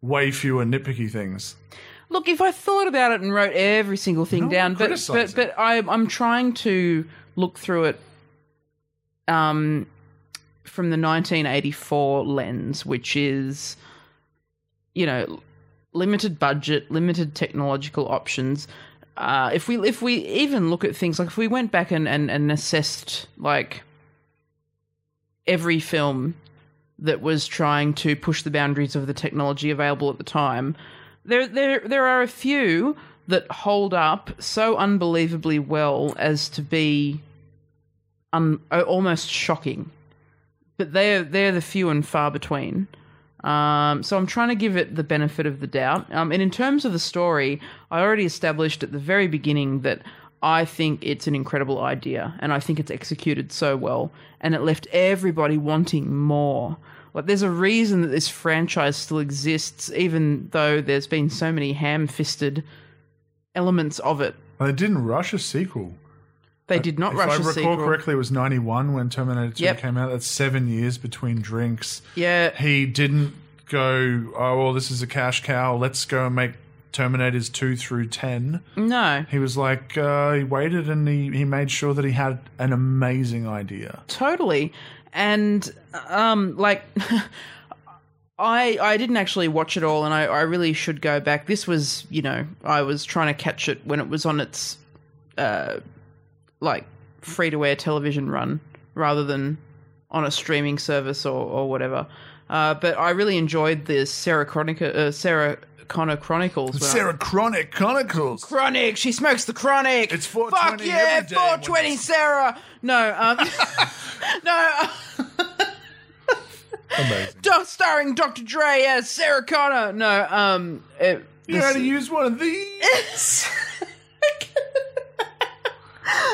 way fewer nitpicky things. Look, if I thought about it and wrote every single thing No, down, but but but I, I'm trying to look through it um, from the 1984 lens, which is, you know, limited budget, limited technological options. Uh, if we if we even look at things like if we went back and, and, and assessed like every film that was trying to push the boundaries of the technology available at the time, there there there are a few that hold up so unbelievably well as to be un, almost shocking. But they're they're the few and far between. Um, so I'm trying to give it the benefit of the doubt. Um, and in terms of the story, I already established at the very beginning that I think it's an incredible idea, and I think it's executed so well, and it left everybody wanting more. Like, there's a reason that this franchise still exists, even though there's been so many ham-fisted elements of it. They didn't rush a sequel. They did not if rush I a recall sequel. correctly, it was 91 when Terminator 2 Yep. came out. That's seven years between drinks. Yeah, He didn't go, oh, well, this is a cash cow. Let's go and make Terminators 2 through 10. no, He was like, uh, he waited and he, he made sure that he had an amazing idea. totally. And um, like, [LAUGHS] I I didn't actually watch it all, and I, I really should go back. This was, you know, I was trying to catch it when it was on its uh, like free to air television run rather than on a streaming service or, or whatever. Uh, but I really enjoyed the Sarah Chronica, uh, Sarah Connor Chronicles. I- Sarah Chronic Chronicles. Chronic. She smokes the chronic. It's 420 Fuck yeah, every day 420, it's- Sarah. No, um, [LAUGHS] [LAUGHS] no. Amazing. doc- starring Dr. Dre as Sarah Connor. No, um, it, You know how to use one of these? [LAUGHS]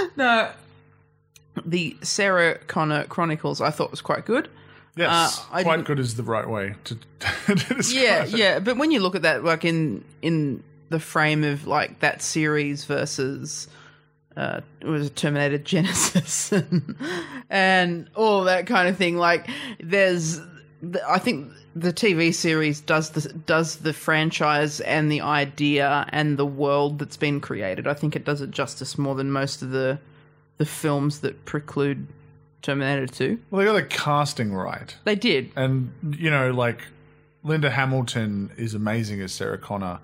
[LAUGHS] no. The Sarah Connor Chronicles I thought was quite good. Yes, Uh, quite good is the right way to, [LAUGHS] to describe Yeah, it. yeah. But when you look at that, like in in the frame of like that series versus uh, it was Terminator [LAUGHS] Genisys and, and all that kind of thing. Like, there's, I think the TV series does the does the franchise and the idea and the world that's been created. I think it does it justice more than most of the the films that preclude Terminator Two. Well, they got the casting right. They did. And, you know, like Linda Hamilton is amazing as Sarah Connor,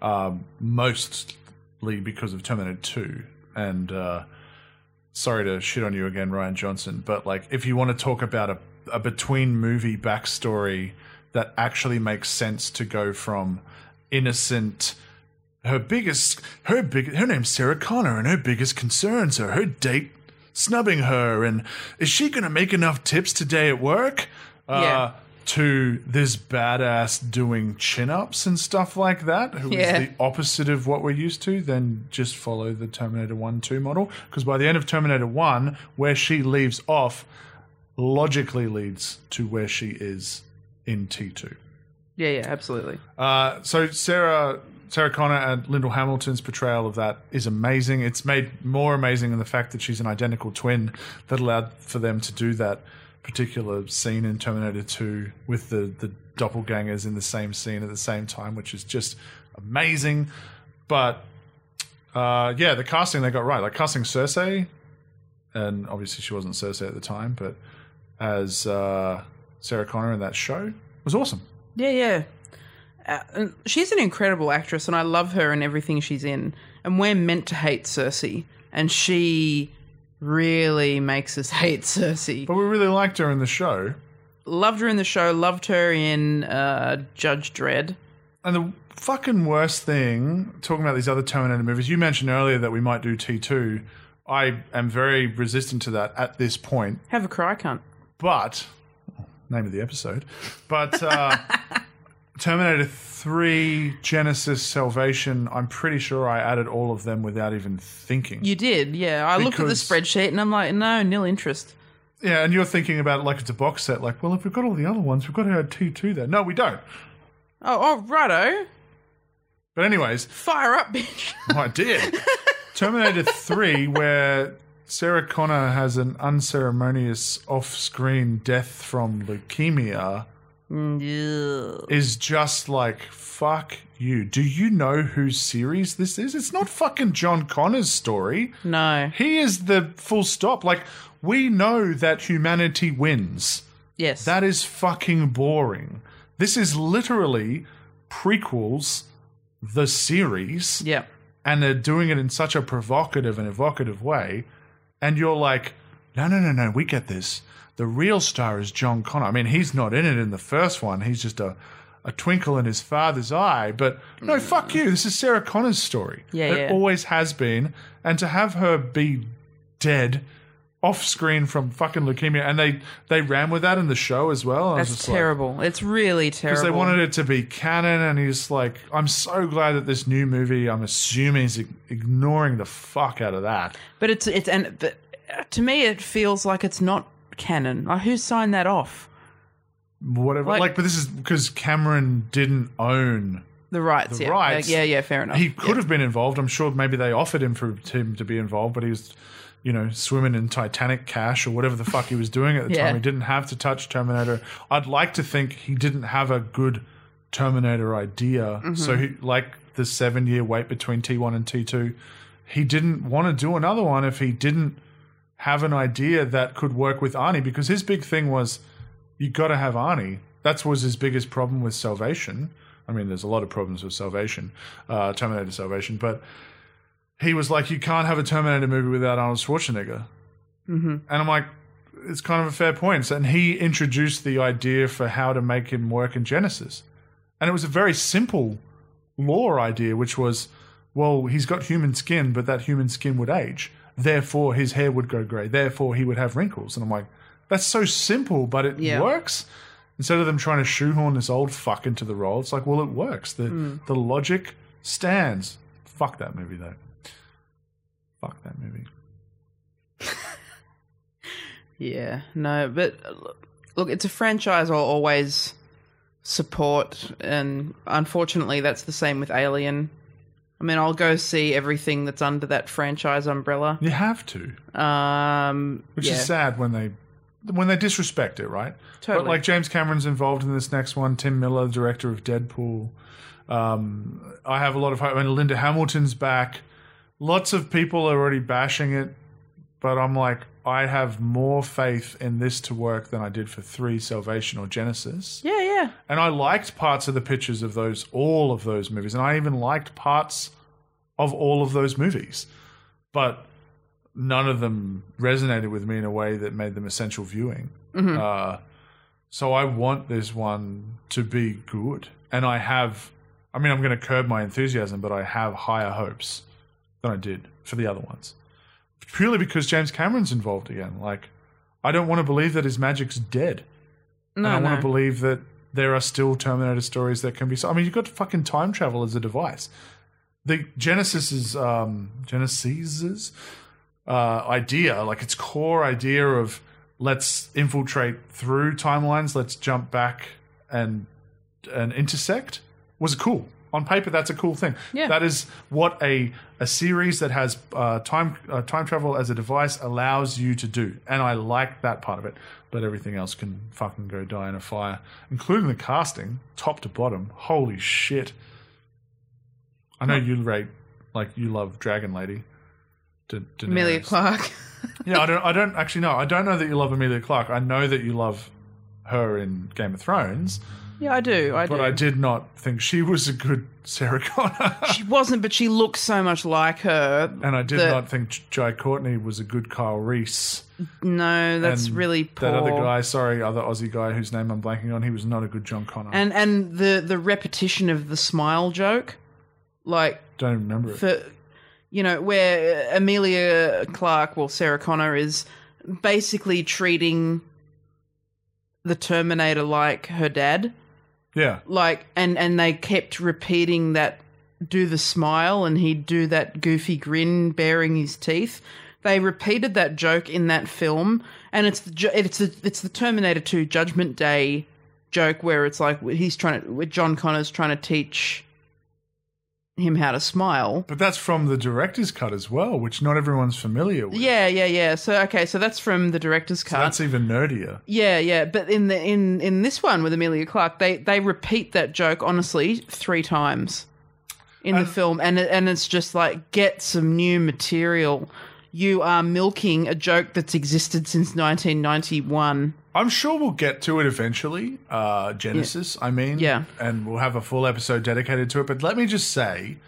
um, mostly because of Terminator 2. And uh, sorry to shit on you again, Rian Johnson, but like if you want to talk about a, a between movie backstory that actually makes sense to go from innocent. Her biggest, her big, her name's Sarah Connor, and her biggest concerns are her date snubbing her, and is she going to make enough tips today at work? Uh, Yeah. To this badass doing chin ups and stuff like that, who is Yeah. the opposite of what we're used to, then just follow the Terminator 1 2 model. Because by the end of Terminator 1, where she leaves off, logically leads to where she is in T2. Yeah, yeah, absolutely. Uh, so Sarah Sarah Connor and Linda Hamilton's portrayal of that is amazing. It's made more amazing in the fact that she's an identical twin that allowed for them to do that particular scene in Terminator 2 with the, the doppelgangers in the same scene at the same time, which is just amazing. But uh, yeah, the casting they got right. Like casting Cersei, and obviously she wasn't Cersei at the time, but as uh, Sarah Connor in that show was awesome. Yeah, yeah. Uh, she's an incredible actress, and I love her and everything she's in. And we're meant to hate Cersei, and she really makes us [LAUGHS] hate Cersei. But we really liked her in the show. Loved her in the show. Loved her in uh, Judge Dredd. And the fucking worst thing, talking about these other Terminator movies, you mentioned earlier that we might do T2. I am very resistant to that at this point. Have a cry, cunt. But, name of the episode, but uh, [LAUGHS] Terminator 3, Genisys, Salvation, I'm pretty sure I added all of them without even thinking. You did, yeah. I looked at the Because- spreadsheet and I'm like, no, nil interest. yeah, and you're thinking about it like it's a box set. Like, well, if we've got all the other ones, we've got to add T2 there. No, we don't. Oh, oh, righto. But, anyways, Fire up, bitch. I did. [LAUGHS] Terminator 3, where Sarah Connor has an unceremonious off screen death from leukemia, Yeah. is just like, fuck you. Do you know whose series this is? It's not fucking John Connor's story. No. He is the full stop. Like, we know that humanity wins. Yes. That is fucking boring. This is literally prequels, the series yeah. and they're doing it in such a provocative and evocative way, and you're like, no, no, no, no, we get this. The real star is John Connor. I mean, he's not in it in the first one. He's just a, a twinkle in his father's eye. But no, mm. fuck you. This is Sarah Connor's story. Yeah, it yeah. always has been. And to have her be dead off screen from fucking leukemia, and they they ran with that in the show as well. That's just like, terrible. it's really terrible. because they wanted it to be canon, and he's like, I'm so glad that this new movie, I'm assuming, is ignoring the fuck out of that. But it's it's and uh, to me it feels like it's not canon. Like who signed that off? Whatever. Like- Like, but this is because Cameron didn't own. The rights. The yeah. rights. Yeah, yeah, fair enough. He could Yeah. have been involved. I'm sure maybe they offered him for him to be involved, but he was, you know, swimming in Titanic cash or whatever the fuck he was doing at the Yeah. time. He didn't have to touch Terminator. I'd like to think he didn't have a good Terminator idea. Mm-hmm. So he, like the seven year wait between T1 and T2, he didn't want to do another one if he didn't have an idea that could work with Arnie because his big thing was you got to have Arnie. That was his biggest problem with Salvation. I mean, there's a lot of problems with Salvation, uh, Terminator Salvation, but he was like, you can't have a Terminator movie without Arnold Schwarzenegger. Mm-hmm. And I'm like, it's kind of a fair point. And he introduced the idea for how to make him work in Genisys. And it was a very simple lore idea, which was, well, he's got human skin, but that human skin would age. Therefore, his hair would go grey. Therefore, he would have wrinkles. And I'm like, that's so simple, but it Yeah. works. Instead of them trying to shoehorn this old fuck into the role, it's like, well, it works. The the logic stands. Fuck that movie though. Fuck that movie. [LAUGHS] Yeah, no, but look- it's a franchise I'll always support, and unfortunately, that's the same with Alien. I mean, I'll go see everything that's under that franchise umbrella. You have to, Um, which yeah. is sad when they when they disrespect it, right? Totally. But like James Cameron's involved in this next one. Tim Miller, director of Deadpool. Um, I have a lot of hope. And Linda Hamilton's back. Lots of people are already bashing it, but I'm like, I have more faith in this to work than I did for Three, Salvation, or Genisys. Yeah, yeah. And I liked parts of the pictures of those, all of those movies, and I even liked parts of all of those movies, but none of them resonated with me in a way that made them essential viewing. Uh, so I want this one to be good, and I have. I mean, I'm going to curb my enthusiasm, but I have higher hopes than I did for the other ones, purely because James Cameron's involved again. Like, I don't want to believe that his magic's dead. No, And I no. want to believe that there are still Terminator stories that can be. I mean, you've got fucking time travel as a device. The Genisys's um, Genisys's uh, idea, like its core idea of let's infiltrate through timelines, let's jump back and and intersect, was cool. On paper, that's a cool thing. Yeah. That is what a a series that has uh, time uh, time travel as a device allows you to do, and I like that part of it. But everything else can fucking go die in a fire, including the casting, top to bottom. Holy shit! I know you rate like you love Dragon Lady. Da- Daenerys. Emilia Clarke. [LAUGHS] Yeah, I don't. I don't actually know. I don't know that you love Emilia Clarke. I know that you love her in Game of Thrones, yeah, I do. I but do. I did not think she was a good Sarah Connor. She wasn't, but she looks so much like her. And I did that- not think Jai Courtney was a good Kyle Reese. No, that's And really poor. That other guy, sorry, other Aussie guy whose name I'm blanking on, he was not a good John Connor. And and the the repetition of the smile joke, like don't remember it. for you know where Emilia Clarke, well Sarah Connor is basically treating the Terminator like her dad, yeah, like and and they kept repeating that do the smile and he'd do that goofy grin baring his teeth. They repeated that joke in that film, and it's the it's the it's the Terminator Two Judgment Day joke where it's like he's trying to with John Connor's trying to teach him how to smile. but that's from the director's cut as well, which not everyone's familiar with. Yeah, yeah, yeah. So okay, so that's from the director's cut. That's even nerdier. Yeah, yeah, but in the in in this one with Emilia Clarke, they they repeat that joke honestly three times in the film, and it, and it's just like get some new material. You are milking a joke that's existed since 1991. I'm sure we'll get to it eventually. Uh, Genisys, I mean. Yeah. And we'll have a full episode dedicated to it. But let me just say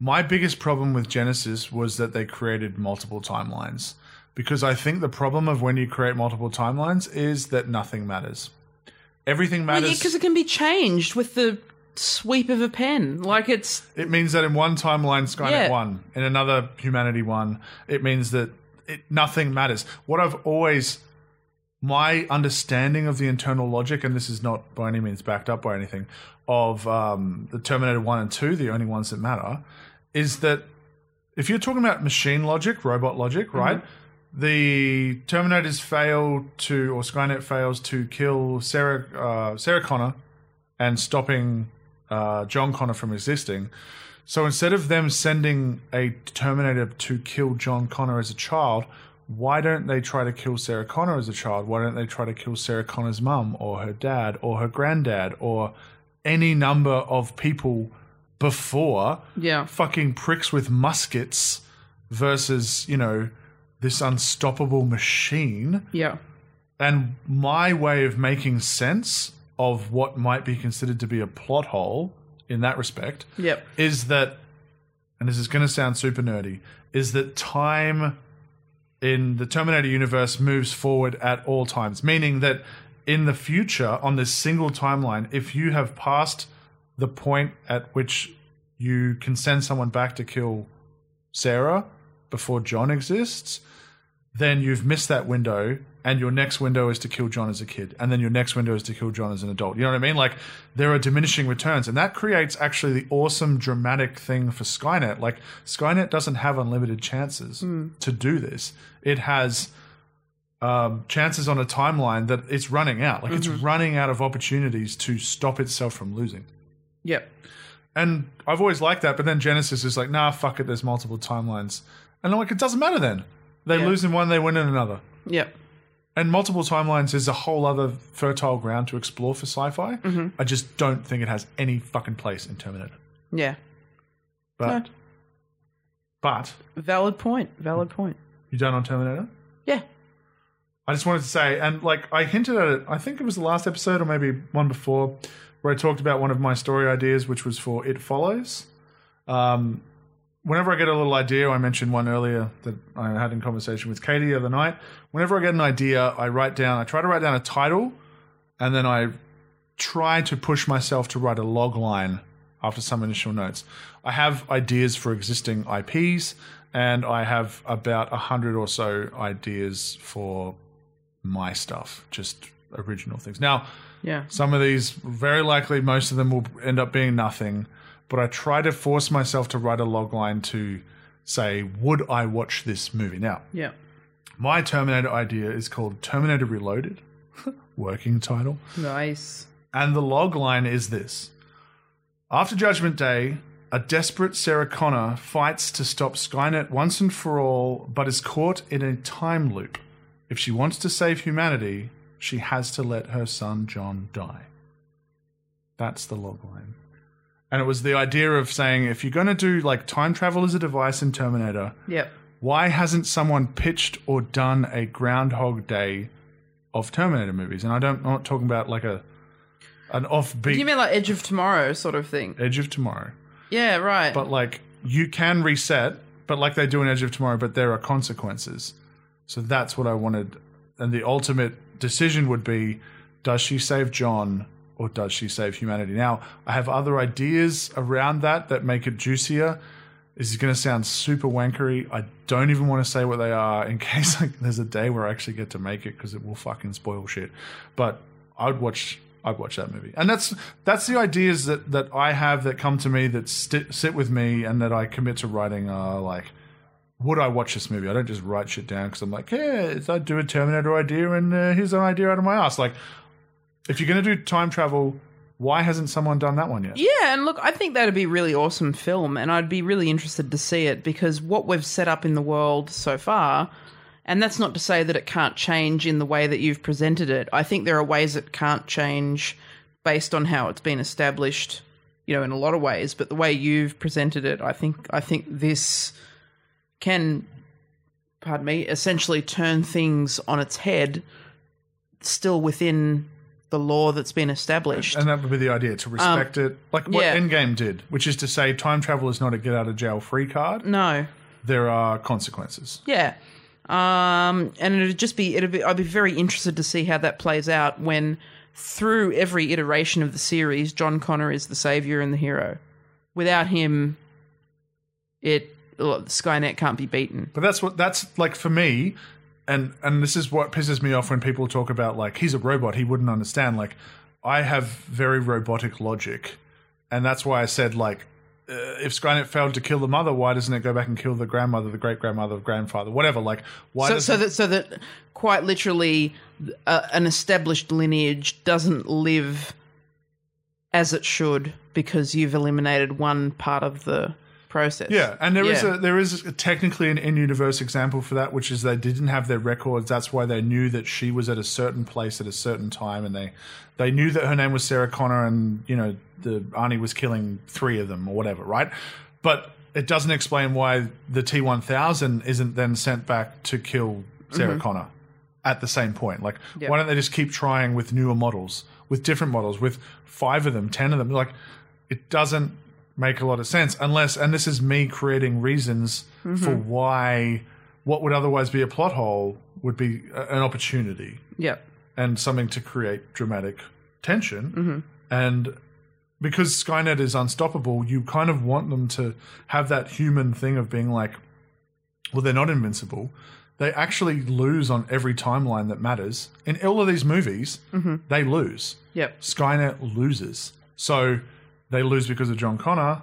my biggest problem with Genisys was that they created multiple timelines. Because I think the problem of when you create multiple timelines is that nothing matters. Everything Well, yeah, matters. because it can be changed with the sweep of a pen. Like it's It means that in one timeline, Skynet Yeah. won. In another, humanity won. It means that it, nothing matters. What I've always, my understanding of the internal logic, and this is not by any means backed up by anything, of um, the Terminator 1 and 2, the only ones that matter, is that if you're talking about machine logic, robot logic, right? The Terminators fail to, or Skynet fails to kill Sarah, uh, Sarah Connor and stopping uh, John Connor from existing. So instead of them sending a Terminator to kill John Connor as a child, why don't they try to kill Sarah Connor as a child? Why don't they try to kill Sarah Connor's mum or her dad or her granddad or any number of people before yeah. fucking pricks with muskets versus, you know, this unstoppable machine? Yeah. And my way of making sense of what might be considered to be a plot hole in that respect Yep. is that, and this is going to sound super nerdy, is that time in the Terminator universe moves forward at all times, meaning that in the future, on this single timeline, if you have passed the point at which you can send someone back to kill Sarah before John exists, then you've missed that window and your next window is to kill John as a kid and then your next window is to kill John as an adult. You know what I mean? Like there are diminishing returns and that creates actually the awesome dramatic thing for Skynet. Like Skynet doesn't have unlimited chances to do this. It has um, chances on a timeline that it's running out. Like it's running out of opportunities to stop itself from losing. Yep. And I've always liked that, but then Genisys is like, nah, fuck it, there's multiple timelines. And I'm like, it doesn't matter then. They Yeah. lose in one, they win in another. Yep. And multiple timelines is a whole other fertile ground to explore for sci fi. Mm-hmm. I just don't think it has any fucking place in Terminator. Yeah. But, No. but, Valid point. Valid point. you done on Terminator? Yeah. I just wanted to say, and like I hinted at it, I think it was the last episode or maybe one before, where I talked about one of my story ideas, which was for It Follows. Um, whenever I get a little idea, I mentioned one earlier that I had in conversation with Katie the other night. Whenever I get an idea, I write down, I try to write down a title, and then I try to push myself to write a log line after some initial notes. I have ideas for existing IPs, and I have about a hundred or so ideas for my stuff, just original things. Now, Yeah. some of these, very likely, most of them will end up being nothing. But I try to force myself to write a log line to say, would I watch this movie? Now, Yeah. my Terminator idea is called Terminator Reloaded, [LAUGHS] working title. Nice. And the log line is this After Judgment Day, a desperate Sarah Connor fights to stop Skynet once and for all, but is caught in a time loop. If she wants to save humanity, she has to let her son John die. That's the log line. And it was the idea of saying if you're going to do like time travel as a device in Terminator, Yep. why hasn't someone pitched or done a Groundhog Day of Terminator movies? And I don't, I'm not talking about like a an offbeat You mean like Edge of Tomorrow sort of thing? Edge of Tomorrow, Yeah, right. but like you can reset, but like they do in Edge of Tomorrow, but there are consequences. So that's what I wanted, and the ultimate decision would be: does she save John or does she save humanity? Now, I have other ideas around that that make it juicier. This is going to sound super wankery. I don't even want to say what they are in [LAUGHS] case like there's a day where I actually get to make it because it will fucking spoil shit. But I'd watch. I'd watch that movie, and that's that's the ideas that that I have that come to me that sti sit with me and that I commit to writing. Are like, would I watch this movie? I don't just write shit down because I'm like, yeah, I'd do a Terminator idea, and uh, here's an idea out of my ass. Like, if you're going to do time travel, why hasn't someone done that one yet? Yeah, and look, I think that'd be a really awesome film, and I'd be really interested to see it because what we've set up in the world so far, and that's not to say that it can't change in the way that you've presented it. I think there are ways it can't change based on how it's been established, you know, in a lot of ways. But the way you've presented it, I think, I think this can, pardon me, essentially turn things on its head, still within the law that's been established. And that would be the idea to respect it, like what yeah. Endgame did, which is to say, time travel is not a get out of jail free card. no. There are consequences. Yeah. Um, and it'd just be, it'd be, I'd be very interested to see how that plays out when through every iteration of the series, John Connor is the savior and the hero. Without him, it, Skynet can't be beaten. But that's what that's like for me, and and this is what pisses me off when people talk about like he's a robot, he wouldn't understand. Like I have very robotic logic, and that's why I said like. Uh, if Skynet failed to kill the mother, why doesn't it go back and kill the grandmother, the great grandmother, the grandfather, whatever? Like, why? So, so that, so that quite literally, uh, an established lineage doesn't live as it should because you've eliminated one part of the process. Yeah, and there is Yeah. a there is a, technically an in-universe example for that, which is they didn't have their records. That's why they knew that she was at a certain place at a certain time, and they they knew that her name was Sarah Connor, and you know the Arnie was killing three of them or whatever, right? But it doesn't explain why the T one thousand isn't then sent back to kill Sarah mm-hmm. Connor at the same point. Like, Yeah. why don't they just keep trying with newer models, with different models, with five of them, ten of them? Like, it doesn't make a lot of sense unless, and this is me creating reasons for mm-hmm. why what would otherwise be a plot hole would be a- an opportunity Yep. and something to create dramatic tension. Mm-hmm. And because Skynet is unstoppable, you kind of want them to have that human thing of being like, well, they're not invincible. They actually lose on every timeline that matters. In all of these movies, mm-hmm. they lose. Yep. Skynet loses. So they lose because of John Connor.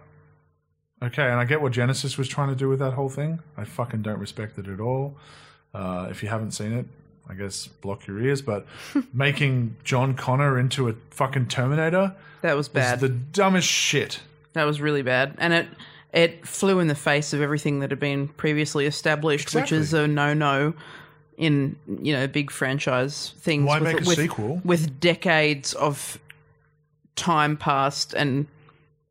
Okay, and I get what Genisys was trying to do with that whole thing. I fucking don't respect it at all. Uh, if you haven't seen it, I guess block your ears. But [LAUGHS] making John Connor into a fucking Terminator That was bad. the dumbest shit That was really bad, and it it flew in the face of everything that had been previously established, which is a no no in you know big franchise things. Why with, make a with, sequel? with decades of time passed and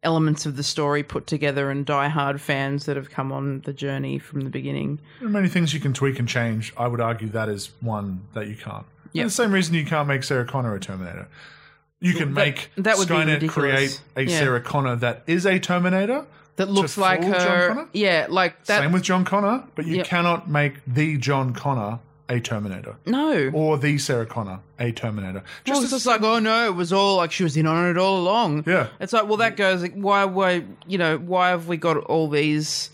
elements of the story put together and diehard fans that have come on the journey from the beginning. There are many things you can tweak and change. I would argue that is one that you can't. Yep. And the same reason you can't make Sarah Connor a Terminator. You can make that would Skynet create a Yeah. Sarah Connor that is a Terminator. That looks like her. Connor? Yeah, like that. Same with John Connor, but you Yep. cannot make the John Connor a Terminator no. or the Sarah Connor a Terminator. Just Well, it's just like, oh no, it was all like she was in on it all along. Yeah. It's like, well, that goes. Like, why, why, you know, why have we got all these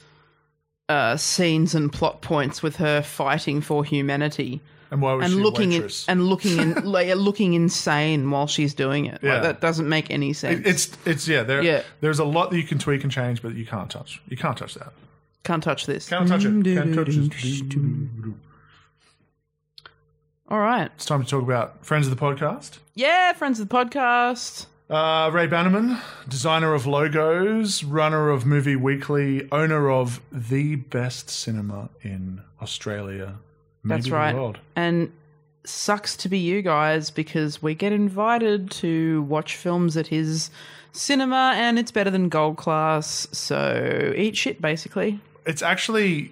uh, scenes and plot points with her fighting for humanity and why was and she looking in, and looking in, [LAUGHS] like, looking insane while she's doing it? Yeah. Like, that doesn't make any sense. It- it's it's yeah. There, Yeah. There's a lot that you can tweak and change, but you can't touch. You can't touch that. Can't touch this. Can't touch it. Can't touch it. All right. It's time to talk about friends of the podcast. Yeah, friends of the podcast. Uh, Ray Bannerman, designer of logos, runner of Movie Weekly, owner of the best cinema in Australia, maybe That's the right. world. And sucks to be you guys because we get invited to watch films at his cinema and it's better than gold class. So eat shit, basically. It's actually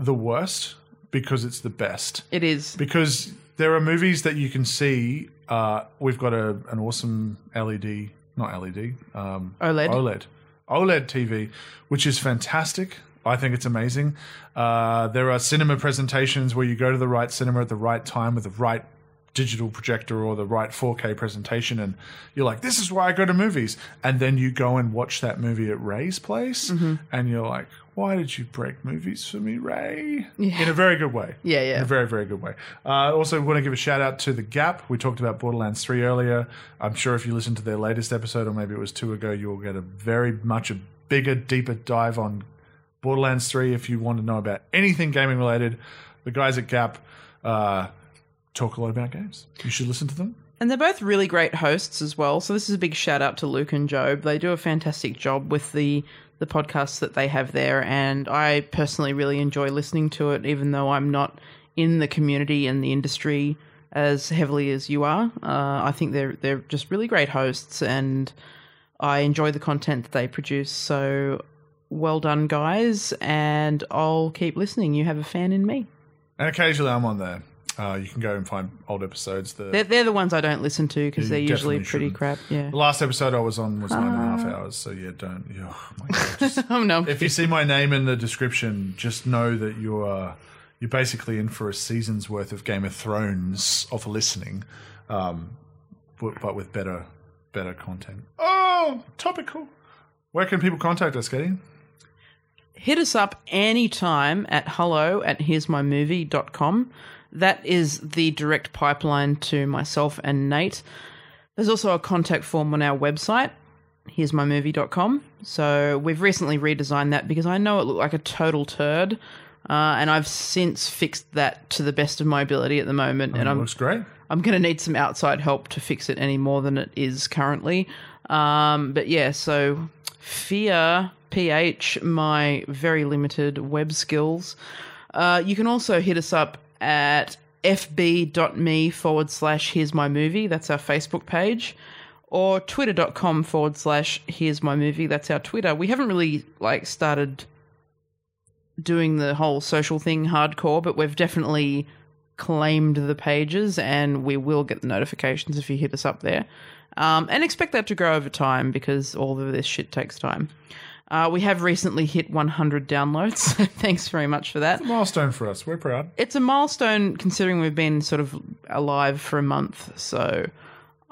the worst because it's the best. It is. Because there are movies that you can see. Uh, we've got a an awesome LED, not LED, um, OLED. OLED, OLED TV, which is fantastic. I think it's amazing. Uh, there are cinema presentations where you go to the right cinema at the right time with the right digital projector or the right 4K presentation, and you're like, "This is why I go to movies." And then you go and watch that movie at Ray's place, Mm-hmm. and you're like, "Why did you break movies for me, Ray?" In a very good way. Yeah, yeah. In a very, very good way. Uh, also, want to give a shout out to The Gap. We talked about Borderlands 3 earlier. I'm sure if you listen to their latest episode, or maybe it was two ago, you'll get a very much a bigger, deeper dive on Borderlands 3 if you want to know about anything gaming related. The guys at Gap uh, talk a lot about games. You should listen to them. And they're both really great hosts as well. So this is a big shout out to Luke and Job. They do a fantastic job with the the podcasts that they have there, and I personally really enjoy listening to it, even though I'm not in the community and the industry as heavily as you are. Uh, I think they're they're just really great hosts, and I enjoy the content that they produce. So well done, guys, and I'll keep listening. You have a fan in me. And occasionally I'm on there. Uh, you can go and find old episodes. The, They're, they're the ones I don't listen to because they're usually pretty shouldn't. crap. Yeah. the last episode I was on was nine and a Ah. half hours. So yeah, don't. Yeah, oh my God, [LAUGHS] just- Oh no. if you see my name in the description, just know that you are you're basically in for a season's worth of Game of Thrones of listening, um, but, but with better better content. Oh, topical. Where can people contact us, Katie? hit us up anytime at hello at here'smymovie.com. That is the direct pipeline to myself and Nate. There's also a contact form on our website, here'smymovie.com. So we've recently redesigned that because I know it looked like a total turd. Uh, and I've since fixed that to the best of my ability at the moment. and I'm looks great. I'm going to need some outside help to fix it any more than it is currently. Um, but yeah, so Fear PH, my very limited web skills. Uh, you can also hit us up at fb.me forward slash here's my movie. That's our Facebook page. Or twitter.com forward slash here's my movie. That's our Twitter. We haven't really like started doing the whole social thing hardcore, but we've definitely claimed the pages and we will get the notifications if you hit us up there. Um, and expect that to grow over time because all of this shit takes time. Uh, we have recently hit 100 downloads. [LAUGHS] so Thanks very much for that. Milestone for us. We're proud. It's a milestone considering we've been sort of alive for a month. So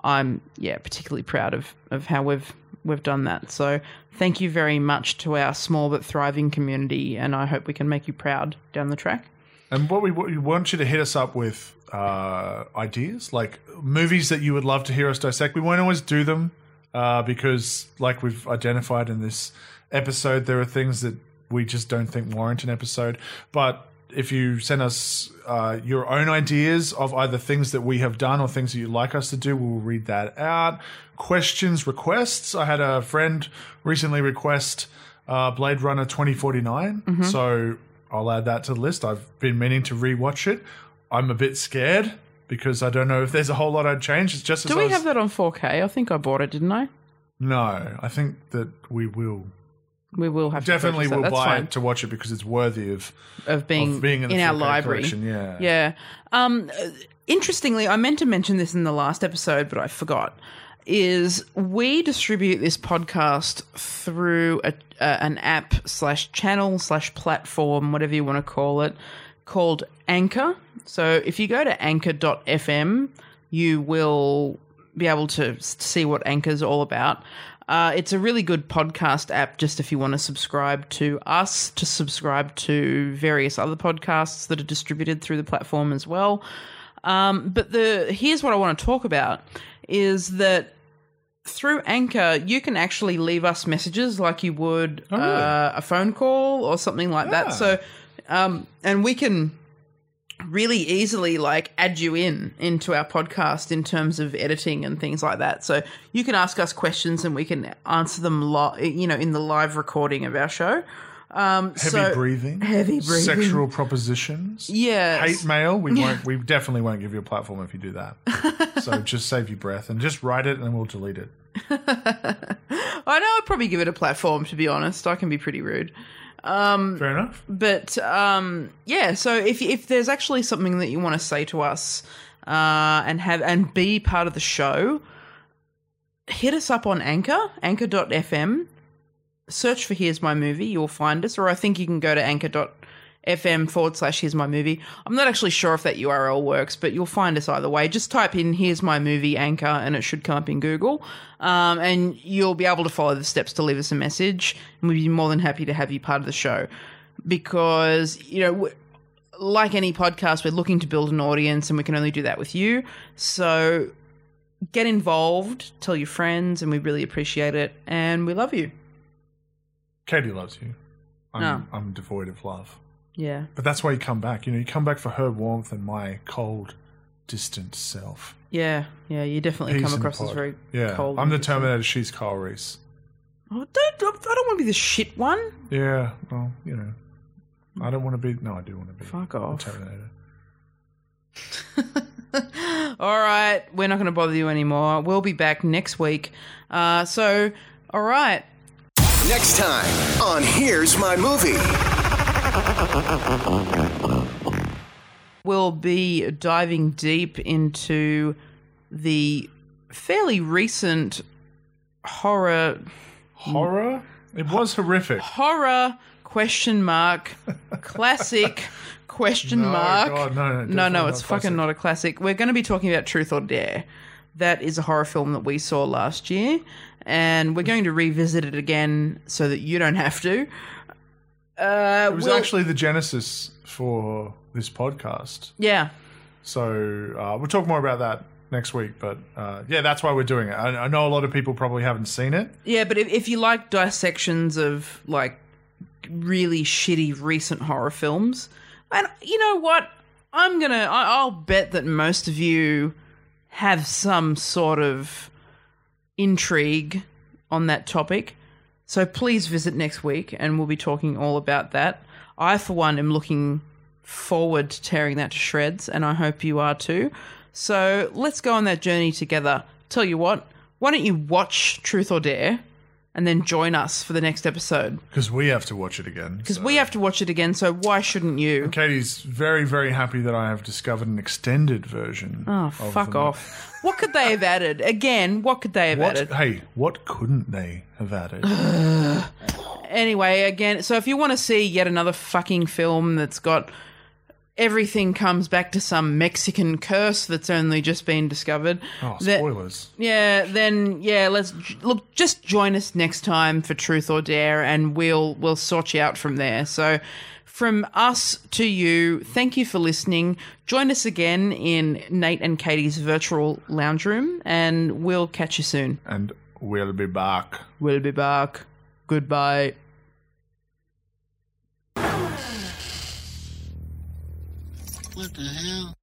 I'm yeah particularly proud of, of how we've we've done that. So thank you very much to our small but thriving community, and I hope we can make you proud down the track. And what we, what we want you to hit us up with uh, ideas, like movies that you would love to hear us dissect. We won't always do them uh, because, like we've identified in this episode, there are things that we just don't think warrant an episode. But if you send us uh, your own ideas of either things that we have done or things that you'd like us to do, we'll read that out. Questions, requests. I had a friend recently request uh, Blade Runner 2049. So I'll add that to the list. I've been meaning to rewatch it. I'm a bit scared because I don't know if there's a whole lot I'd change. It's just as Do we was- have that on 4K? I think I bought it, didn't I? No, I think that we will. We will have Definitely to will buy fine. it to watch it because it's worthy of, of being, of being in, the our library. collection, Yeah. Yeah. Um, interestingly, I meant to mention this in the last episode, but I forgot. Is we distribute this podcast through a, uh, an app slash channel slash platform, whatever you want to call it, called Anchor. So if you go to anchor.fm, you will be able to see what Anchor's all about. Uh, it's a really good podcast app just if you want to subscribe to us, to subscribe to various other podcasts that are distributed through the platform as well. Um, but the here's what I want to talk about is that through Anchor, you can actually leave us messages like you would really? uh, a phone call or something like Ah. that. So, um, and we can really easily like add you in into our podcast in terms of editing and things like that. So you can ask us questions and we can answer them, li- you know, in the live recording of our show. Um, Heavy so- breathing. heavy breathing. Sexual propositions. yeah, Hate mail. We [LAUGHS] won't. We definitely won't give you a platform if you do that. so [LAUGHS] just save your breath and just write it, and we'll delete it. [LAUGHS] I know I'd probably give it a platform. To be honest, I can be pretty rude. Fair enough. but um, yeah so if if there's actually something that you want to say to us uh, and have and be part of the show hit us up on anchor anchor.fm search for here's my movie. You'll find us. Or i think you can go to anchor.fm forward slash here's my movie i'm not actually sure if that url works but you'll find us either way just type in here's my movie anchor and it should come up in google um, and you'll be able to follow the steps to leave us a message and we'd be more than happy to have you part of the show because you know like any podcast we're looking to build an audience and we can only do that with you so get involved tell your friends and we really appreciate it and we love you Katie loves you. I'm, No. I'm devoid of love. Yeah But that's why you come back. You know, you come back for her warmth and my cold, distant self. yeah yeah you definitely Peace come across as pod. very Yeah, cold I'm the. Terminator. She's Kyle Reese. oh, don't, don't- i don't want to be the shit one Yeah. Well, you know, I don't want to be. No, I do want to be. Fuck the off. Terminator. [LAUGHS] all right we're not going to bother you anymore we'll be back next week uh, so all right Next time on Here's My Movie. We'll be diving deep into the fairly recent horror Horror. It was horrific. horror question mark classic [LAUGHS] question No, mark God, no, no, no no it's fucking classic. not a classic we're going to be talking about truth or dare that is a horror film that we saw last year and we're going to revisit it again so that you don't have to uh It was we'll- actually the genesis for this podcast. yeah So uh, we'll talk more about that next week. But uh, yeah, that's why we're doing it. I, I know a lot of people probably haven't seen it. Yeah, but if, if you like dissections of like really shitty recent horror films, and you know what, I'm gonna, I, I'll bet that most of you have some sort of intrigue on that topic. So please visit next week, and we'll be talking all about that. I, for one, am looking forward to tearing that to shreds, and I hope you are too. So let's go on that journey together. Tell you what, why don't you watch Truth or Dare and then join us for the next episode? Because we have to watch it again. Because we have to watch it again, so why shouldn't you? Katie's very, very happy that I have discovered an extended version. Oh, of fuck the- off. What could they have added? Again, what could they have What? added? Hey, what couldn't they have added? Anyway, again, so if you want to see yet another fucking film that's got everything comes back to some Mexican curse that's only just been discovered. Oh, that- spoilers. Yeah, then yeah, let's look. Just join us next time for Truth or Dare, and we'll we'll sort you out from there. So, from us to you, thank you for listening. Join us again in Nate and Katie's virtual lounge room, and we'll catch you soon. And we'll be back. We'll be back. Goodbye. What the hell?